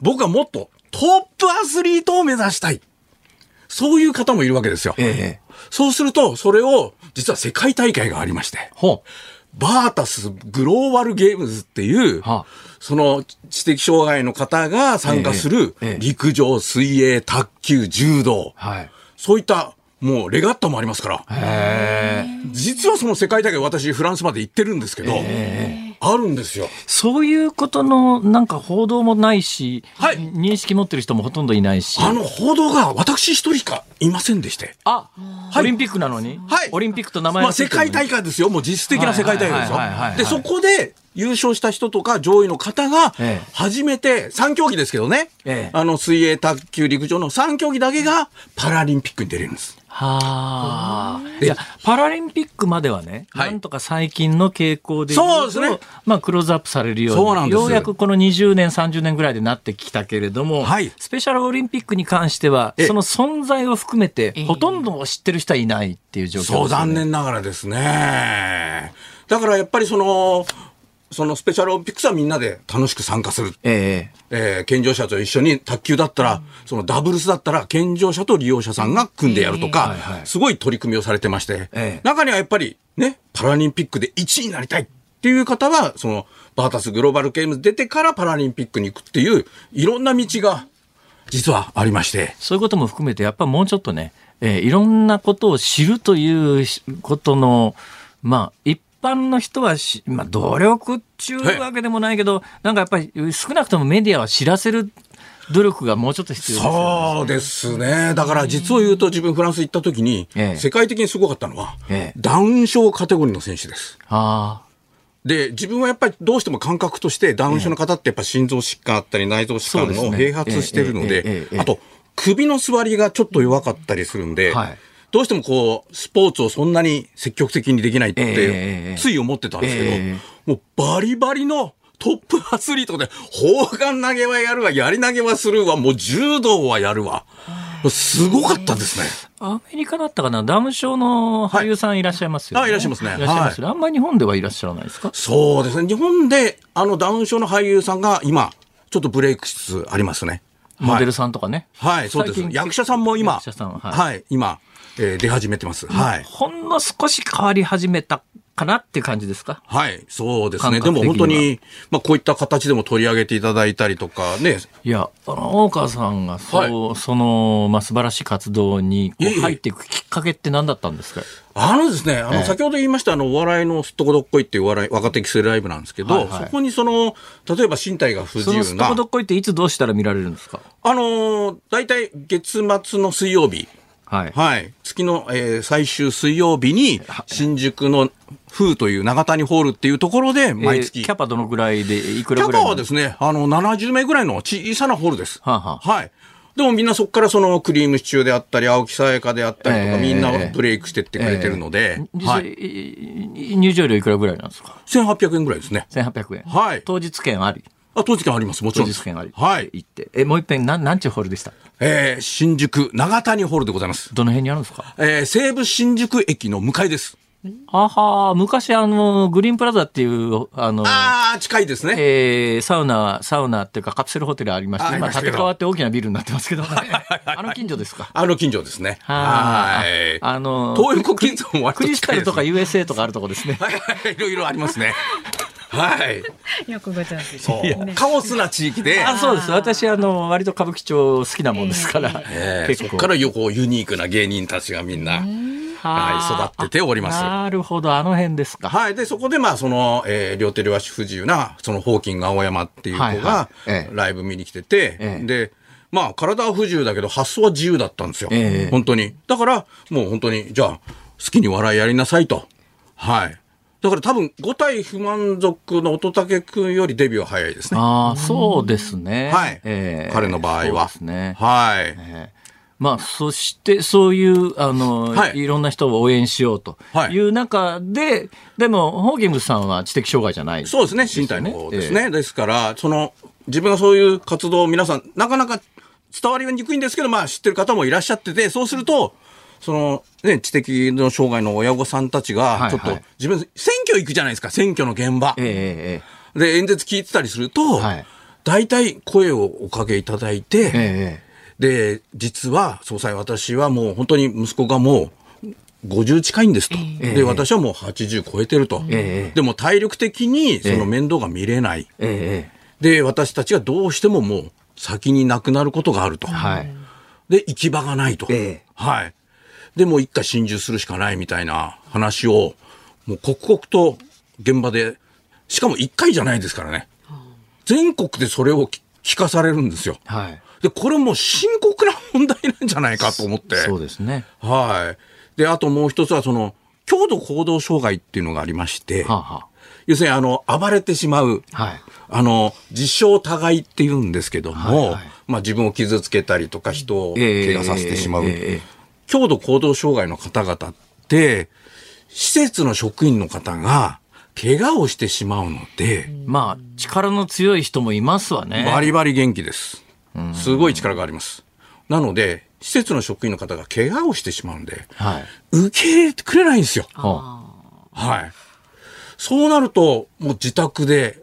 僕はもっとトップアスリートを目指したい。そういう方もいるわけですよ。ええそうすると、それを、実は世界大会がありまして、ほバータスグローバルゲームズっていう、はあその知的障害の方が参加する陸上、水泳、卓球、柔道、う。はい。そういったもうレガッタもありますから。実はその世界大会私フランスまで行ってるんですけど、あるんですよ。そういうことのなんか報道もないし、はい認識持ってる人もほとんどいないし。あの報道が私一人しかいませんでして。あ、オリンピックなのに、はいオリンピックと名前まあ世界大会ですよ。もう実質的な世界大会ですはいはいはいはいはいよ。で、そこで優勝した人とか上位の方がええ、初めて3競技ですけどね。ええあの、水泳、卓球、陸上の3競技だけがパラリンピックに出れるんです。はあ。いや、パラリンピックまではね、はい。なんとか最近の傾向で言そうですね。まあ、クローズアップされるように、そうなんですよ。うやくこの20年、30年ぐらいでなってきたけれども、はい。スペシャルオリンピックに関しては、え。その存在を含めて、ほとんど知ってる人はいないっていう状況ですよね。そう、残念ながらですね。だからやっぱりその、そのスペシャルオリンピックスはみんなで楽しく参加する。ええ。ー健常者と一緒に卓球だったら、そのダブルスだったら健常者と利用者さんが組んでやるとか、はいはいすごい取り組みをされてまして、ええ。中にはやっぱりね、パラリンピックで1位になりたいっていう方は、そのバータスグローバルゲームズ出てからパラリンピックに行くっていう、いろんな道が実はありまして、そういうことも含めて、やっぱもうちょっとね、えーいろんなことを知るということの、まあ、一般の人はし、まあ、努力っていうわけでもないけど、なんかやっぱり少なくともメディアは知らせる努力がもうちょっと必要ですよね。そうですね。だから実を言うと自分フランス行った時に、ええ世界的にすごかったのは、ええダウン症カテゴリーの選手です。あで、自分はやっぱりどうしても感覚として、ダウン症の方ってやっぱ心臓疾患あったり内臓疾患のそうですね併発してるので、あと、首の座りがちょっと弱かったりするんではい、どうしてもこう、スポーツをそんなに積極的にできないって、つい思ってたんですけえど、もうバリバリのトップアスリートで、砲丸投げはやるわ、やり投げはするわ、もう柔道はやるわ。すごかったですね。あ。アメリカだったかなダウン症の俳優さんいらっしゃいますよね。はいあいらっしゃいますねいらっしゃいますよね。あんまり日本ではいらっしゃらないですか？そうですね。日本で、あの、ダウン症の俳優さんが今、ちょっとブレイクしつつありますね。モデルさんとかね。はい、そうです役者さんも今、役者さんははいはい、今、えー出始めてます。はい。ほんの少し変わり始めたかなっていう感じですか？はい、そうですね。でも本当に、まあこういった形でも取り上げていただいたりとかね、いや、あの、大川さんが、そう、その、まあ、素晴らしい活動に入っていくきっかけって何だったんですか？あのですね、あの、ええ。先ほど言いました、あの、お笑いのすっとこどっこいっていうお笑い、若手育成ライブなんですけど、はいはい。そこにその、例えば身体が不自由な。すっとこ、どっこいっていつどうしたら見られるんですか？あのー、大体月末の水曜日、はい。はい。月の、えー最終水曜日に、新宿の風という長谷ホールっていうところで、毎月。えーキャパどのぐらいで、いくキャパらぐらいのはですね、あの、70名ぐらいの小さなホールです。はあはあはい。でもみんなそこからそのクリームシチューであったり、青木さやかであったりとか、ええみんなブレイクしてってくれてるので、はい。い入場料いくらぐらいなんですか？1800円ぐらいですね。1800円。はい当日券あり？あ、当時券あります。もち当ろんです。日券あり。はい。行って。え、もう一遍、なん、なんちゅうホールでした？えー、新宿長谷ホールでございます。どの辺にあるんですか？えー、西武新宿駅の向かいです。あは昔あの、グリーンプラザっていう、あの、あー、近いですね。えーサウナ、サウナっていうかカプセルホテルありまして、今建て替わって大きなビルになってますけどね。あの近所ですか？あの近所ですね。ははい。あの、東横近所も割とクリスタルとか近い USA とかあるとこですね。はいはい、いろいろありますね。はい。よくご存知そう。カオスな地域で、あそうです。私、あの、割と歌舞伎町好きなもんですから。えー結構そこから横ユニークな芸人たちがみんな、はい、育ってております。なるほど、あの辺ですか。はい。で、そこで、まあ、その、えー両手両足不自由な、その、ホーキング青山っていう子がいええ、ライブ見に来てて、ええで、まあ、体は不自由だけど、発想は自由だったんですよ。ええ本当に。だから、もう本当に、じゃあ、好きに笑いやりなさいと。はい。だから多分、五体不満足の乙武くんよりデビューは早いですね。ああ、そうですね。はい。えー彼の場合は。そうですね。はい。えーまあ、そして、そういう、あの、はいい、ろんな人を応援しようとはいいう中で、でも、ホーキングスさんは知的障害じゃない。そうですね、身体の方ですね。ですから、その、自分がそういう活動を皆さん、なかなか伝わりにくいんですけど、まあ知ってる方もいらっしゃってて、そうすると、その、ね、知的の障害の親御さんたちが、ちょっと、自分、選挙行くじゃないですか、選挙の現場。えええで、演説聞いてたりすると、はい大体声をおかけいただいて、えええで、実は、総裁、私はもう本当に息子がもう50近いんですと。で、私はもう80超えてると。ええでも体力的にその面倒が見れない。えええで、私たちがどうしてももう先に亡くなることがあると。はい。で、行き場がないと。ええはい。で、もう一回心中するしかないみたいな話を、もう刻々と現場で、しかも一回じゃないですからね。全国でそれを聞聞かされるんですよ。はい。で、これもう深刻な問題なんじゃないかと思って。そうですね。はい。で、あともう一つはその、強度行動障害っていうのがありまして、はあ、は要するにあの、暴れてしまう、はいあの、自傷互いって言うんですけども、はいはいまあ自分を傷つけたりとか人をええ怪我させてしまう、ええええ強度行動障害の方々って、施設の職員の方が怪我をしてしまうので、まあ、力の強い人もいますわね。バリバリ元気です。すごい力があります。なので、施設の職員の方が怪我をしてしまうんで、はい。受け入れてくれないんですよ。ほはい。そうなると、もう自宅で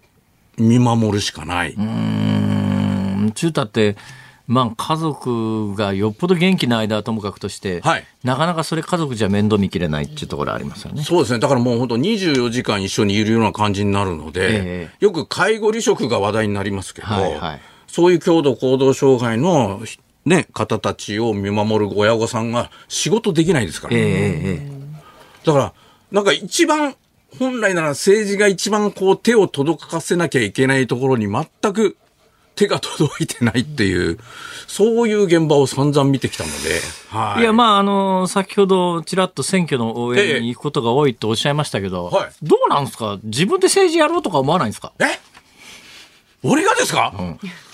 見守るしかない。ううんちゅうたって、まあ、家族がよっぽど元気な間はともかくとして、はい。なかなかそれ家族じゃ面倒見きれないっていうところありますよね。そうですね。だからもう本当24時間一緒にいるような感じになるので、ええ。よく介護離職が話題になりますけど、はいはい。そういう強度行動障害の、ね、方たちを見守る親御さんが仕事できないですから、ええええ。だから、なんか一番、本来なら政治が一番こう手を届かせなきゃいけないところに全く手が届いてないっていう、そういう現場を散々見てきたので、はい。いや、まあ、あの、先ほど、ちらっと選挙の応援に行くことが多いとおっしゃいましたけど、はい。どうなんですか？自分で政治やろうとか思わないんですか？え？俺がですか、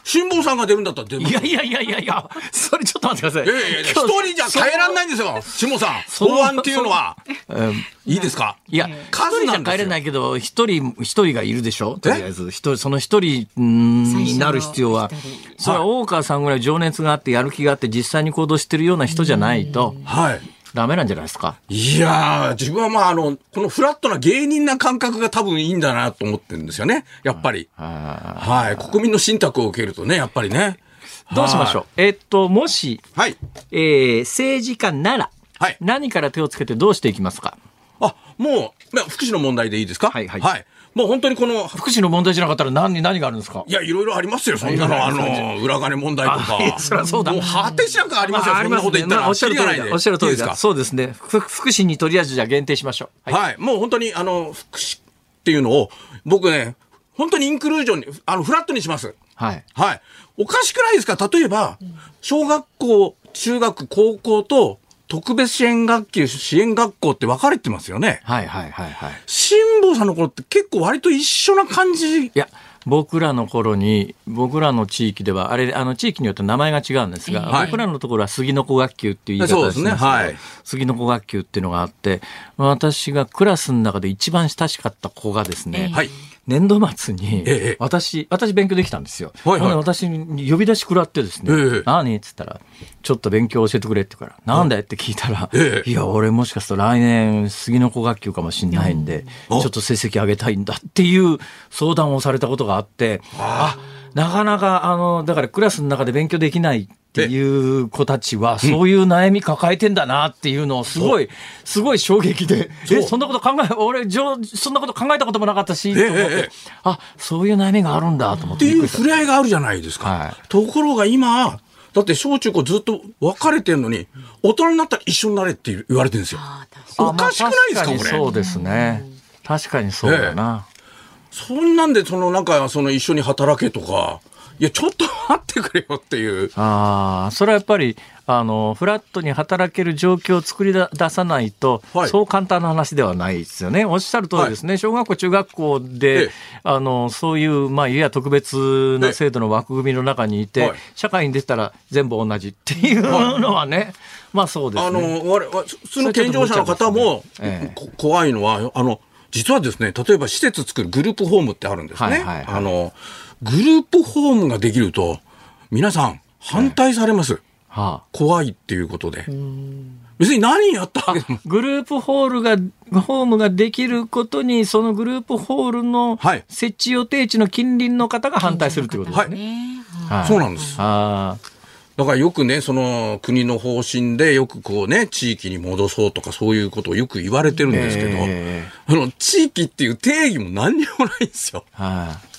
辛坊さんが出るんだったら出ますいやいやいやいやいや、それちょっと待ってください。いやいやいや、一人じゃ変えらんないんですよ、下さん。法案っていうのは。う。んいいですか？いや、数じゃ帰れないけど、一人、一人がいるでしょ？とりあえず。一人、その一人うんになる必要は。それは大川さんぐらい情熱があって、やる気があって、実際に行動してるような人じゃないと、はい。ダメなんじゃないですか？いやー、自分はまあ、あの、このフラットな芸人な感覚が多分いいんだなと思ってるんですよね。やっぱり。はい。国民の信託を受けるとね、やっぱりね。どうしましょう？えっと、もし、はい。えー政治家なら、はい何から手をつけてどうしていきますか？あ、もう、まあ福祉の問題でいいですか？はいはいはい。もう本当にこの、福祉の問題じゃなかったら何、何があるんですか？いや、いろいろありますよ、そんなの。あの、裏金問題とかあいや。そりゃそうだもう果てしなくありますよ、まあそんなこと言ったら。まあおっしゃる通りだ。おっしゃる通りだ。いいですか？そうですね。ふ福祉にとりあえずじゃあ限定しましょう。はいはい、もう本当に、あの、福祉っていうのを、僕ね、本当にインクルージョンに、あの、フラットにします。はい。はい。おかしくないですか？例えば、小学校、中学、高校と、特別支援学級、支援学校って分かれてますよね。はいはいはいはい。辛坊さんの頃って結構割と一緒な感じ？いや、僕らの頃に、僕らの地域では、あれ、あの、地域によって名前が違うんですが、はい僕らのところは杉の子学級っていう言い方をしてますけど、そうですねはい杉の子学級っていうのがあって、私がクラスの中で一番親しかった子がですね、はい。年度末にええ、私、私勉強できたんですよ。はいはい。私に呼び出し食らってですね、ええ。何？っつったら、ちょっと勉強教えてくれって言うから、なんだよって聞いたら、ええ。いや、俺もしかすると来年杉の子学級かもしんないんで、ちょっと成績上げたいんだっていう相談をされたことがあって、あ、なかなか、あの、だからクラスの中で勉強できないっていう子たちは、そういう悩み抱えてんだなっていうのをすごい、すごい衝撃で、え、そんなこと考え、俺、そんなこと考えたこともなかったし、と思ってええあ、そういう悩みがあるんだと思っってていう触れ合いがあるじゃないですか。はいところが今、だって小中高ずっと別れてるのに、大人になったら一緒になれって言われてるんですよ。おかしくないですか、これ？そうですね。確かにそうだな。そんなんで、そのなんか、その一緒に働けとか、いや、ちょっと待ってくれよっていう。ああ、それはやっぱり、あの、フラットに働ける状況を作り出さないと、はいそう簡単な話ではないですよね。おっしゃる通りですね。小学校、中学校で、ええあの、そういう、まあ、いや特別な制度の枠組みの中にいて、はい社会に出たら全部同じっていうのはね、まあそうですね。あの、我々、普通の健常者の方も、ね怖いのは、あの、実はですね、例えば施設作るグループホームってあるんですね。はいはいはいあの、グループホームができると、皆さん反対されます。はあ怖いっていうことで。別に何やった。グループホールが、ホームができることに、そのグループホールのはい設置予定地の近隣の方が反対するということですね。はいそうなんです。あだからよくね、その国の方針でよくこうね、地域に戻そうとかそういうことをよく言われてるんですけど、えあの、地域っていう定義も何にもないんですよ。あは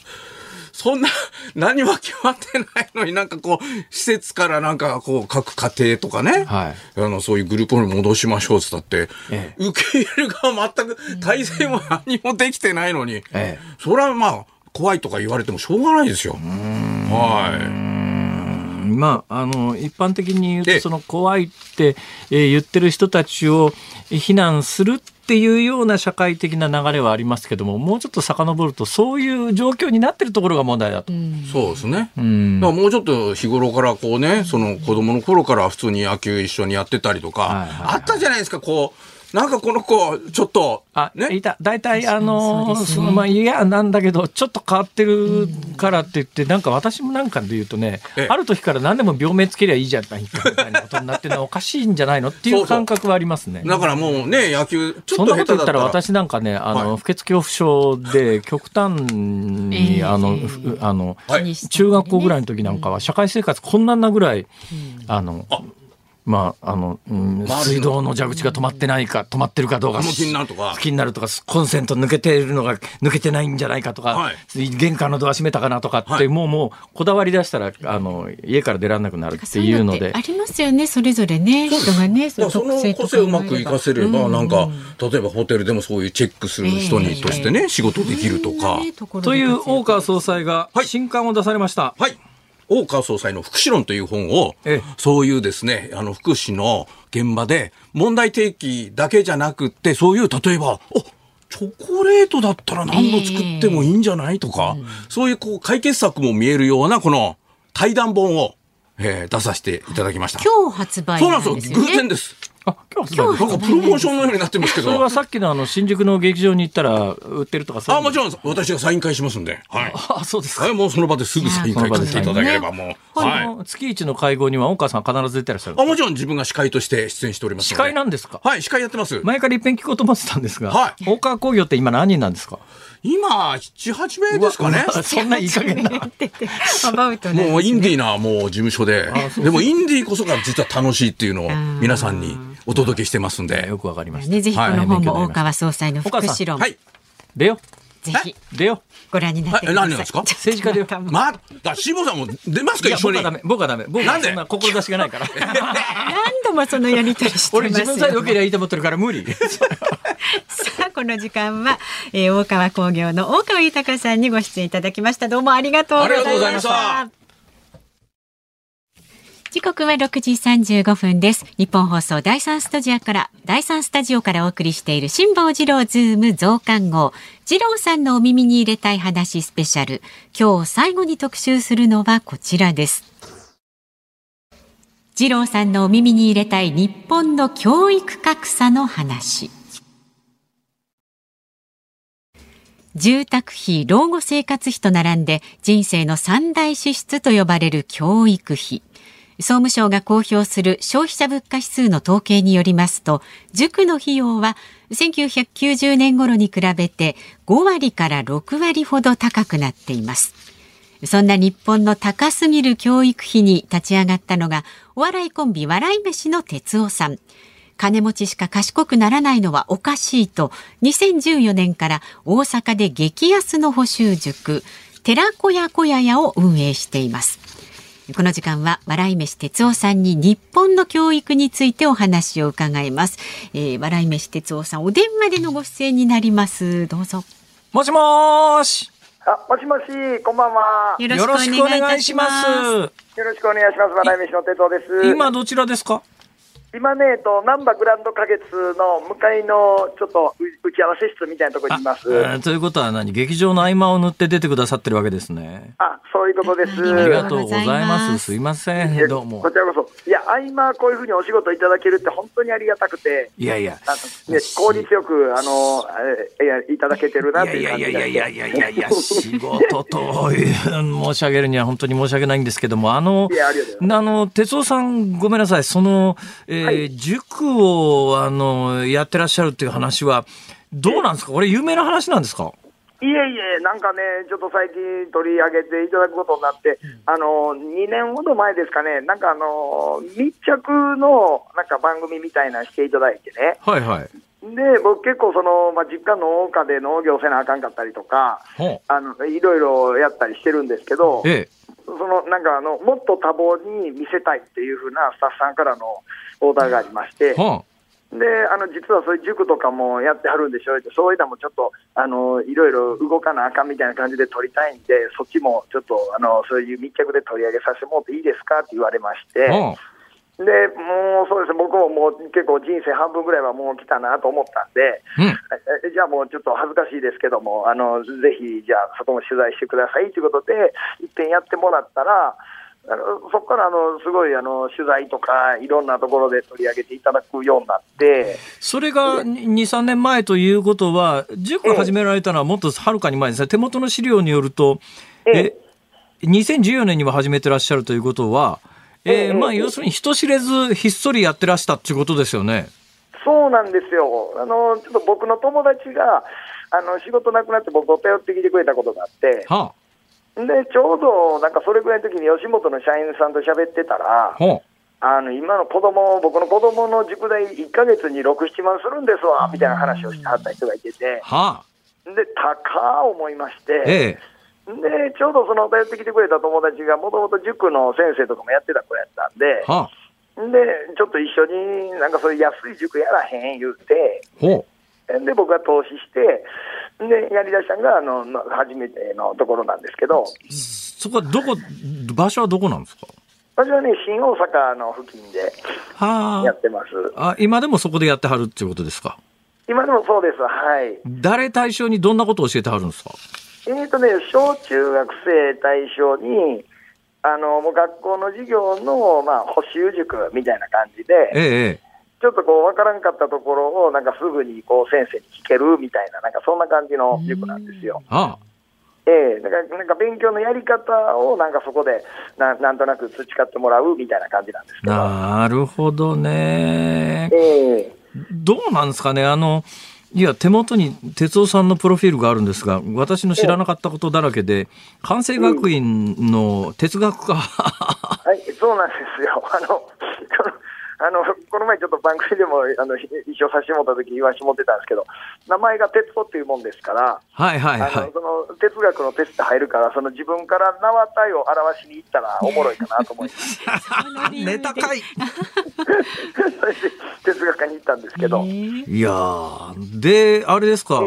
そんな、何も決まってないのになんかこう、施設からなんかこう、各家庭とかね、はいあの、そういうグループに戻しましょうって言ったって、え受け入れる側全く体制も何もできてないのに、ええそれはまあ、怖いとか言われてもしょうがないですよ。はい。まあ、あの一般的に言うええ。とその怖いって、えー言ってる人たちを非難するっていうような社会的な流れはありますけどももうちょっと遡るとそういう状況になってるところが問題だと。そうですね。うん。だからもうちょっと日頃からこうね、その子供の頃から普通に野球一緒にやってたりとか、はいはいはい。あったじゃないですか、こう、なんかこの子、ちょっと、あ、ね？いた。大体、あのそね。そのまあ、嫌なんだけど、ちょっと変わってるからって言って、なんか私もなんかで言うとねええ、ある時から何でも病名つけりゃいいじゃないかみたいなことになってるのはおかしいんじゃないのっていそううそう。感覚はありますね。だからもうね、野球、ちょそんっと下手だったら。なこと言ったら私なんかね、あの、はい。不潔恐怖症で極端に、ええあの、ええ。ふあの、はい。中学校ぐらいの時なんかは社会生活困難なぐらい、あの、まあ、あの、うん水道の蛇口が止まってないか、止まってるかどうか。気になるとか気になるとか、コンセント抜けてるのが抜けてないんじゃないかとか、はい玄関のドア閉めたかなとかって、はいもうもうこだわり出したら、あの、家から出られなくなるっていうのであ。りますよね、それぞれね、人がね、だからその個性をうまく活かせれば、なんか、例えばホテルでもそういうチェックする人にとしてね、仕事できるとか。という大川総裁が新刊を出されました。はい。大川総裁の福祉論という本をええ、そういうですね、あの、福祉の現場で、問題提起だけじゃなくって、そういう、例えば、おチョコレートだったら何度作ってもいいんじゃないとか、そういうこう解決策も見えるような、この対談本を、えー出させていただきました。今日発売そうななんんですすよ。偶然です。あ、今日発売なんかプロモーションのようになってますけど。それはさっきのあの新宿の劇場に行ったら売ってるとかそういうあ、もちろん私がサイン会しますんで。はい。あ、そうですか。はい、もうその場ですぐサイン会させていただければもう。こはい。の月一の会合には大川さん必ず出てらっしゃるあ、もちろん自分が司会として出演しております。司会なんですか？はい、司会やってます。前から一遍聞こうと思ってたんですが、はい大川工業って今何人なんですか？今、7、8名ですかね。そんないい加減な。アバウトなんですねもうインディーなもう事務所で。でもインディーこそが実は楽しいっていうのを皆さんにお届けしてますんで。よくわかりました。ね、ぜひこのはい本も大川総裁の福祉論、はい。出よ。ぜひ出よ。ご覧になってください。何ですか？政治家でよまだ、辛坊さんも出ますか？一緒に。僕はダメ。僕はダメ。僕はなんでそんな志がないから。何度もそのやりとりしてますよ。俺自分さえ良ければいいと思ってるから無理。さあこの時間は、えー、大川工業の大川豊さんにご出演いただきましたどうもありがとうございましたありがとうございました時刻は6時35分です。日本放送第三スタジオから第三スタジオからお送りしている辛坊治郎ズーム増刊号。治郎さんのお耳に入れたい話スペシャル。今日最後に特集するのはこちらです。治郎さんのお耳に入れたい日本の教育格差の話。住宅費、老後生活費と並んで人生の三大支出と呼ばれる教育費。総務省が公表する消費者物価指数の統計によりますと、塾の費用は1990年頃に比べて5割から6割ほど高くなっています。そんな日本の高すぎる教育費に立ち上がったのが、お笑いコンビ笑い飯の哲夫さん。金持ちしか賢くならないのはおかしいと、2014年から大阪で激安の補習塾、寺子屋小屋屋を運営しています。この時間は笑い飯哲夫さんに日本の教育についてお話を伺います。えー、笑い飯哲夫さん、お電話でのご出演になります。どうぞ。もしもーし。あ、もしもし、こんばんは。よよろしくお願いします。よろしくお願いします。笑い飯の哲夫です。今どちらですか？今ね、えっと、難波グランド花月の向かいのちょっとう打ち合わせ室みたいなところにいます。えーということは何？劇場の合間を縫って出てくださってるわけですね。あ、そういうことです。ありががとうございます。すいません。どうもこ。ちらこそ。いや、合間こういうふうにお仕事いただけるって本当にありがたくて、いやいや。あのね、効率よく、あの、えいや、いただけてるなっていいう感じいやいやいやいやいやいや、仕事という申し上げるには本当に申し訳ないんですけども、あのいやありがとうござい、あの、哲夫さん、ごめんなさい、その、えーはい塾を、あの、やってらっしゃるっていう話は、どうなんですか？これ有名な話なんですか？いえいえ、なんかね、ちょっと最近取り上げていただくことになって、あの、2年ほど前ですかね、なんかあの、密着のなんか番組みたいなのしていただいてね。はいはい。で、僕結構その、まあ、実家農家で農業せなあかんかったりとか、ほあの、いろいろやったりしてるんですけどう、ええ。その、なんかあの、もっと多忙に見せたいっていうふうなスタッフさんからのオーダーがありまして、はであの実はそういう塾とかもやってはるんでしょう。ってそういうのもちょっとあのいろいろ動かなあかんみたいな感じで撮りたいんでそっちもちょっとあのそういう密着で取り上げさせてもらっていいですかって言われまして。うんでもうそうですね、僕ももう結構人生半分ぐらいはもう来たなと思ったんで、うん。えじゃあもうちょっと恥ずかしいですけども、あのぜひじゃあそこも取材してくださいということで、一遍やってもらったら、あのそこからあのすごいあの取材とか、いろんなところで取り上げていただくようになって、それが2、3年前ということは、塾を始められたのはもっとはるかに前ですね。手元の資料によると、え、2014年には始めてらっしゃるということは、えーええ。まあ、要するに人知れずひっそりやってらしたっていうことですよね。そうなんですよ、あのちょっと僕の友達があの仕事なくなって僕を頼ってきてくれたことがあって、はでちょうどなんかそれぐらいの時に吉本の社員さんと喋ってたらあ、、の今の子供僕の子供の塾代1ヶ月に6、7万するんですわみたいな話をしてはった人がいてて。う、、はあ、で高ー思いまして、ええ、でちょうどその頼ってきてくれた友達がもともと塾の先生とかもやってた子やったんで、はあ、でちょっと一緒になんかそういう安い塾やらへん言うて、ほで僕が投資して、でやりだしたのがあのまあ初めてのところなんですけど、う。そこはどこ、場所はどこなんですか？私はね、新大阪の付近ではやってます。あ。あ、今でもそこでやってはるっていうことですか？今でもそうです、はい。誰対象にどんなことを教えてはるんですか？えーとね、小中学生対象に、あのもう学校の授業の、まあ、補習塾みたいな感じで、ええ、ちょっとこう分からんかったところを、なんかすぐにこう先生に聞けるみたいな、なんかそんな感じの塾なんですよ。はあ。ええだからなんか勉強のやり方をなんかそこでななんとなく培ってもらうみたいな感じなんですけど。なるほどね。ええどうなんですかね？あの、いや、手元に哲夫さんのプロフィールがあるんですが、私の知らなかったことだらけで、関西学院の哲学科、はい、そうなんですよ。あのあのこの前ちょっと番組でもあの一緒させてもらった時言わしてもらってたんですけど、名前が哲夫っていうもんですから、はいはいあはい。のその哲学の哲って入るから、その自分から名は体を表しに行ったらおもろいかなと思います。ネタかい。哲学科に行ったんですけど、いやーで、あれですか、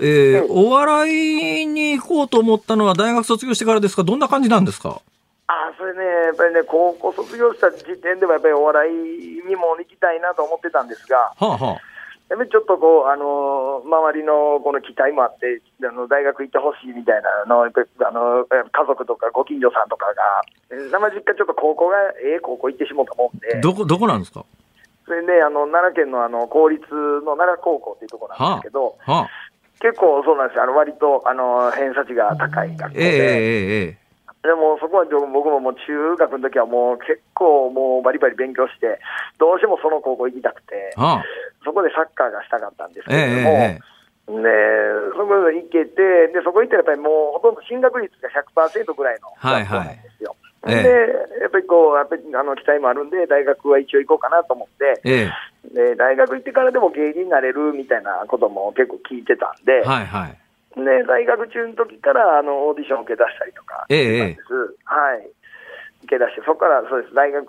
えーうんお笑いに行こうと思ったのは大学卒業してからですか？どんな感じなんですか？あそれね、やっぱりね、高校卒業した時点では、やっぱりお笑いにも行きたいなと思ってたんですが、はあはやっぱりちょっとこう、あの周りのこの期待もあって、あの大学行ってほしいみたいなの、やっぱりあの家族とかご近所さんとかが、え生実家ちょっと高校がええ高校行ってしもうたもんで。あ、、どこ、どこなんですか？それで、あの奈良県のあの公立の奈良高校っていうところなんですけど、はあ、結構そうなんですよ、あの割とあの偏差値が高い学校で。ええええええでもそこは僕ももう中学の時はもう結構もうバリバリ勉強して、どうしてもその高校行きたくて、はあ、そこでサッカーがしたかったんですけええれども、え。えでそこで行けて、でそこ行ったらやっぱりもうほとんど進学率が100%ぐらいのはい学校なんですよ。はいええ。でやっぱりこうやっぱりあの期待もあるんで、大学は一応行こうかなと思って、えで大学行ってからでも芸人になれるみたいなことも結構聞いてたんで、えはいはい。で大学中の時からあのオーディション受け出したりとかええしてたんです、はい、受け出して、そこからそうです。大学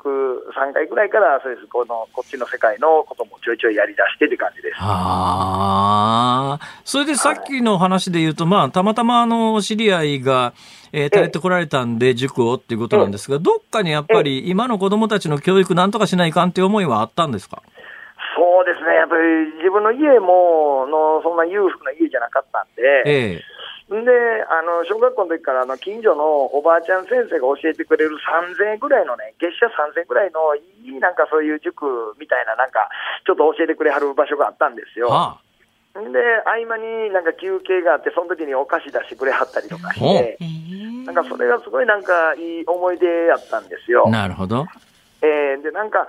3回ぐらいからそうです。このこっちの世界のこともちょいちょいやりだしてって感じです。はあ。それでさっきの話で言うと、まあ、たまたまあの、知り合いが、えー、頼ってこられたんで、塾をっていうことなんですが、どっかにやっぱり今の子供たちの教育なんとかしないかんっていう思いはあったんですか？そうですね、やっぱり自分の家ものそんな裕福な家じゃなかったんで、えであの小学校の時からあの近所のおばあちゃん先生が教えてくれる3000円ぐらいのね、月謝3000円ぐらいのいいなんかそういう塾みたいな、なんかちょっと教えてくれはる場所があったんですえよ。はで、合間になんか休憩があって、その時にお菓子出してくれはったりとかして、なんかそれがすごいなんかいい思い出やったんですよあ。。なるほど。えーで、なんか、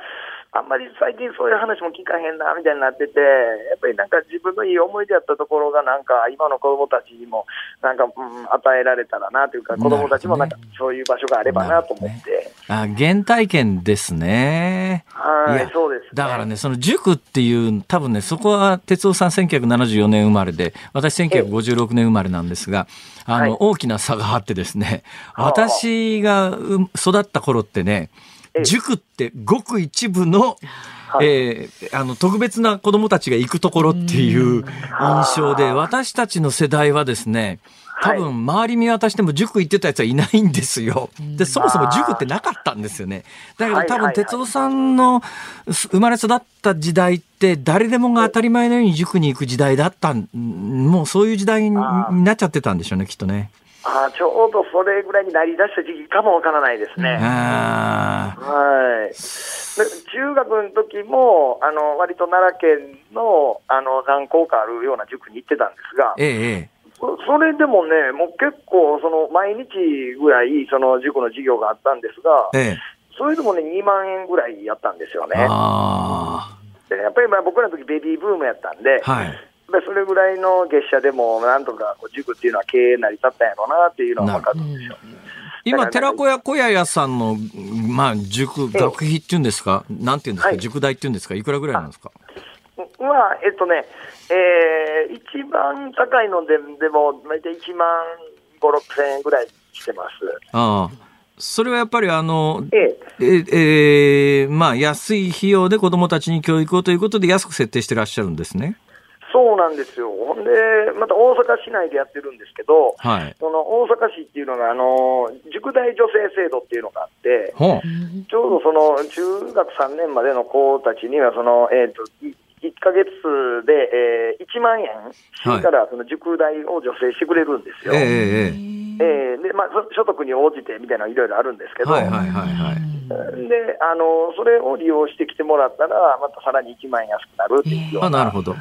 あんまり最近そういう話も聞かへんなみたいになってて、やっぱりなんか自分のいい思い出やったところが、なんか今の子供たちにも、なんか、うん、与えられたらなというか、子供たちもなんかそういう場所があればなと思って、あ、原体験ですね。はいやそうですね。だからね、その塾っていう、多分ね、そこは、哲夫さん1974年生まれで、私1956年生まれなんですが、あの、はい。大きな差があってですね、はあ。私がうん育った頃ってね、ええ塾ってごく一部のえーあの特別な子供たちが行くところっていう印象で、私たちの世代はですね、多分周り見渡しても塾行ってたやつはいないんですよ。で、そもそも塾ってなかったんですよね。だけど多分はいはい。はい哲夫さんのす生まれ育った時代って誰でもが当たり前のように塾に行く時代だったん、もうそういう時代にになっちゃってたんでしょうね、きっとね。あーちょうどそれぐらいになりだした時期かもわからないですね。はい。で中学の時も、あの、割と奈良県の、あの、何校かあるような塾に行ってたんですが、ええ、ええ。そそれでもね、もう結構、その、毎日ぐらい、その、塾の授業があったんですが、ええ。それでもね、2万円ぐらいやったんですよね。あでやっぱりまあ僕らの時ベビーブームやったんで、あ。はい。やっぱりそれぐらいの月謝でも、なんとかこう塾っていうのは経営成り立ったんやろうなっていうのは分かるんですよ。今、寺子屋小屋屋さんの、まあ、塾、ええ学費っていうんですか？なんていうんですか、はい。塾代っていうんですか？いくらぐらいなんですか？まあ、えっとね、えー、一番高いので、でも、大体1万5、6千円ぐらいしてます。ああ。それはやっぱりあの、ええ。え、えーまあ、安い費用で子供たちに教育をということで安く設定してらっしゃるんですね。そうなんですよ。ほんで、また大阪市内でやってるんですけど、はい。その大阪市っていうのが、あの、塾大女性制度っていうのがあって。ちょうどその中学3年までの子たちには、その、えっ、と、い1ヶ月で、えー、1万円、はいからその塾代を助成してくれるんですよ。えええええーで、まあ、そ所得に応じてみたいなのいろいろあるんですけど、はいはいはいはい。で、あの、それを利用してきてもらったら、またさらに1万円安くなるっていうようあ、なるほど。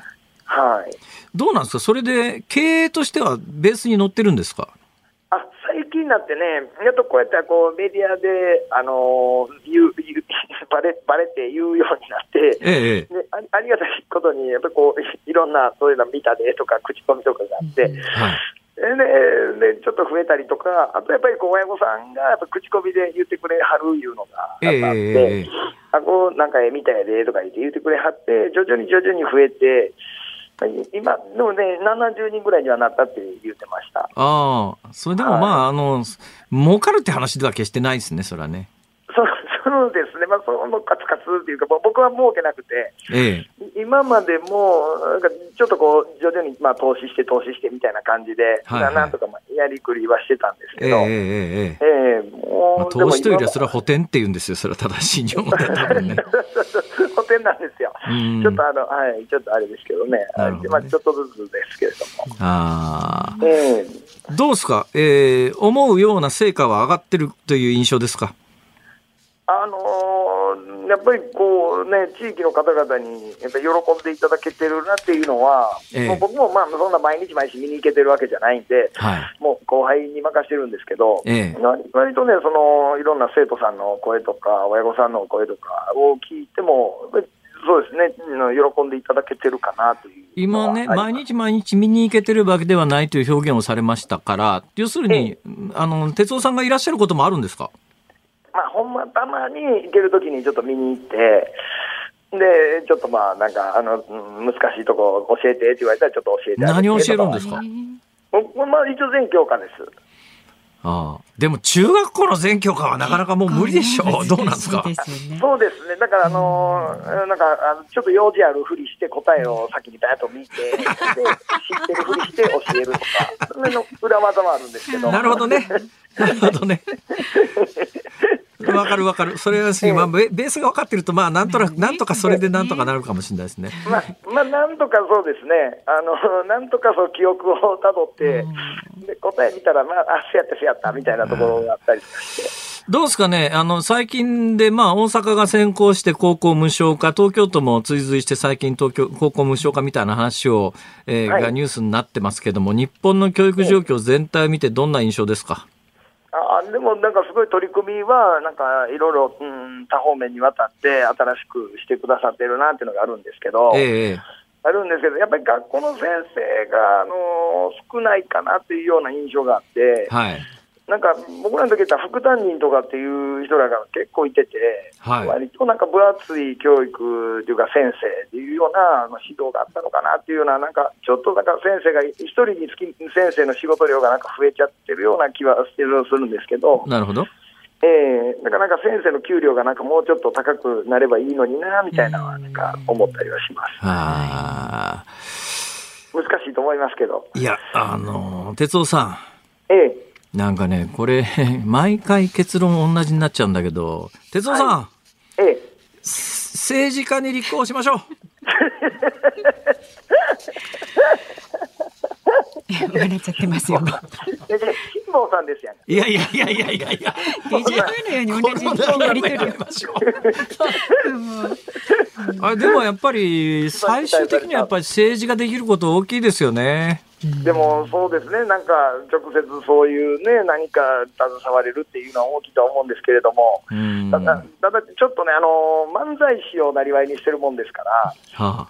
はい。どうなんですか？それで経営としてはベースに乗ってるんですか？あ最近になってね、やっとこうやってこうメディアで、あのー言う言う バレバレて言うようになって、えええであありがたいことに、やっぱりこういろんなそういうの見たでとか、口コミとかがあって、え。はい。ででちょっと増えたりとか、あとやっぱりこう親御さんがやっぱ口コミで言ってくれはるいうのがあって、ええええあこうなんか絵みたいやでとか言って言ってくれはって、徐々に徐々に増えて、今、でもね、70人ぐらいにはなったって言ってました。ああ、それでもまあ、あの、儲かるって話では決してないですね、それはね。そうそうですね、まあ、そのカツカツっていうか、僕は儲けなくて、ええ。今までも、なんかちょっとこう、徐々にまあ投資して、投資してみたいな感じで、はいはいなんとかまあやりくりはしてたんですけど、ええええええ。まあ、投資というよりはそれはほ補填って言うんですよ、それは正しい日本語で多分ね。補填なんですよ。うんちょっとあの、はい、ちょっとあれですけどね、ねまあ、ちょっとずつですけれども。ああ。ええどうですか？ええ思うような成果は上がってるという印象ですか？あのーやっぱりこうね、地域の方々にやっぱり喜んでいただけてるなっていうのは、ええ。もう僕もまあそんな毎日毎日見に行けてるわけじゃないんで、はい。もう後輩に任せてるんですけど、ええ。割割とね、そのいろんな生徒さんの声とか、親御さんの声とかを聞いても、そうですね、うん喜んでいただけてるかなというの今ね、毎日毎日見に行けてるわけではないという表現をされましたから、要するに、あの、哲夫さんがいらっしゃることもあるんですか？まあ、ほんまたまに行けるときにちょっと見に行って、で、ちょっとまあ、なんか、あの、うん難しいとこ教えてって言われたらちょっと教えてあげて何を教えるんですか？僕まあ、一応全教科です。ああ。でも中学校の全教科はなかなかもう無理でしょう。どうなんですか？そうですよね。そうですね。だから、あのーなんか、あのちょっと用事あるふりして答えを先にバーッと見て、で、知ってるふりして教えるとか、それの裏技もあるんですけど。なるほどね。なるほどね。わかるわかる。それはし、まあ、ベベースが分かってると、まあ、なんとなく、なんとかそれでなんとかなるかもしれないですね。まあ、まあ、なんとかそうですね。あの、なんとかそう記憶をたどって、で、答え見たら、まあ、あ、せやったせやったみたいなところがあったりして。どうですかね？あの、最近で、まあ、大阪が先行して高校無償化、東京都も追随して最近東京、高校無償化みたいな話を、えーはいがニュースになってますけども、日本の教育状況全体を見てどんな印象ですか？あでもなんかすごい取り組みは、なんかいろいろ、うん、多方面にわたって新しくしてくださってるなっていうのがあるんですけど、ええあるんですけど、やっぱり学校の先生が、あの少ないかなというような印象があって、はい。なんか僕らの時言っ副担任とかっていう人らが結構いてて、はい割となんか分厚い教育というか先生っていうような指導があったのかなっていうような、なんかちょっとなんか先生が一人につき先生の仕事量がなんか増えちゃってるような気はするんですけど、なるほど。ええだからなんか先生の給料がなんかもうちょっと高くなればいいのにな、みたいなのはなんか思ったりはします。あ難しいと思いますけど。ーいや、あの、哲夫さええん。なんかね、これ、毎回結論同じになっちゃうんだけど、哲夫さん、ええ政治家に立候補しましょう。笑っちゃってますよ。辛坊さんですやん。いやいやいやいやいやいや。デジャブのように同じやりとりを。あでもやっぱり最終的にはやっぱり政治ができること大きいですよね。でもそうですね、なんか直接そういうね、何か携われるっていうのは大きいとは思うんですけれども、うん。ただ、ただちょっとね、あの漫才師をなりわいにしてるもんですから、はあ、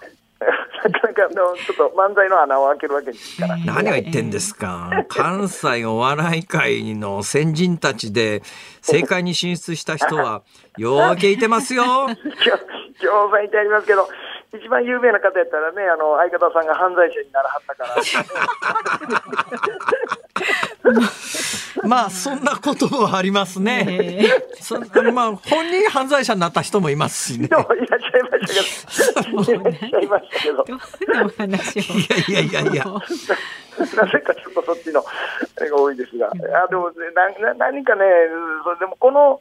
なかなかあのちょっと漫才の穴を開けるわけにいかない。何を言ってんですか。関西お笑い界の先人たちで政界に進出した人はようけいてますよ。今日、今日さんいてありますけど、一番有名な方やったらね、あの相方さんが犯罪者にならはったから、まあそんなこともありますね。そまあ本人犯罪者になった人もいますしね いらっしゃいましたけど、いらっしゃいましたけど、どんなお話を。いやいやいやいや。なぜかちょっとそっちのあれが多いですが、あでもねなな何かね、それでもこの、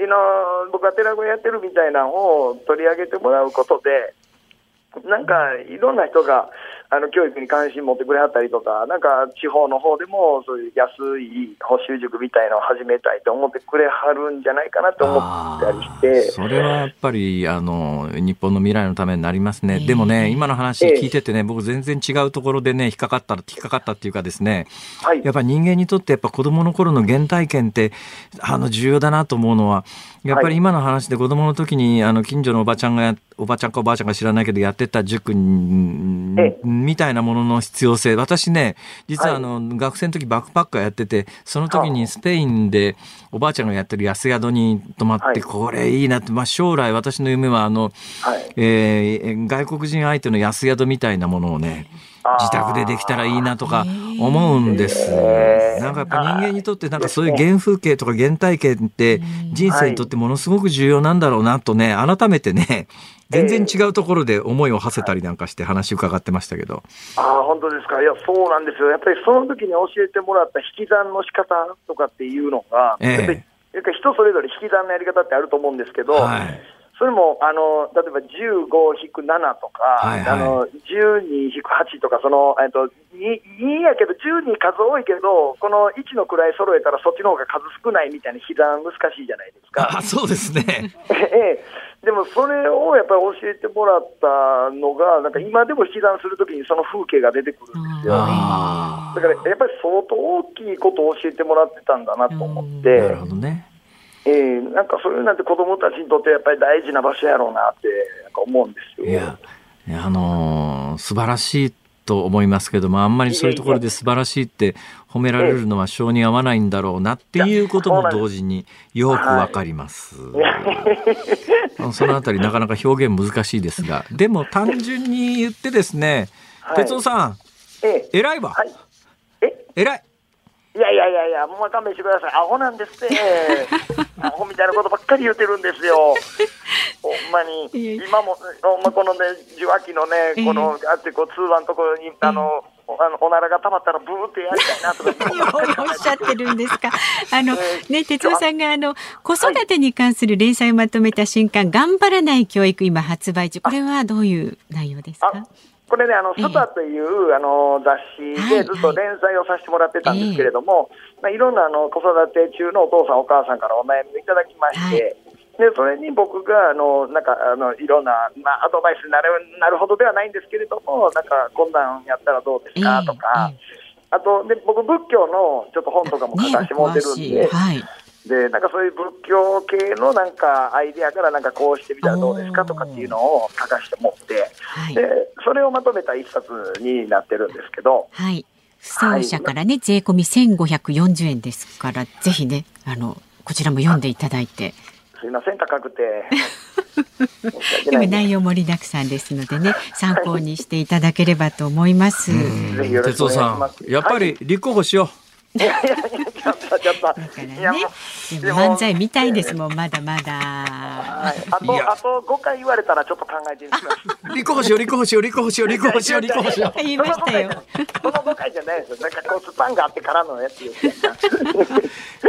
あの僕が寺子屋やってるみたいなのを取り上げてもらうことで、なんかいろんな人があの教育に関心持ってくれはったりとか、なんか地方の方でもそういう安い補習塾みたいなのを始めたいと思ってくれはるんじゃないかなと思ったりして。それはやっぱりあの日本の未来のためになりますね。でもね、今の話聞いててね、僕全然違うところでね、引っかかった、引っかかったっていうかですね、はいやっぱ人間にとってやっぱ子供の頃の原体験って、あの重要だなと思うのは、やっぱり今の話で子供の時にあの近所のおばちゃんがや、おばちゃんかおばあちゃんか知らないけどやってた塾みたいなものの必要性。私ね、実はあはい。の、学生の時バックパッカーやってて、その時にスペインでおばあちゃんがやってる安宿に泊まって、はい。これいいなって、まあ将来私の夢はあの、はい。えー外国人相手の安宿みたいなものをね、自宅でできたらいいなとか思うんです。なんかやっぱ人間にとってなんかそういう原風景とか原体験って人生にとってものすごく重要なんだろうなとね、改めてね、全然違うところで思いを馳せたりなんかして話伺ってましたけど。ああ、本当ですか。いや、そうなんですよ。やっぱりその時に教えてもらった引き算の仕方とかっていうのが、ええやっぱりやっぱり人それぞれ引き算のやり方ってあると思うんですけど、はいそれも、あの、例えば15引く7とか、はいはいあの、12引く8とか、その、えっと、いいいんやけど、12数多いけど、この1の位揃えたらそっちの方が数少ないみたいな引き算難しいじゃないですか。あ、そうですね。ええ、でもそれをやっぱり教えてもらったのが、なんか今でも引き算するときにその風景が出てくるんですよ。あだからやっぱり相当大きいことを教えてもらってたんだなと思っあ、なてる、ほどね。ええなんかそれなんて子供たちにとってやっぱり大事な場所やろうなって思うんですよ。いや、あのー素晴らしいと思いますけども、あんまりそういうところで素晴らしいって褒められるのは性に合わないんだろうなっていうことも同時によくわかります。あのそのあたりなかなか表現難しいですが、でも単純に言ってですね、はい哲夫さん、ええ偉いわ。はい、え？偉い。いやいやいやいや、もう勘弁してください。アホなんですって。アホみたいなことばっかり言ってるんですよ。ほんまに。今も、ほんまこのね、受話器のね、この、あってこう通話のところに、あの、おあのおならが溜まったらブーってやりたいなとか。おっしゃってるんですか。あの、ね、哲夫さんが、あの、子育てに関する連載をまとめた新刊、頑張らない教育、今発売中。これはどういう内容ですか？あこれね、あの、ええ。サタという、あの、雑誌はいでずっと連載をさせてもらってたんですけれども、まあ、いろんなあの子育て中のお父さんお母さんからお悩みをいただきまして、で、それに僕が、あの、なんか、あの、いろんな、まあ、アドバイスになる、なるほどではないんですけれども、なんか、こんなんやったらどうですかとか、ええ。あと、で、僕、仏教のちょっと本とかも書かせてもらってるんで、ね、はい。で、なんかそういう仏教系のなんかアイディアからなんかこうしてみたらどうですかとかっていうのを書かしてもって、はいで、それをまとめた一冊になってるんですけど、はい。奏者からね、税込み1540円ですから、ぜひね、あの、こちらも読んでいただいて。すいません、高くて。でもない内容盛りだくさんですのでね、参考にしていただければと思います。哲夫さん、やっぱり立候補しよう。いやいやいや、ちょっちょっとちょっと。だからね漫才見たいですもんまだまだ。はい、あとあと5回言われたらちょっと考えてみます。立候補しよう立候補しよう立候補しよう立候補しよう立候補しよう。言いましたよ。その5回じゃないですよ。なんかこうスパンがあってからのやつい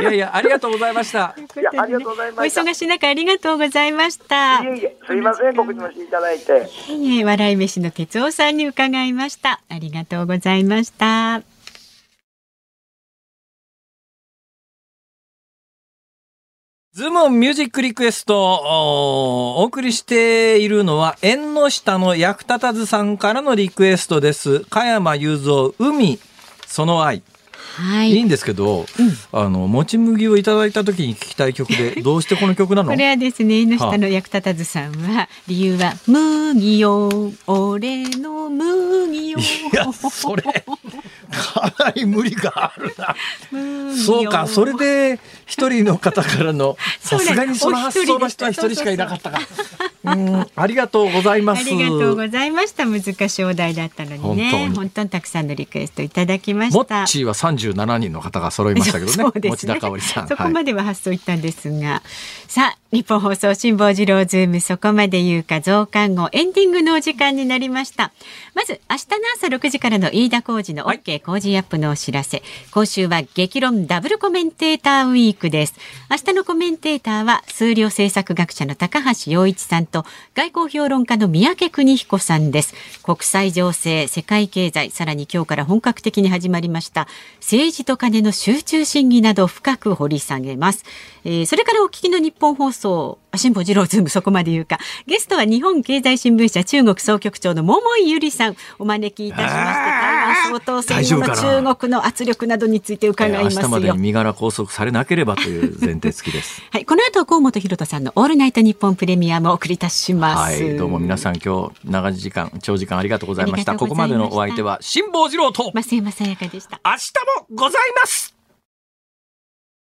やいやありがとうございました。いやありがとうございおました。忙しい中ありがとうございました。いえいえすいません告知もしていただいて。いえいえ笑い飯の哲夫さんに伺いました。ありがとうございましたズームミュージックリクエストおお送りしているのは縁の下の役立たずさんからのリクエストです。加山雄三海その愛。はい。いんですけど、あのもち麦をいただいた時に聞きたい曲で どうしてこの曲なの？これはですね、縁の下の役立たずさんは、理由は、麦よ、俺の麦よ。いやそれかなり無理があるな。そうかそれで一人の方からの さすがにその発想の人は一人しかいなかったか。うんありがとうございます。ありがとうございました。難しいお題だったのにね。本当に。本当にたくさんのリクエストいただきまモした。ッチーは37人の方が揃いましたけどね。そうで田香織さん。そこはいまでは発想いったんですが、さあ日本放送辛坊治郎ズームそこまで言うか増刊号エンディングのお時間になりました。まず明日の朝6時からの飯田浩二の OK 工事アップのお知らせ、今週は激論ダブルコメンテーターウィークです。明日のコメンテーターは数量政策学者の高橋洋一さんと外交評論家の三宅邦彦さんです。国際情勢世界経済さらに今日から本格的に始まりました政治と金の集中審議など深く掘り下げます、えーそれからお聞きの日本放送辛坊治郎ズームそこまで言うか。ゲストは日本経済新聞社中国総局長の桃井ゆりさん。お招きいたしまして台湾総統選後の中国の圧力な？どについて伺いますよ、明日までに身柄拘束されなければという前提付きです。はい、この後は河本博人さんのオールナイト日本プレミアムをお送りいたします。はい、どうも皆さん今日長時間長時間ありがとうございました。ここまでのお相手は辛坊治郎と明増山さやかでした。日もございます。